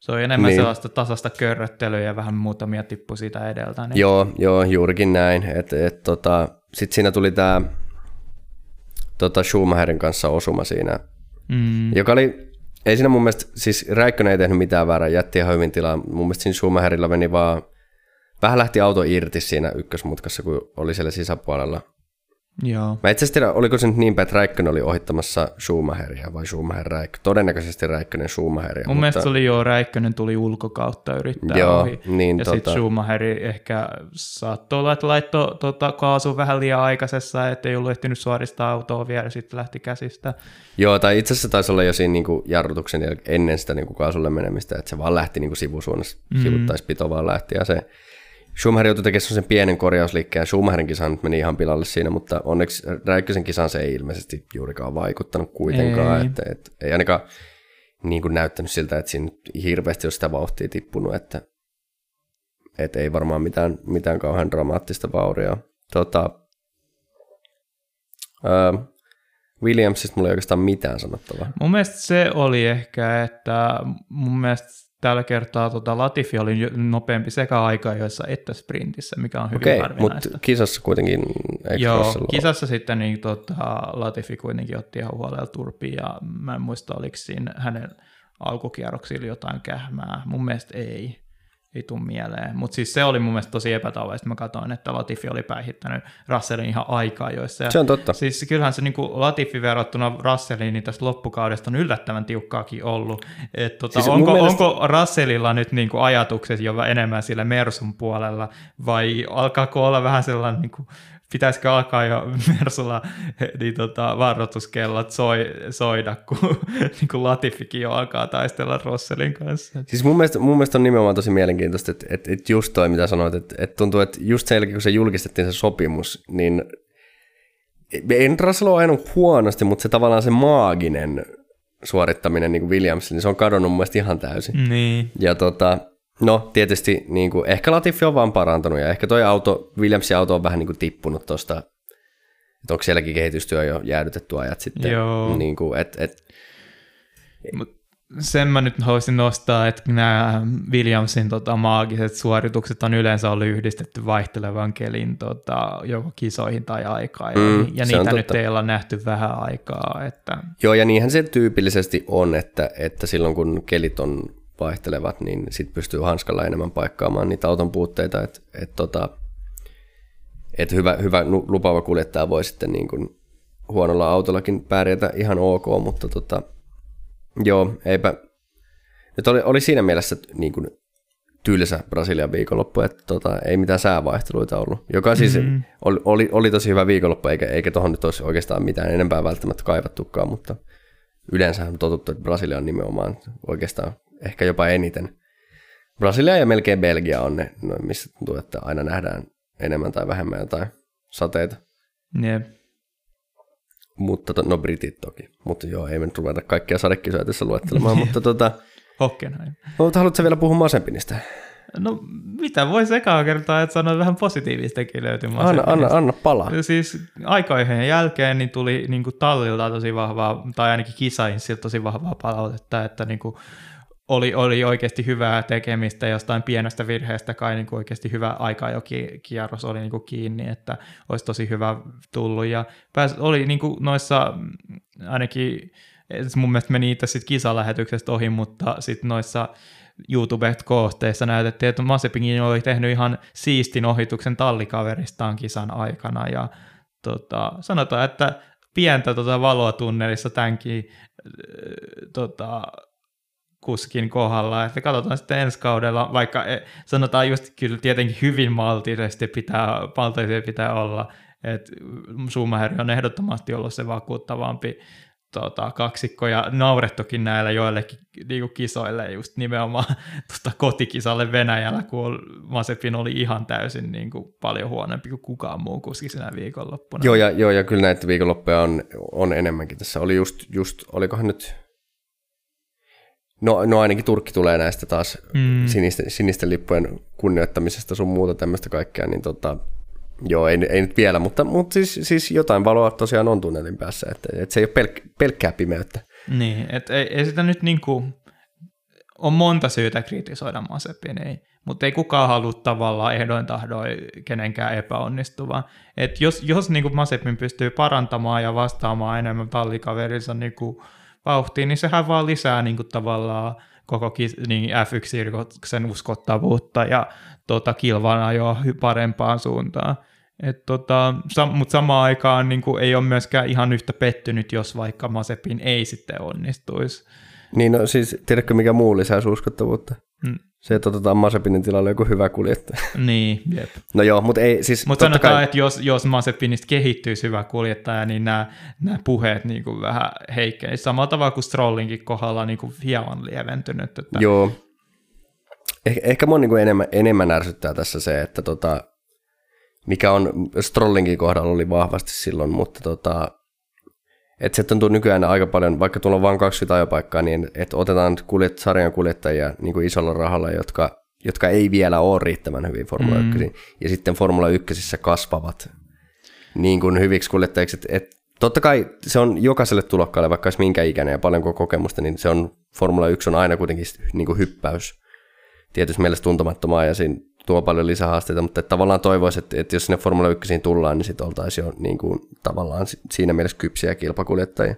se on enemmän niin. sellaista tasasta körröttelyä ja vähän muutamia tippu siitä edeltä. Niin. Joo, joo, juurikin näin. Et, et, tota, Sitten siinä tuli tämä tota Schumacherin kanssa osuma siinä, mm. joka oli, ei siinä mun mielestä, siis Räikkönen ei tehnyt mitään väärää, jätti ihan hyvin tilaa. Mun mielestä siinä Schumacherilla meni vaan, vähän lähti auto irti siinä ykkösmutkassa, kun oli siellä sisäpuolella. Joo. Mä itse asiassa oliko se nyt niin päin, että Räikkönen oli ohittamassa Schumacheria vai Schumacher Räikkönen? Todennäköisesti Räikkönen Schumacheria. Mun mutta... mielestä oli jo Räikkönen tuli ulkokautta yrittää joo, ohi. Niin, ja tota... sitten Schumacheri ehkä saattoi olla, että laittoi tota, kaasun vähän liian aikaisessa, että ei ollut ehtinyt suoristaa autoa vielä ja sitten lähti käsistä. Joo, tai itse asiassa taisi olla jo siinä niin kuin jarrutuksen ennen sitä niin kuin kaasulle menemistä, että se vaan lähti niin kuin sivusuunnassa, mm. sivuttaispito vaan lähti ja se Schumacher joutui tekemään sen pienen korjausliikkeen. Schumacherin kisan meni ihan pilalle siinä, mutta onneksi Räikkösen kisan se ei ilmeisesti juurikaan vaikuttanut kuitenkaan. Ei, että, että ei ainakaan niin kuin näyttänyt siltä, että siinä hirveästi olisi sitä vauhtia tippunut, että, että ei varmaan mitään, mitään kauhean dramaattista vaurioa. Tota, äh, Williamsista mulla ei oikeastaan mitään sanottavaa. Mun mielestä se oli ehkä, että mun mielestä Tällä kertaa tota, Latifi oli nopeampi sekä aika-ajoissa että sprintissä, mikä on hyvin Okei, harvinaista. mutta kisassa kuitenkin Joo, kisassa sitten niin, tota, Latifi kuitenkin otti ihan huolella turpiin ja mä en muista, oliko siinä hänen alkukierroksilla jotain kähmää. Mun mielestä ei ei tule mieleen. Mutta siis se oli mun mielestä tosi epätavallista. Mä katsoin, että Latifi oli päihittänyt Russellin ihan aikaa joissa. Se on totta. Siis kyllähän se niin kuin Latifi verrattuna Russelliin niin tästä loppukaudesta on yllättävän tiukkaakin ollut. Et, tota, siis onko, mielestä... onko Russellilla nyt niin kuin ajatukset jo enemmän sillä Mersun puolella vai alkaako olla vähän sellainen niin kuin pitäisikö alkaa jo Mersulla niin tota, varoituskellot soi, soida, kun, niin kuin Latifikin jo alkaa taistella Rosselin kanssa. Siis mun mielestä, mun mielestä on nimenomaan tosi mielenkiintoista, että, että, että just toi, mitä sanoit, että, että tuntuu, että just sen jälkeen, kun se julkistettiin se sopimus, niin en Russell ole ajanut huonosti, mutta se tavallaan se maaginen suorittaminen niin kuin Williams, niin se on kadonnut mun mielestä ihan täysin. Niin. Ja tota, No tietysti niin kuin, ehkä Latifi on vaan parantunut ja ehkä toi auto, Williamsin auto on vähän niin kuin tippunut tuosta, että onko sielläkin kehitystyö jo jäädytetty ajat sitten. Joo. Niin kuin, et, et, Mut, sen mä nyt haluaisin nostaa, että nämä Williamsin tota, maagiset suoritukset on yleensä ollut yhdistetty vaihtelevan kelin tota, joko kisoihin tai aikaan, mm, ja niitä nyt ei olla nähty vähän aikaa. Että... Joo, ja niinhän se tyypillisesti on, että, että silloin kun kelit on vaihtelevat, niin sitten pystyy hanskalla enemmän paikkaamaan niitä auton puutteita, että et, tota, et hyvä, hyvä lupaava kuljettaja voi sitten niin kuin huonolla autollakin pärjätä ihan ok, mutta tota, joo, eipä, nyt oli, oli siinä mielessä niin kuin tylsä Brasilian viikonloppu, että tota, ei mitään säävaihteluita ollut, joka siis mm-hmm. oli, oli, oli tosi hyvä viikonloppu, eikä, eikä tuohon nyt olisi oikeastaan mitään enempää välttämättä kaivattukaan, mutta yleensä on totuttu, että Brasilia on nimenomaan oikeastaan ehkä jopa eniten. Brasilia ja melkein Belgia on ne, no, missä tuntuu, että aina nähdään enemmän tai vähemmän jotain sateita. Yeah. Mutta to, no britit toki. Mutta joo, ei me nyt ruveta kaikkia sadekisoja tässä luettelemaan. mutta tota, Hockenheim. Mutta haluatko vielä puhua Masepinista? No mitä voi sekaan kertoa, että sanoa vähän positiivistakin löytyy anna, anna, anna pala. Siis aikoihin jälkeen niin tuli niin kuin tallilta tosi vahvaa, tai ainakin siltä tosi vahvaa palautetta, että niin kuin oli, oli oikeasti hyvää tekemistä jostain pienestä virheestä kai niin kuin oikeasti hyvä aika jo kierros oli niin kuin kiinni, että olisi tosi hyvä tullut. Ja pääs, oli niin kuin noissa ainakin mun mielestä meni itse sitten kisalähetyksestä ohi, mutta sitten noissa YouTube-kohteissa näytettiin, että Masepingin oli tehnyt ihan siistin ohituksen tallikaveristaan kisan aikana. Ja tota, sanotaan, että pientä tota valoa tunnelissa tämänkin tota, kuskin kohdalla, että katsotaan sitten ensi kaudella, vaikka e, sanotaan just kyllä tietenkin hyvin maltisesti pitää, maltisesti pitää olla, että Schumacher on ehdottomasti ollut se vakuuttavampi tota, kaksikko ja naurettukin näillä joillekin niinku kisoille just nimenomaan tota, kotikisalle Venäjällä, kun Masepin oli ihan täysin niinku, paljon huonompi kuin kukaan muu kuski sinä viikonloppuna. Joo ja, joo, ja kyllä näitä viikonloppuja on, on enemmänkin. Tässä oli just, just olikohan nyt No, no ainakin Turkki tulee näistä taas mm. sinisten, sinisten lippujen kunnioittamisesta sun muuta tämmöistä kaikkea, niin tota, joo, ei, ei nyt vielä, mutta, mutta siis, siis jotain valoa tosiaan on tunnelin päässä, että, että se ei ole pelk, pelkkää pimeyttä. Niin, että ei, ei sitä nyt niin kuin, on monta syytä kritisoida Mazepin, ei, mutta ei kukaan halua tavallaan ehdoin tahdoin kenenkään epäonnistuvan. Et jos jos niin kuin Mazepin pystyy parantamaan ja vastaamaan enemmän tallikaverinsa niin kuin vauhtiin, niin sehän vaan lisää niin kuin tavallaan koko niin F1-sirkoksen uskottavuutta ja tota, kilvan ajoa parempaan suuntaan. Tota, sam- Mutta samaan aikaan niin kuin, ei ole myöskään ihan yhtä pettynyt, jos vaikka Masepin ei sitten onnistuisi. Niin, no siis tiedätkö mikä muu lisää uskottavuutta? Hmm. Se, että otetaan Masepinin tilalle joku hyvä kuljettaja. Niin, jep. No joo, mutta ei siis... Mutta sanotaan, kai... että jos, jos Masepinista kehittyisi hyvä kuljettaja, niin nämä, nämä puheet niin kuin vähän heikkenisivät. Samalla tavalla kuin Strollinkin kohdalla niin kuin hieman lieventynyt. Että... Joo. Eh, ehkä mua niin enemmän, enemmän ärsyttää tässä se, että tota, mikä on Strollinkin kohdalla oli vahvasti silloin, mutta tota, että se tuntuu nykyään aika paljon, vaikka tuolla on vain 20 ajopaikkaa, niin että otetaan kuljet, sarjan kuljettajia niin kuin isolla rahalla, jotka, jotka ei vielä ole riittävän hyvin Formula mm. 1, ja sitten Formula 1 kasvavat niin kuin hyviksi kuljettajiksi, että, että totta kai se on jokaiselle tulokkaalle, vaikka olisi minkä ikäinen ja paljonko kokemusta, niin se on Formula 1 on aina kuitenkin niin kuin hyppäys tietysti mielessä tuntemattomaa ja siinä tuo paljon lisähaasteita, mutta että tavallaan toivoisi, että, että jos sinne Formula 1 tullaan, niin sitten oltaisiin jo niin kuin, tavallaan siinä mielessä kypsiä kilpakuljettajia.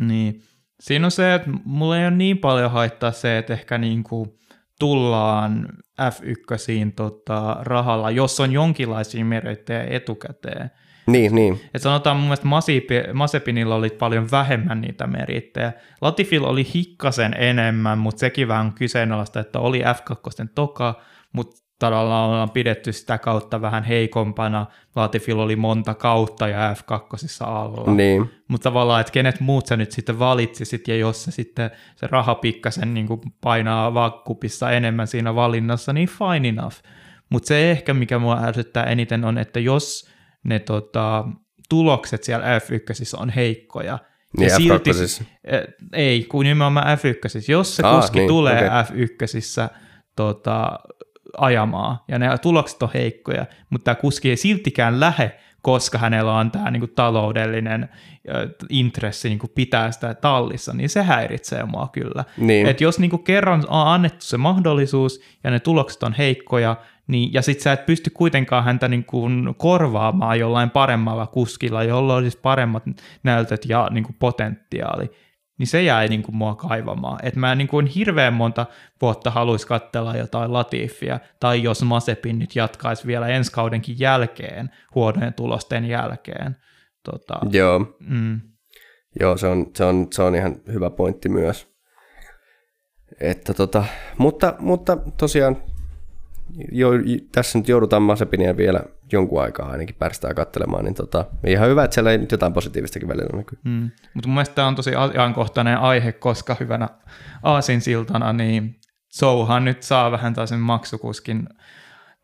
Niin. Siinä on se, että mulla ei ole niin paljon haittaa se, että ehkä niin kuin tullaan F1 tota, rahalla, jos on jonkinlaisia merittejä etukäteen. Niin, niin. Et sanotaan mun mielestä Masepinilla oli paljon vähemmän niitä merittejä. Latifil oli hikkasen enemmän, mutta sekin vähän kyseenalaista, että oli F2 toka, mutta tavallaan ollaan pidetty sitä kautta vähän heikompana. Latifil oli monta kautta ja F2 alla. Niin. Mutta tavallaan, että kenet muut sä nyt sitten valitsisit, ja jos se sitten se raha pikkasen niin painaa vakkupissa enemmän siinä valinnassa, niin fine enough. Mutta se ehkä, mikä mua ärsyttää eniten on, että jos ne tota, tulokset siellä F1 on heikkoja, niin ja silti, ei, kun nimenomaan F1. Jos se Aa, kuski niin, tulee okay. F1 tota, ajamaan, ja ne tulokset on heikkoja, mutta tämä kuski ei siltikään lähde koska hänellä on tämä niin kuin taloudellinen intressi niin kuin pitää sitä tallissa, niin se häiritsee mua kyllä. Niin. Et jos niin kuin kerran on annettu se mahdollisuus ja ne tulokset on heikkoja, niin, ja sitten sä et pysty kuitenkaan häntä niin kuin korvaamaan jollain paremmalla kuskilla, jolla olisi paremmat näytöt ja niin kuin potentiaali, niin se jäi niin kuin mua kaivamaan. Että mä niin kuin hirveän monta vuotta haluaisi katsella jotain Latifia, tai jos Masepin nyt jatkaisi vielä ensi kaudenkin jälkeen, huonojen tulosten jälkeen. Tota, Joo, mm. Joo se, on, se, on, se on ihan hyvä pointti myös. Että tota, mutta, mutta tosiaan jo, tässä nyt joudutaan Masepinia vielä jonkun aikaa ainakin pärstää katselemaan, niin tota, ihan hyvä, että siellä ei nyt jotain positiivistakin välillä näkyy. Mm. Mutta mun mielestä tämä on tosi ajankohtainen aihe, koska hyvänä aasinsiltana, niin Souhan nyt saa vähän taas maksukuskin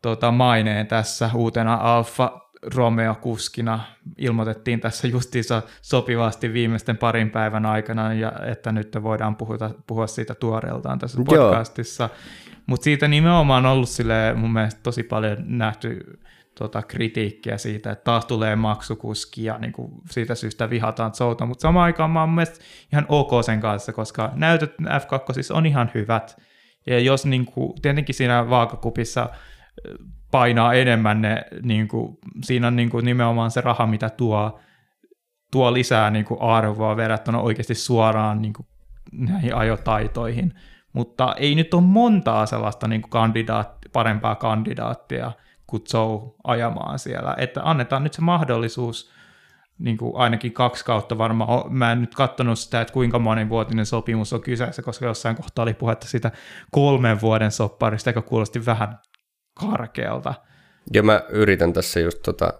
tota, maineen tässä uutena Alfa Romeo-kuskina. Ilmoitettiin tässä justiinsa sopivasti viimeisten parin päivän aikana, ja että nyt voidaan puhuta, puhua siitä tuoreeltaan tässä podcastissa. Mutta siitä nimenomaan on ollut sille mun mielestä tosi paljon nähty tota, kritiikkiä siitä, että taas tulee maksukuski ja niin kuin siitä syystä vihataan Zouta, mutta samaan aikaan mä oon mielestä ihan ok sen kanssa, koska näytöt F2 on ihan hyvät. Ja jos niin kuin, tietenkin siinä vaakakupissa painaa enemmän ne, niin kuin, siinä on niin kuin nimenomaan se raha, mitä tuo, tuo lisää niin kuin arvoa verrattuna oikeasti suoraan niin kuin näihin ajotaitoihin. Mutta ei nyt ole montaa sellaista niin kuin kandidaatti, parempaa kandidaattia kuin Joe ajamaan siellä. Että annetaan nyt se mahdollisuus, niin kuin ainakin kaksi kautta varmaan. Mä en nyt katsonut sitä, että kuinka monivuotinen sopimus on kyseessä, koska jossain kohtaa oli puhetta sitä kolmen vuoden sopparista, joka kuulosti vähän karkealta. Ja mä yritän tässä just tota,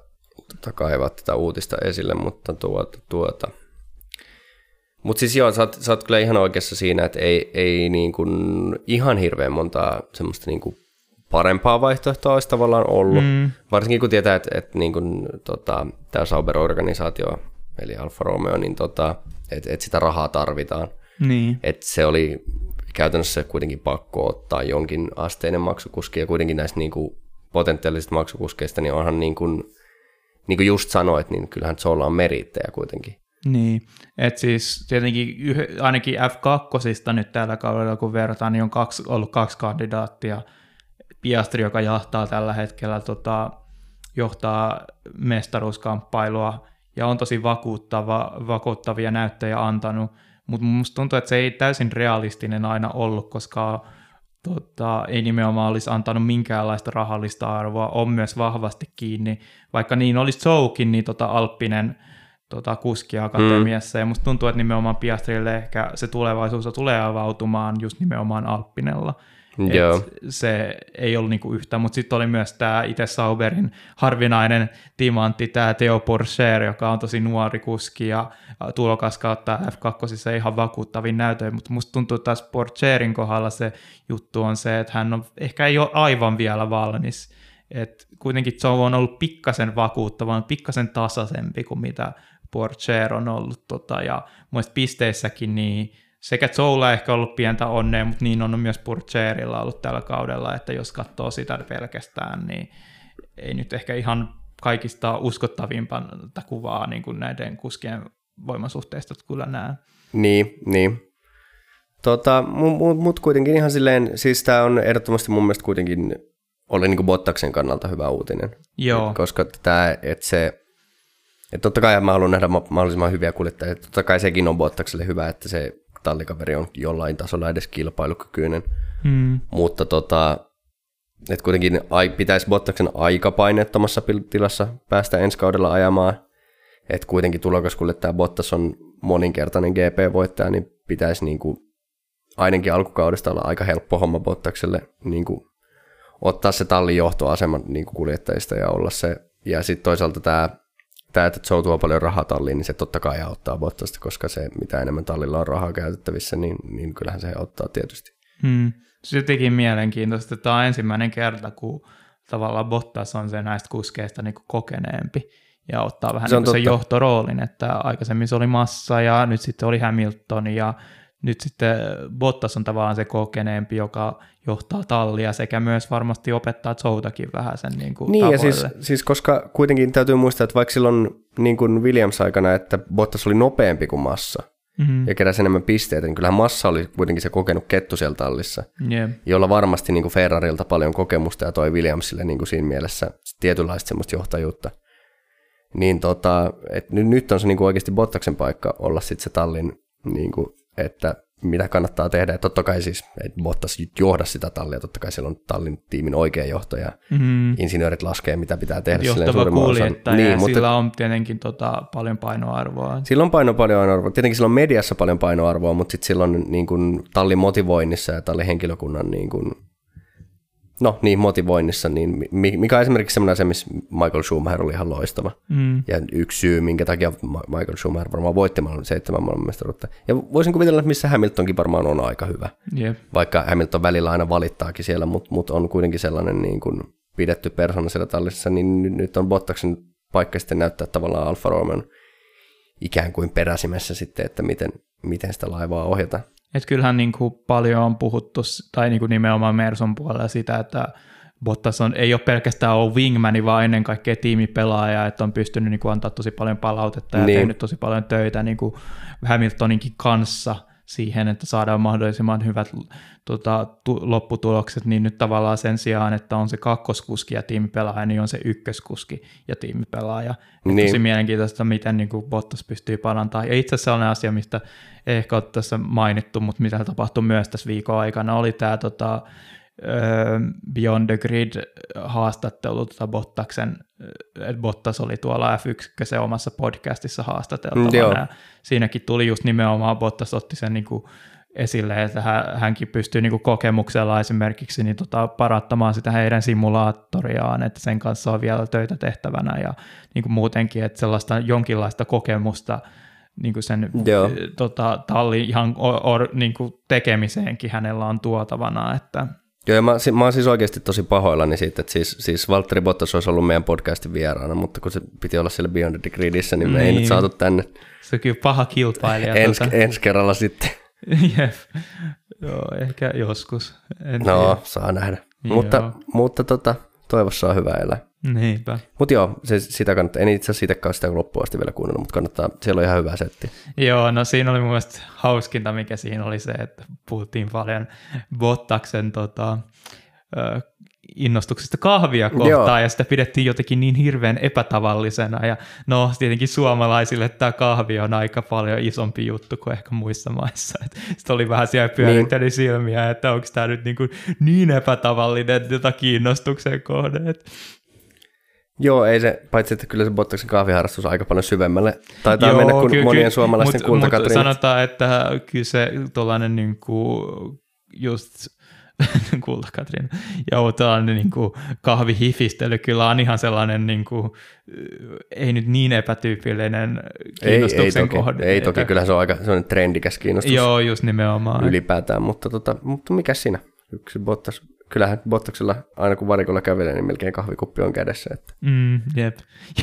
tota kaivaa tätä uutista esille, mutta tuota, tuota. Mutta siis joo, sä oot, sä oot kyllä ihan oikeassa siinä, että ei, ei niin kuin ihan hirveän montaa semmoista niin kuin parempaa vaihtoehtoa olisi tavallaan ollut. Mm. Varsinkin kun tietää, että, että niin kuin, tota, tämä Sauber-organisaatio, eli Alfa Romeo, niin tota, että, että sitä rahaa tarvitaan. Niin. Että se oli käytännössä kuitenkin pakko ottaa jonkin asteinen maksukuski, ja kuitenkin näistä niin kuin potentiaalisista maksukuskeista, niin onhan niin kuin, niin kuin just sanoit, niin kyllähän Zolla on merittejä kuitenkin. Niin, että siis tietenkin ainakin F2 nyt tällä kaudella kun verrataan, niin on kaksi, ollut kaksi kandidaattia. Piastri, joka jahtaa tällä hetkellä, tota, johtaa mestaruuskamppailua ja on tosi vakuuttava, vakuuttavia näyttöjä antanut, mutta minusta tuntuu, että se ei täysin realistinen aina ollut, koska tota, ei nimenomaan olisi antanut minkäänlaista rahallista arvoa, on myös vahvasti kiinni, vaikka niin olisi Soukin, niin tota Alppinen tota, kuskiakatemiassa, mm. ja musta tuntuu, että nimenomaan Piastrille ehkä se tulevaisuus tulee avautumaan just nimenomaan Alppinella. Joo. se ei ollut niinku yhtä, mutta sitten oli myös tämä itse Sauberin harvinainen timantti, tämä Theo Porcher, joka on tosi nuori kuski ja tulokas kautta F2 ihan vakuuttavin näytöin, mutta musta tuntuu että taas Porcherin kohdalla se juttu on se, että hän on ehkä ei ole aivan vielä valmis, et kuitenkin Joe on ollut pikkasen vakuuttava, pikkasen tasaisempi kuin mitä Porcher on ollut, tota, ja muista pisteissäkin niin sekä Zoulla ehkä ollut pientä onnea, mutta niin on myös Purcherilla ollut tällä kaudella, että jos katsoo sitä pelkästään, niin ei nyt ehkä ihan kaikista uskottavimpaa kuvaa niin kuin näiden kuskien voimasuhteista kyllä näe. Niin, niin. Tota, Mutta mut kuitenkin ihan silleen, siis tämä on ehdottomasti mun mielestä kuitenkin oli niin kuin Bottaksen kannalta hyvä uutinen. Joo. Koska tämä, että se, että totta kai mä haluan nähdä mahdollisimman hyviä kuljettajia, totta kai sekin on Bottakselle hyvä, että se tallikaveri on jollain tasolla edes kilpailukykyinen. Mm. Mutta tota, että kuitenkin ai, pitäisi Bottaksen aika painettomassa tilassa päästä ensi kaudella ajamaan. Että kuitenkin tulokaskuljettaja Bottas on moninkertainen GP-voittaja, niin pitäisi niin kuin ainakin alkukaudesta olla aika helppo homma Bottakselle niin kuin ottaa se tallin johtoasema niin kuin kuljettajista ja olla se. Ja sitten toisaalta tämä tämä, että Joe tuo paljon rahaa talliin, niin se totta kai auttaa Bottasta, koska se, mitä enemmän tallilla on rahaa käytettävissä, niin, niin kyllähän se auttaa tietysti. Hmm. Se jotenkin mielenkiintoista, että tämä on ensimmäinen kerta, kun tavallaan Bottas on se näistä kuskeista niin kokeneempi ja ottaa vähän se niin sen johtoroolin, että aikaisemmin se oli Massa ja nyt sitten oli Hamilton ja nyt sitten Bottas on tavallaan se kokeneempi, joka johtaa tallia sekä myös varmasti opettaa Zoutakin vähän sen niin kuin Niin, ja siis, siis, koska kuitenkin täytyy muistaa, että vaikka silloin niin kuin Williams-aikana, että Bottas oli nopeampi kuin Massa, mm-hmm. ja keräsi enemmän pisteitä, niin kyllähän Massa oli kuitenkin se kokenut kettu siellä tallissa, yeah. jolla varmasti niin kuin Ferrarilta paljon kokemusta ja toi Williamsille niin kuin siinä mielessä tietynlaista semmoista johtajuutta. Niin tota, et nyt, nyt on se niin kuin oikeasti Bottaksen paikka olla sitten se tallin, niin kuin, että mitä kannattaa tehdä. Ja totta kai siis, että Bottas johda sitä tallia, totta kai siellä on tallin tiimin oikea johtaja. Mm-hmm. Insinöörit laskee, mitä pitää tehdä. Johtava kuljettaja, niin, mutta sillä on tietenkin tota, paljon painoarvoa. Sillä on paino, paljon painoarvoa. Tietenkin sillä on mediassa paljon painoarvoa, mutta sitten sillä on niin kuin, tallin motivoinnissa ja tallin henkilökunnan niin kuin, no niin, motivoinnissa, niin mikä on esimerkiksi sellainen asia, missä Michael Schumacher oli ihan loistava. Mm. Ja yksi syy, minkä takia Michael Schumacher varmaan voitti maailman seitsemän maailmanmestaruutta. Ja voisin kuvitella, että missä Hamiltonkin varmaan on aika hyvä. Yep. Vaikka Hamilton välillä aina valittaakin siellä, mutta mut on kuitenkin sellainen niin kuin pidetty persona siellä tallissa, niin nyt on Bottaksen paikka sitten näyttää tavallaan Alfa Romeo ikään kuin peräsimessä sitten, että miten, miten sitä laivaa ohjata. Että kyllähän niin kuin paljon on puhuttu, tai niin kuin nimenomaan Merson puolella sitä, että Bottas on, ei ole pelkästään ollut wingmani, vaan ennen kaikkea tiimipelaaja, että on pystynyt niin kuin antaa tosi paljon palautetta ja niin. tehnyt tosi paljon töitä niin kuin Hamiltoninkin kanssa – siihen, että saadaan mahdollisimman hyvät tota, tu, lopputulokset, niin nyt tavallaan sen sijaan, että on se kakkoskuski ja tiimipelaaja, niin on se ykköskuski ja tiimipelaaja. Niin. Tosi mielenkiintoista, miten niin kuin Bottas pystyy parantamaan. Ja itse asiassa sellainen asia, mistä ei ehkä ole tässä mainittu, mutta mitä tapahtui myös tässä viikon aikana, oli tämä tota, Beyond the Grid haastattelu tota Bottaksen, että Bottas oli tuolla F1 se omassa podcastissa haastateltavana. Mm, siinäkin tuli just nimenomaan, Bottas otti sen niin kuin esille, että hänkin pystyy niin kuin kokemuksella esimerkiksi niin tota, parattamaan sitä heidän simulaattoriaan, että sen kanssa on vielä töitä tehtävänä ja niin kuin muutenkin, että sellaista jonkinlaista kokemusta niin kuin sen tota, tallin ihan or, or, niin kuin tekemiseenkin hänellä on tuotavana, että Joo, ja mä, mä oon siis oikeasti tosi pahoillani siitä, että siis, siis Valtteri Bottas olisi ollut meidän podcastin vieraana, mutta kun se piti olla siellä Beyond the Gridissä, niin me niin. ei nyt niin. saatu tänne. Se on kyllä paha kilpailija. Ens, tuota. ensi kerralla sitten. Jep. Joo, ehkä joskus. En no, tiedä. saa nähdä. Joo. Mutta, mutta tota, toivossa on hyvä elää. Niinpä. Mutta joo, se, sitä kannattaa, en itse asiassa siitäkään sitä loppuun asti vielä kuunnellut, mutta kannattaa, siellä on ihan hyvä setti. Joo, no siinä oli mun mielestä hauskinta, mikä siinä oli se, että puhuttiin paljon Bottaksen tota, innostuksesta kahvia kohtaan, Joo. ja sitä pidettiin jotenkin niin hirveän epätavallisena, ja no tietenkin suomalaisille tämä kahvi on aika paljon isompi juttu kuin ehkä muissa maissa, sitten oli vähän siellä pyöritteli niin. silmiä, että onko tämä nyt niin, kuin niin epätavallinen jota kiinnostuksen kohde, että Joo, ei se, paitsi että kyllä se Bottaksen kahviharrastus aika paljon syvemmälle taitaa Joo, mennä kuin ky- monien suomalaisten mut, mut sanotaan, että kyllä se tuollainen niin kuin just kultakatrin ja tällainen niin kuin kahvihifistely kyllä on ihan sellainen niin kuin, ei nyt niin epätyypillinen kiinnostuksen ei, ei toki, kohde. Ei toki, kyllä se on aika se on trendikäs kiinnostus. Joo, just nimenomaan. Ylipäätään, mutta, tota, mutta mikä siinä? Yksi Bottas kyllähän Bottaksella aina kun varikolla kävelee, niin melkein kahvikuppi on kädessä. Että. Mm, jep.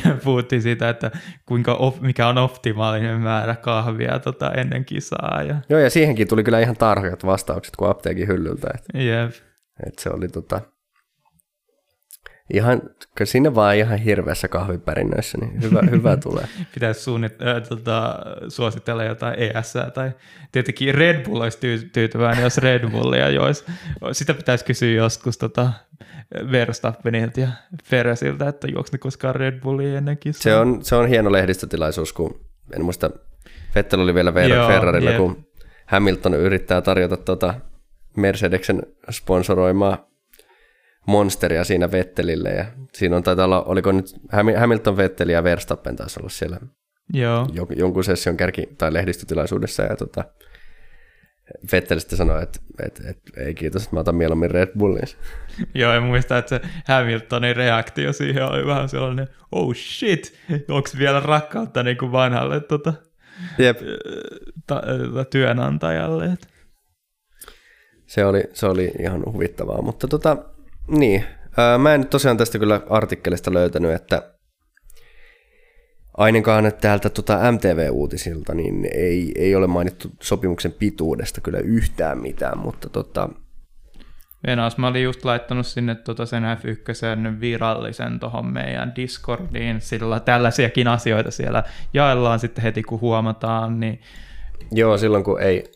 Ja puhuttiin siitä, että kuinka op, mikä on optimaalinen määrä kahvia tota, ennen kisaa. Ja... Joo, ja siihenkin tuli kyllä ihan tarkat vastaukset kuin apteekin hyllyltä. Että, jep. Että se oli tota, Ihan, sinne vaan ihan hirveässä kahviperinnöissä, niin hyvä, hyvä tulee. Pitäisi suunnit, äh, tota, suositella jotain ES tai tietenkin Red Bull olisi tyy- tyytyväinen, jos Red Bullia joisi. Sitä pitäisi kysyä joskus tota, Verstappenilta ja Feresiltä, että juoksi ne koskaan Red Bullia ennenkin. Se on, se on hieno lehdistötilaisuus, kun en muista, Vettel oli vielä Ver- Ferrarilla, yep. kun Hamilton yrittää tarjota tota Mercedeksen sponsoroimaa monsteria siinä Vettelille ja siinä on taitaa olla, oliko nyt Hamilton, Vetteli ja Verstappen taisi olla siellä Joo. jonkun session kärki- tai lehdistötilaisuudessa ja tota, Vettel sitten sanoi, että, että, että ei kiitos, että mä otan mieluummin Red Bullin. Joo, ja muista, että se Hamiltonin reaktio siihen oli vähän sellainen, oh shit, onko vielä rakkautta niin kuin vanhalle tota, Jep. Ta, ta, työnantajalle. Että. Se oli, se oli ihan huvittavaa, mutta tota, niin, mä en tosiaan tästä kyllä artikkelista löytänyt, että ainakaan täältä tota MTV-uutisilta, niin ei, ei ole mainittu sopimuksen pituudesta kyllä yhtään mitään, mutta tota, Venäjäs, mä olin just laittanut sinne tota sen F1 virallisen tuohon meidän Discordiin, sillä tällaisiakin asioita siellä jaellaan sitten heti kun huomataan. Niin... Joo, silloin kun ei,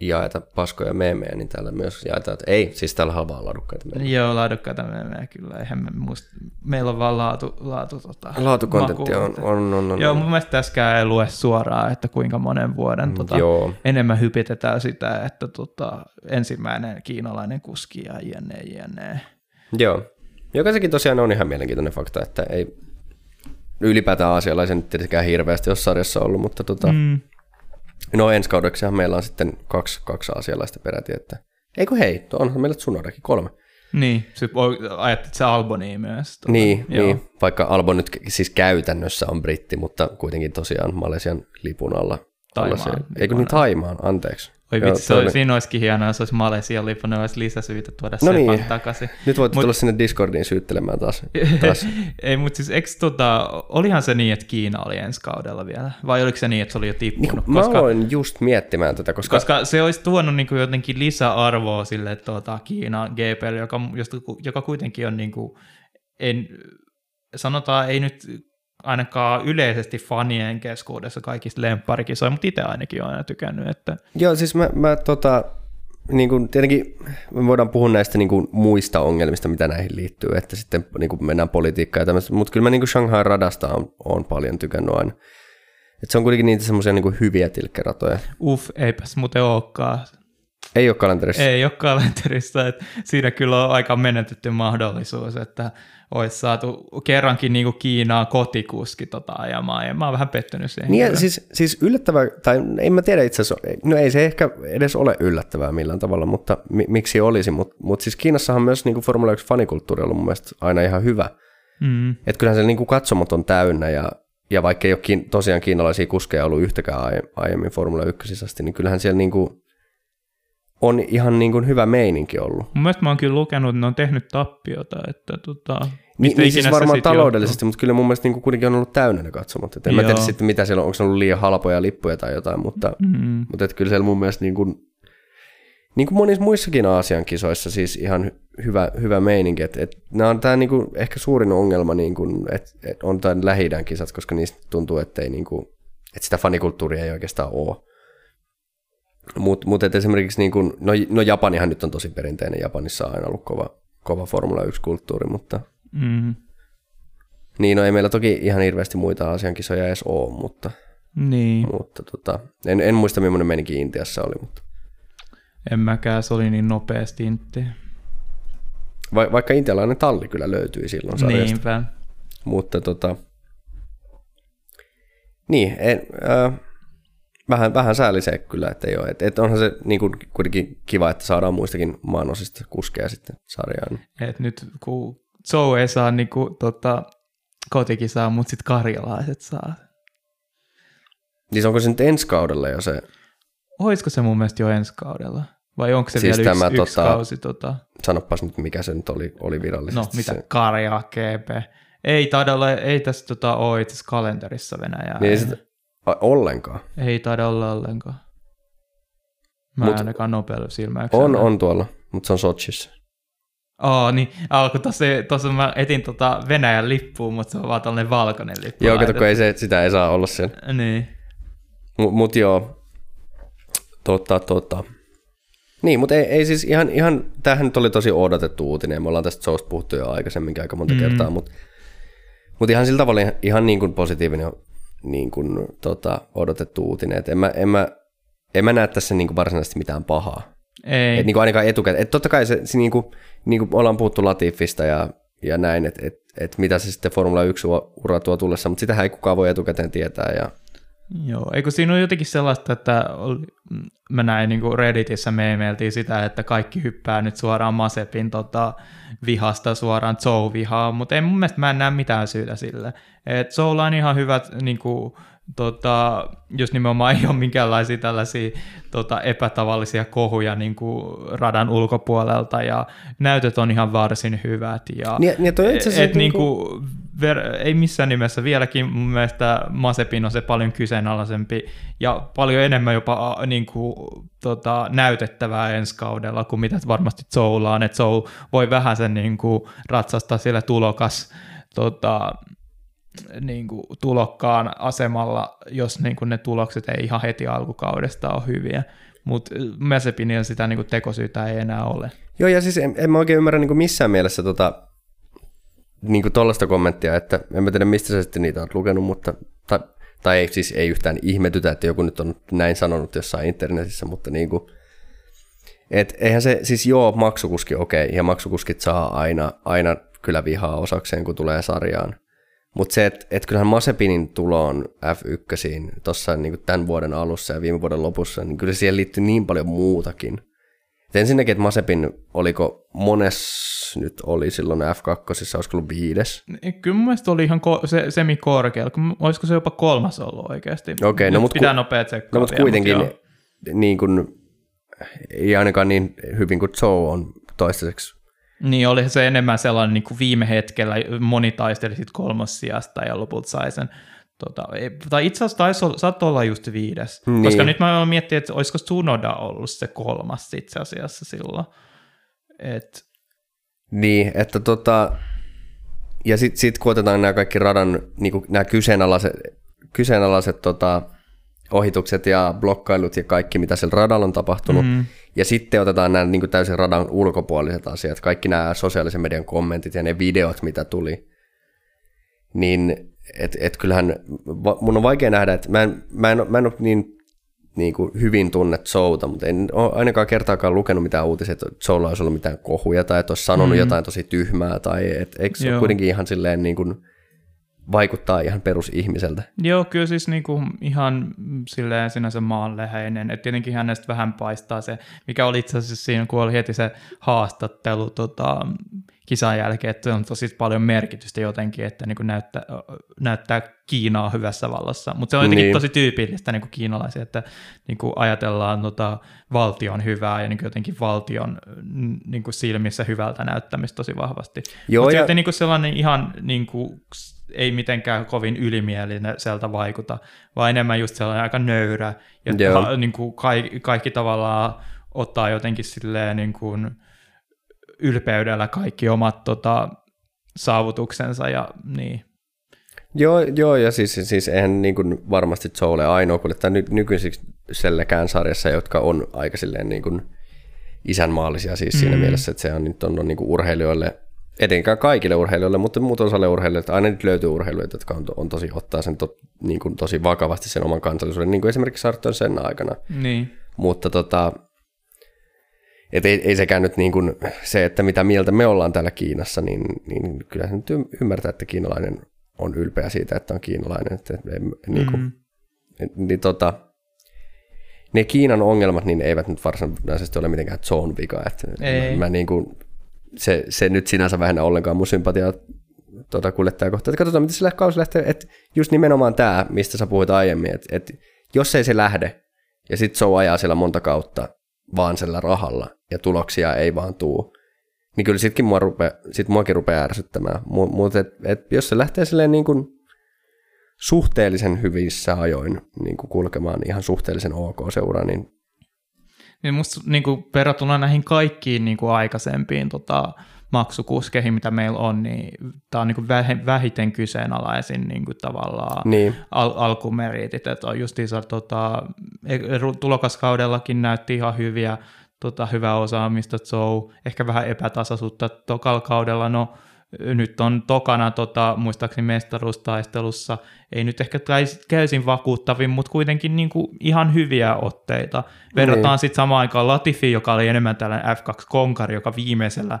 jaeta paskoja meemejä, niin täällä myös jaetaan, että ei, siis täällä on vaan laadukkaita meemejä. Joo, laadukkaita meemejä kyllä, eihän me muista, meillä on vaan laatu, laatu tota, Laatukontentti on, on, on, on, Joo, mun mielestä tässäkään ei lue suoraan, että kuinka monen vuoden tota, Joo. enemmän hypitetään sitä, että tota, ensimmäinen kiinalainen kuski ja jne, jne. Joo, joka sekin tosiaan on ihan mielenkiintoinen fakta, että ei ylipäätään asialaisen tietenkään hirveästi ole sarjassa ollut, mutta tota, mm. No ensi kaudeksihan meillä on sitten kaksi, kaksi asialaista peräti, että eikö hei, onhan meillä Tsunodakin kolme. Niin, ajattelit se Alboni myös. Tuota, niin, niin, vaikka Albon nyt siis käytännössä on britti, mutta kuitenkin tosiaan Malesian lipun alla. Taimaan. Eikö niin Taimaan, anteeksi. Oi vitsi, se oli, siinä olisikin hienoa, jos olisi Malesia lippu, ne olisi lisäsyitä tuoda no niin. takaisin. Nyt voit Mut, tulla sinne Discordiin syyttelemään taas. taas. Ei, mutta siis eikö tota, olihan se niin, että Kiina oli ensi kaudella vielä? Vai oliko se niin, että se oli jo tippunut? Niin, koska, mä aloin just miettimään tätä, koska... Koska se olisi tuonut niin kuin jotenkin lisäarvoa sille tuota, Kiina GPL, joka, joka kuitenkin on niin kuin, en, sanotaan, ei nyt ainakaan yleisesti fanien keskuudessa kaikista lempparikisoja, mutta itse ainakin olen aina tykännyt. Että... Joo, siis mä, mä tota, niin kuin, tietenkin me voidaan puhua näistä niin kuin, muista ongelmista, mitä näihin liittyy, että sitten niin kuin, mennään politiikkaan ja tämmöistä, mutta kyllä mä niin kuin Shanghai radasta on, on paljon tykännyt aina. Et se on kuitenkin niitä semmoisia niin hyviä tilkkeratoja. Uff, eipäs muuten olekaan. Ei ole kalenterissa. Ei ole kalenterissa, että siinä kyllä on aika menetetty mahdollisuus, että olisi saatu kerrankin niin kuin Kiinaa kotikuski tota ajamaan, ja mä oon vähän pettynyt siihen. Niin, siis, siis yllättävää, tai en mä tiedä itse asiassa, no ei se ehkä edes ole yllättävää millään tavalla, mutta mi- miksi olisi, mutta mut siis Kiinassahan myös niin Formula 1 fanikulttuuri on ollut mun mielestä aina ihan hyvä. Mm. Että kyllähän se niin katsomot on täynnä, ja, ja vaikka ei ole kiin, tosiaan kiinalaisia kuskeja ollut yhtäkään aiemmin Formula 1 asti, niin kyllähän siellä niin kuin on ihan niin kuin hyvä meininki ollut. Mun mielestä mä oon kyllä lukenut, että ne on tehnyt tappiota, että tota, niin, niin siis varmaan taloudellisesti, johtuu? mutta kyllä mun mielestä niin kuin kuitenkin on ollut täynnä ne katsomot. Et en Joo. mä tiedä sitten mitä siellä on, onko se ollut liian halpoja lippuja tai jotain, mutta, mm-hmm. mutta et kyllä siellä mun mielestä niin kuin, niin kuin monissa muissakin Aasian kisoissa siis ihan hyvä, hyvä meininki. Että et, nämä on tämä niin kuin, ehkä suurin ongelma, niin kuin, että et on tämän lähi kisat, koska niistä tuntuu, että, ei, niin kuin, että sitä fanikulttuuria ei oikeastaan ole. Mutta mut esimerkiksi, niin kun, no, no Japanihan nyt on tosi perinteinen, Japanissa on aina ollut kova, kova Formula 1-kulttuuri, mutta mm. niin no ei meillä toki ihan hirveästi muita asiankisoja edes ole, mutta, niin. mutta tota, en, en muista millainen menikin Intiassa oli. Mutta. En mäkään, se oli niin nopeasti Intti. Va, vaikka intialainen talli kyllä löytyi silloin sarjasta. Niinpä. Mutta tota, niin, en, äh, vähän, vähän säällisee kyllä, että ei ole. Et, et onhan se niin kuin, kuitenkin kiva, että saadaan muistakin maanosista kuskeja sitten sarjaan. Et nyt kun Joe ei saa niin kuin, tota, kotikisaa, mutta sitten karjalaiset saa. Niin onko se nyt ensi kaudella jo se? Olisiko se mun mielestä jo ensi kaudella? Vai onko se siis vielä tämä, yksi, tota, kausi? Tota... Sanopas nyt, mikä se nyt oli, oli virallisesti. No, mitä? Se... Karja, GP. Ei taida olla, ei tässä tota, ole itse kalenterissa Venäjää. Niin, ei. A, ollenkaan? Ei taida olla ollenkaan. Mä Mut ainakaan nopealla silmäyksellä. On, on tuolla, mutta se on Sochissa. Oh, niin. Alku tossa, tossa mä etin tota Venäjän lippuun, mutta se on vaan tällainen valkoinen lippu. Joo, kato, kun ei se, sitä ei saa olla siellä. Niin. M- mut joo, totta, totta. Niin, mutta ei, ei siis ihan, ihan, tämähän nyt oli tosi odotettu uutinen, me ollaan tästä Sousta puhuttu jo aikaisemminkin aika monta mm. kertaa, mutta mut ihan sillä tavalla ihan niin kuin positiivinen niin kuin, tota, odotettu uutinen. Et en, mä, en, mä, en mä näe tässä niin kuin varsinaisesti mitään pahaa. Ei. Et niin kuin ainakaan etukäteen. Et totta kai se, se niin kuin, niin kuin ollaan puhuttu Latifista ja, ja näin, että et, et mitä se sitten Formula 1-ura tuo tullessa, mutta sitähän ei kukaan voi etukäteen tietää. Ja... Joo, eikö siinä ole jotenkin sellaista, että mä näin niin kuin Redditissä meemeiltiin sitä, että kaikki hyppää nyt suoraan Masepin tota, vihasta suoraan Joe-vihaan, mutta ei mun mielestä mä en näe mitään syytä sille. Et Joella on ihan hyvät, niin kuin, tota, jos nimenomaan ei ole minkäänlaisia tällaisia tota, epätavallisia kohuja niin kuin radan ulkopuolelta, ja näytöt on ihan varsin hyvät. Ja, niin, niin et, et, niin kuin, ver- ei missään nimessä. Vieläkin mun mielestä Masepin on se paljon kyseenalaisempi ja paljon enemmän jopa niin kuin, tota, näytettävää ensi kaudella kuin mitä varmasti Zoulaan, että Zou voi vähän sen niin kuin, ratsastaa sille tulokas tota, niin kuin, tulokkaan asemalla, jos niin kuin, ne tulokset ei ihan heti alkukaudesta ole hyviä. Mutta Mesepinillä sitä niin kuin tekosyytä ei enää ole. Joo, ja siis en, en mä oikein ymmärrä niin kuin missään mielessä tota, niin kuin tollaista kommenttia, että en mä tiedä mistä sä sitten niitä oot lukenut, mutta, tai, tai ei, siis ei yhtään ihmetytä, että joku nyt on näin sanonut jossain internetissä, mutta niin kuin, et eihän se, siis joo, maksukuski okei, okay, ja maksukuskit saa aina, aina kyllä vihaa osakseen, kun tulee sarjaan. Mutta se, että et kyllähän Masepinin tuloon F1 tuossa niin tämän vuoden alussa ja viime vuoden lopussa, niin kyllä siihen liittyy niin paljon muutakin. Et ensinnäkin, että Masepin, oliko mones nyt oli silloin F2, olisiko ollut viides? Kyllä mun mielestä oli ihan ko- se, semi-korkealla, olisiko se jopa kolmas ollut oikeasti. Okei, okay, no mutta Pitää ku- nopea no, mutta kuitenkin mutta niin kuin, ei ainakaan niin hyvin kuin Joe on toistaiseksi niin, oli se enemmän sellainen niin kuin viime hetkellä moni taisteli sitten kolmossijasta ja lopulta sai sen Tota, ei, tai itse asiassa taisi olla, saattoi olla just viides, niin. koska nyt mä olen miettinyt, että olisiko Sunoda ollut se kolmas itse asiassa silloin. Et... Niin, että tota, ja sitten sit kun otetaan nämä kaikki radan, niin nämä kyseenalaiset, kyseenalaiset tota, ohitukset ja blokkailut ja kaikki, mitä siellä radalla on tapahtunut, mm. Ja sitten otetaan nämä niin täysin radan ulkopuoliset asiat, kaikki nämä sosiaalisen median kommentit ja ne videot, mitä tuli. Niin, et, et kyllähän mun on vaikea nähdä, että mä en, mä en, mä en ole niin, niin kuin hyvin tunnet Zouta, mutta en ole ainakaan kertaakaan lukenut mitään uutisia, että Zoulla olisi ollut mitään kohuja tai että olisi sanonut mm. jotain tosi tyhmää tai et, eikö se ole kuitenkin ihan silleen niin kuin, vaikuttaa ihan perusihmiseltä. Joo, kyllä siis niinku ihan silleen sinänsä maanläheinen. Et tietenkin hänestä vähän paistaa se, mikä oli itse asiassa siinä, kun oli heti se haastattelu tota, kisan jälkeen, että on tosi paljon merkitystä jotenkin, että niinku näyttää, näyttää Kiinaa hyvässä vallassa. Mutta se on jotenkin niin. tosi tyypillistä niinku kiinalaisia, että niinku ajatellaan tota, valtion hyvää ja niinku jotenkin valtion niinku silmissä hyvältä näyttämistä tosi vahvasti. Mutta ja... niinku sellainen ihan niinku, ei mitenkään kovin ylimielinen sieltä vaikuta, vaan enemmän just sellainen aika nöyrä, ja ha, niin kuin kaikki, kaikki tavallaan ottaa jotenkin silleen niin kuin ylpeydellä kaikki omat tota, saavutuksensa ja niin. Joo, joo ja siis, siis eihän niin kuin varmasti Joe ole ainoa kuljettaja ny, nykyisellekään sarjassa, jotka on aika silleen niin kuin isänmaallisia siis mm. siinä mielessä, että se on nyt on, on niin kuin urheilijoille etenkään kaikille urheilijoille, mutta muut osalle urheilijoille, aina nyt löytyy urheilijoita, jotka on, on tosi ottaa sen to, niin kuin tosi vakavasti sen oman kansallisuuden, niin kuin esimerkiksi Sarton sen aikana. Niin. Mutta tota, et ei, ei sekään nyt niin kuin se, että mitä mieltä me ollaan täällä Kiinassa, niin, niin kyllä nyt ymmärtää, että kiinalainen on ylpeä siitä, että on kiinalainen. Että, niin, kuin, mm. niin tota, ne Kiinan ongelmat niin eivät nyt varsinaisesti ole mitenkään zone vika. Että ei. Mä, mä niin kuin, se, se nyt sinänsä vähennä ollenkaan mun sympatiaa tuota kuljettajaa kohtaan. Että katsotaan, miten se kausi lähtee. Että just nimenomaan tämä, mistä sä puhuit aiemmin, että, että jos ei se lähde, ja sitten se ajaa siellä monta kautta vaan sillä rahalla, ja tuloksia ei vaan tuu, niin kyllä sitkin mua rupea, sit muakin rupeaa ärsyttämään. Mutta et, et jos se lähtee silleen niin kuin suhteellisen hyvissä ajoin niin kuin kulkemaan ihan suhteellisen ok seura, niin niin musta niin kuin verrattuna näihin kaikkiin niin kuin aikaisempiin tota, maksukuskeihin, mitä meillä on, niin tämä on niin kuin vähiten kyseenalaisin niin kuin tavallaan niin. al- alkumeriitit. Että on justiinsa tota, e, tulokaskaudellakin näytti ihan hyviä, tota, hyvää osaamista, Joe, ehkä vähän epätasaisuutta tokalla kaudella, no nyt on tokana tota, muistaakseni mestaruustaistelussa, ei nyt ehkä täysin vakuuttavin, mutta kuitenkin niin kuin ihan hyviä otteita. Verrataan niin. sitten samaan aikaan Latifi, joka oli enemmän tällainen F2-konkari, joka viimeisellä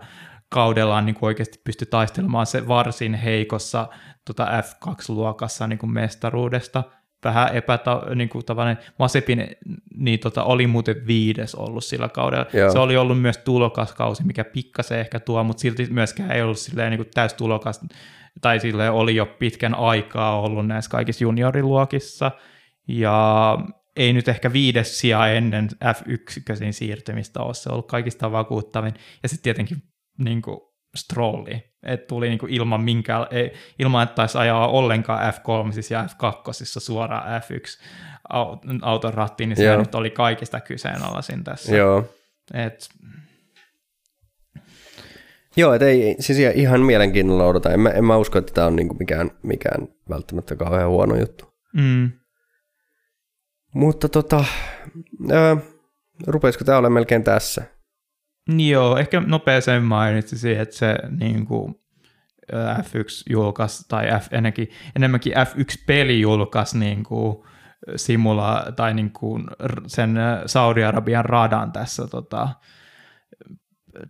kaudellaan niin kuin oikeasti pystyi taistelemaan se varsin heikossa tota F2-luokassa niin kuin mestaruudesta – vähän epäta, niin kuin tavallaan Masepin niin tota, oli muuten viides ollut sillä kaudella. Joo. Se oli ollut myös tulokaskausi, mikä pikkasen ehkä tuo, mutta silti myöskään ei ollut silleen niin kuin täys tulokas, tai sille oli jo pitkän aikaa ollut näissä kaikissa junioriluokissa, ja ei nyt ehkä viides sija ennen F1 siirtymistä ole se ollut kaikista vakuuttavin, ja sitten tietenkin niin kuin, strolli. Että tuli niinku ilman, minkään, ei, ilman, että taisi ajaa ollenkaan F3 ja F2 suoraan F1 auton rattiin, niin se nyt oli kaikista kyseenalaisin tässä. Joo. Et, Joo, et ei, siis ihan mielenkiinnolla odota. En mä, en mä usko, että tämä on niinku mikään, mikään välttämättä kauhean huono juttu. Mm. Mutta tota, ää, rupeisiko tämä olemaan melkein tässä? Joo, ehkä nopeeseen mainitsisin, että se niin kuin, F1 julkaisi, tai F, ennenkin, enemmänkin F1-peli julkaisi niin kuin, simula, tai niin kuin, sen Saudi-Arabian radan tässä tota,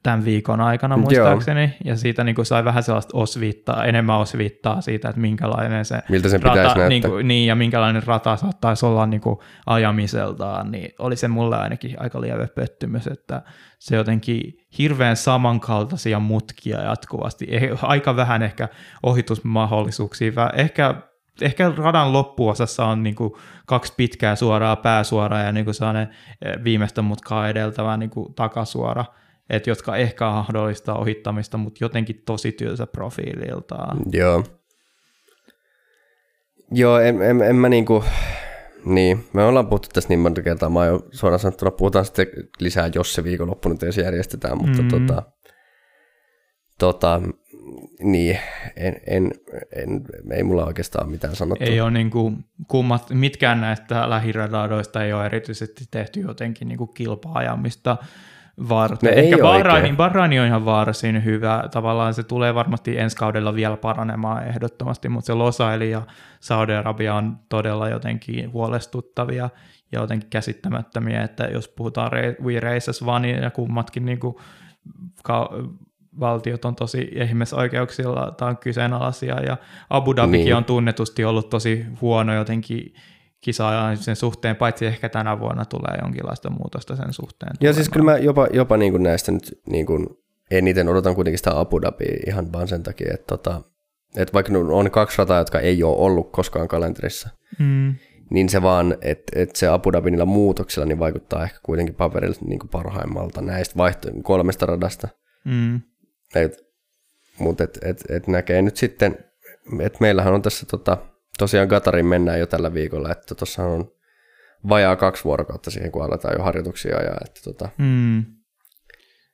tämän viikon aikana muistaakseni, Joo. ja siitä niin kuin sai vähän sellaista osviittaa, enemmän osviittaa siitä, että minkälainen se Miltä sen rata, niin, kuin, niin, ja minkälainen rata saattaisi olla niin kuin ajamiseltaan, niin oli se mulle ainakin aika lievä pettymys, että se jotenkin hirveän samankaltaisia mutkia jatkuvasti, aika vähän ehkä ohitusmahdollisuuksia, ehkä ehkä radan loppuosassa on niin kuin kaksi pitkää suoraa pääsuoraa ja niin kuin viimeistä mutkaa edeltävä niin kuin takasuora, et jotka ehkä mahdollistaa ohittamista, mutta jotenkin tosi tylsä profiililtaan. Joo. Joo, en, en, en mä niinku, niin, me ollaan puhuttu tästä niin monta kertaa, mä jo suoraan sanottuna puhutaan sitten lisää, jos se viikonloppu nyt edes järjestetään, mutta mm-hmm. tota, tota, niin, en, en, en, ei mulla oikeastaan mitään sanottu. Ei ole niin kuin, kummat, mitkään näistä lähiradadoista ei ole erityisesti tehty jotenkin niin kuin kilpaajamista varten. No Ehkä Bahrain, Bahrain on ihan varsin hyvä. Tavallaan se tulee varmasti ensi kaudella vielä paranemaan ehdottomasti, mutta se Losaili ja Saudi-Arabia on todella jotenkin huolestuttavia ja jotenkin käsittämättömiä, että jos puhutaan We Races One ja kummatkin niin kuin, ka- valtiot on tosi ihmisoikeuksilla tai on kyseenalaisia ja Abu Dhabikin niin. on tunnetusti ollut tosi huono jotenkin kisaa sen suhteen, paitsi ehkä tänä vuonna tulee jonkinlaista muutosta sen suhteen. Ja siis kyllä mä jopa, jopa niin kuin näistä nyt niin kuin eniten odotan kuitenkin sitä Abu Dhabia ihan vaan sen takia, että, tota, että vaikka on kaksi rataa, jotka ei ole ollut koskaan kalenterissa, mm. niin se vaan, että, että se Abu Dhabi niillä muutoksilla niin vaikuttaa ehkä kuitenkin paperille niin kuin parhaimmalta näistä vaihto- kolmesta radasta. Mm. Mutta et, et, et näkee nyt sitten, että meillähän on tässä tota, tosiaan Gatarin mennään jo tällä viikolla, että tuossa on vajaa kaksi vuorokautta siihen, kun aletaan jo harjoituksia ajaa. Että tota. mm.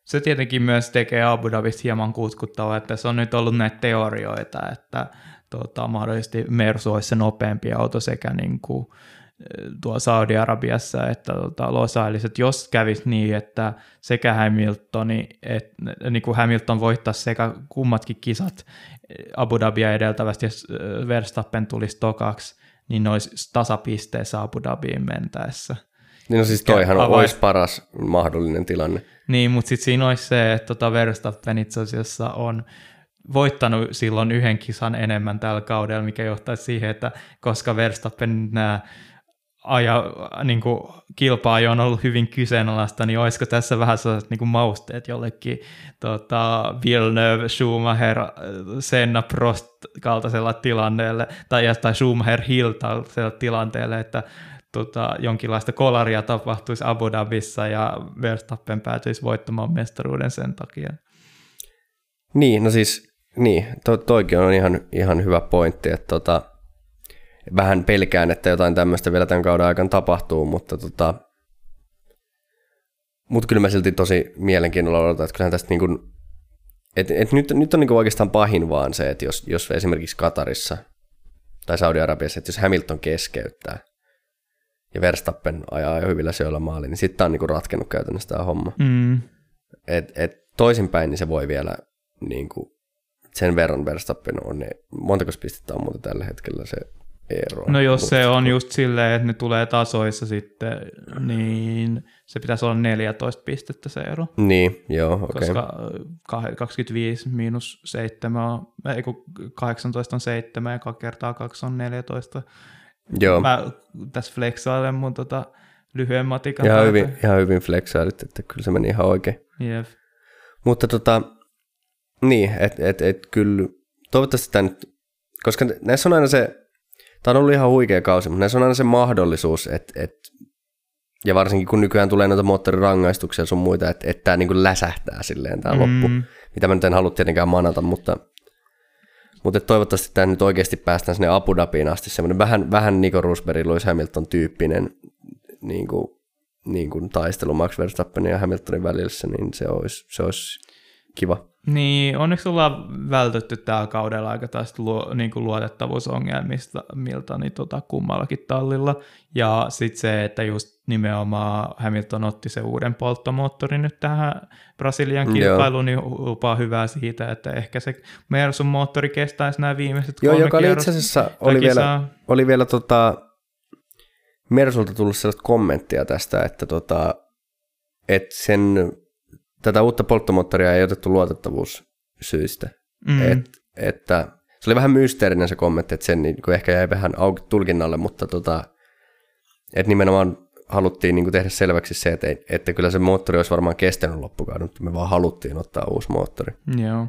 Se tietenkin myös tekee Abu Dhabista hieman kutkuttavaa, että se on nyt ollut näitä teorioita, että tota, mahdollisesti Mersu olisi se nopeampi auto sekä niin kuin, tuo Saudi-Arabiassa, että tota, Los Angeles, että jos kävisi niin, että sekä Hamiltoni, et, niin kuin Hamilton voittaisi sekä kummatkin kisat Abu Dhabia edeltävästi, jos Verstappen tulisi tokaksi, niin ne olisi tasapisteessä Abu Dhabiin mentäessä. Niin no siis toihan avais... olisi paras mahdollinen tilanne. Niin, mutta sitten siinä olisi se, että tota Verstappen itse asiassa on voittanut silloin yhden kisan enemmän tällä kaudella, mikä johtaisi siihen, että koska Verstappen nämä aja, niin kuin, kilpaa jo on ollut hyvin kyseenalaista, niin olisiko tässä vähän sellaiset niin kuin mausteet jollekin tota, Villeneuve, Schumacher, Senna, Prost kaltaisella tilanteelle, tai, tai Schumacher Hill tilanteelle, että tota, jonkinlaista kolaria tapahtuisi Abu Dhabissa ja Verstappen päätyisi voittamaan mestaruuden sen takia. Niin, no siis, niin, to, toikin on ihan, ihan hyvä pointti, että tota, vähän pelkään, että jotain tämmöistä vielä tämän kauden aikana tapahtuu, mutta tota, mutta kyllä mä silti tosi mielenkiinnolla odotan, että kyllähän tästä niin kuin, et, et nyt, nyt on niin kuin oikeastaan pahin vaan se, että jos, jos esimerkiksi Katarissa tai Saudi-Arabiassa, että jos Hamilton keskeyttää ja Verstappen ajaa jo hyvillä syöllä maaliin, niin sitten on niin kuin ratkennut käytännössä tämä homma. Mm. Et, et toisinpäin, niin se voi vielä niin kuin, sen verran Verstappen on, niin montako pistettä on muuta tällä hetkellä se eroa. No jos se on just silleen, että ne tulee tasoissa sitten, niin se pitäisi olla 14 pistettä se ero. Niin, joo, okei. Okay. Koska 25 miinus 7 on, ei kun 18 on 7 ja 2 kertaa 2 on 14. Joo. Mä tässä flexailen mun tota lyhyen matikan. Ihan hyvin, ihan hyvin flexailit, että kyllä se meni ihan oikein. Jep. Mutta tota, niin, että et, et, kyllä toivottavasti tämä nyt, koska näissä on aina se Tämä on ollut ihan huikea kausi, mutta näissä on aina se mahdollisuus, että, että ja varsinkin kun nykyään tulee noita moottorirangaistuksia sun muita, että, että tämä niin läsähtää silleen tämä mm. loppu. mitä mä nyt en halua tietenkään manata, mutta, mutta toivottavasti tämä nyt oikeasti päästään sinne Abu Dhabiin asti, semmoinen vähän, vähän Nico Rosberg, Lewis Hamilton tyyppinen niin kuin, niin kuin taistelu Max Verstappenin ja Hamiltonin välissä, niin se olisi, se olisi kiva. Niin, onneksi ollaan vältetty tällä kaudella aika tästä luo, niin kuin luotettavuusongelmista miltä niin tota, kummallakin tallilla. Ja sitten se, että just nimenomaan Hamilton otti se uuden polttomoottorin nyt tähän Brasilian kilpailuun, niin lupaa hyvää siitä, että ehkä se Mersun moottori kestäisi nämä viimeiset Joo, joka oli itse asiassa, oli vielä, oli vielä tota, Mersulta tullut sellaista kommenttia tästä, että tota, että sen tätä uutta polttomoottoria ei otettu luotettavuussyistä. Mm. Et, että se oli vähän mysteerinen se kommentti, että sen niin kuin ehkä jäi vähän auki tulkinnalle, mutta tota, että nimenomaan haluttiin niin kuin tehdä selväksi se, että, että kyllä se moottori olisi varmaan kestänyt loppukauden, mutta me vaan haluttiin ottaa uusi moottori. Joo.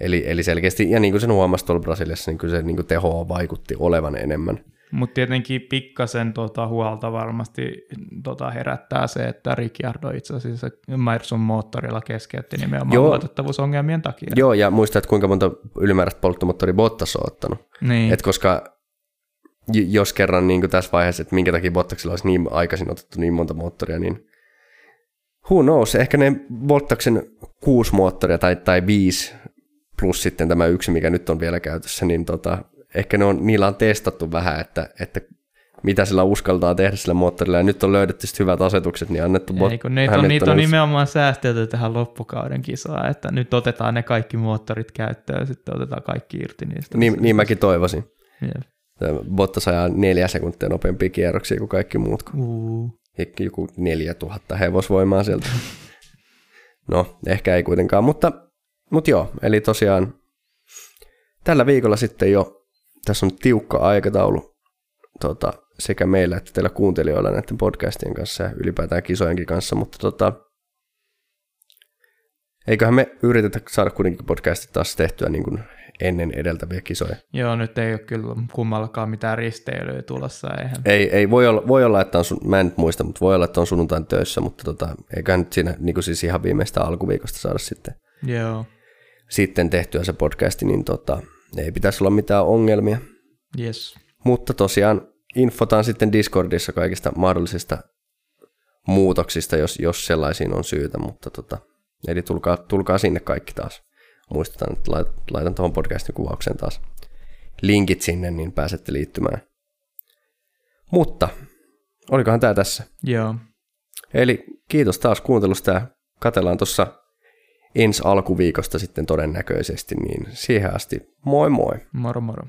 Eli, eli selkeästi, ja niin kuin sen huomasi tuolla Brasiliassa, niin kyllä se niin kuin tehoa vaikutti olevan enemmän. Mutta tietenkin pikkasen tota, huolta varmasti tota, herättää se, että Ricciardo itse asiassa Mersun moottorilla keskeytti nimenomaan Joo. luotettavuusongelmien takia. Joo, ja muistat, kuinka monta ylimääräistä polttomoottoria Bottas on ottanut. Niin. Et koska jos kerran niin kuin tässä vaiheessa, että minkä takia Bottaksilla olisi niin aikaisin otettu niin monta moottoria, niin who knows, ehkä ne Bottaksen kuusi moottoria tai, tai viisi plus sitten tämä yksi, mikä nyt on vielä käytössä, niin tota, ehkä ne on, niillä on testattu vähän, että, että mitä sillä uskaltaa tehdä sillä moottorilla, ja nyt on löydetty hyvät asetukset, niin annettu bot, Ei, kun niitä on, niitä on nimenomaan säästelty tähän loppukauden kisaan, että nyt otetaan ne kaikki moottorit käyttöön, ja sitten otetaan kaikki irti niistä. Niin, niin mäkin toivoisin. Yeah. Bottas ajaa neljä sekuntia nopeampia kierroksia kuin kaikki muut. Uh. Joku neljä tuhatta hevosvoimaa sieltä. no, ehkä ei kuitenkaan, mutta, mutta joo, eli tosiaan tällä viikolla sitten jo tässä on tiukka aikataulu tota, sekä meillä että teillä kuuntelijoilla näiden podcastien kanssa ja ylipäätään kisojenkin kanssa, mutta tota, eiköhän me yritetä saada kuitenkin podcastit taas tehtyä niin kuin ennen edeltäviä kisoja. Joo, nyt ei ole kyllä kummallakaan mitään risteilyä tulossa. Eihän. Ei, ei voi, olla, voi olla, että on, sun, mä en nyt muista, mutta voi olla, että on sunnuntain töissä, mutta tota, eiköhän nyt siinä niin kuin siis ihan viimeistä alkuviikosta saada sitten, Joo. sitten tehtyä se podcasti, niin tota, ei pitäisi olla mitään ongelmia. Yes. Mutta tosiaan infotaan sitten Discordissa kaikista mahdollisista muutoksista, jos, jos sellaisiin on syytä, mutta tota, eli tulkaa, tulkaa sinne kaikki taas. Muistetaan, että laitan tuohon podcastin kuvaukseen taas linkit sinne, niin pääsette liittymään. Mutta, olikohan tämä tässä? Joo. Eli kiitos taas kuuntelusta ja katellaan tuossa ensi alkuviikosta sitten todennäköisesti, niin siihen asti moi moi. Moro moro.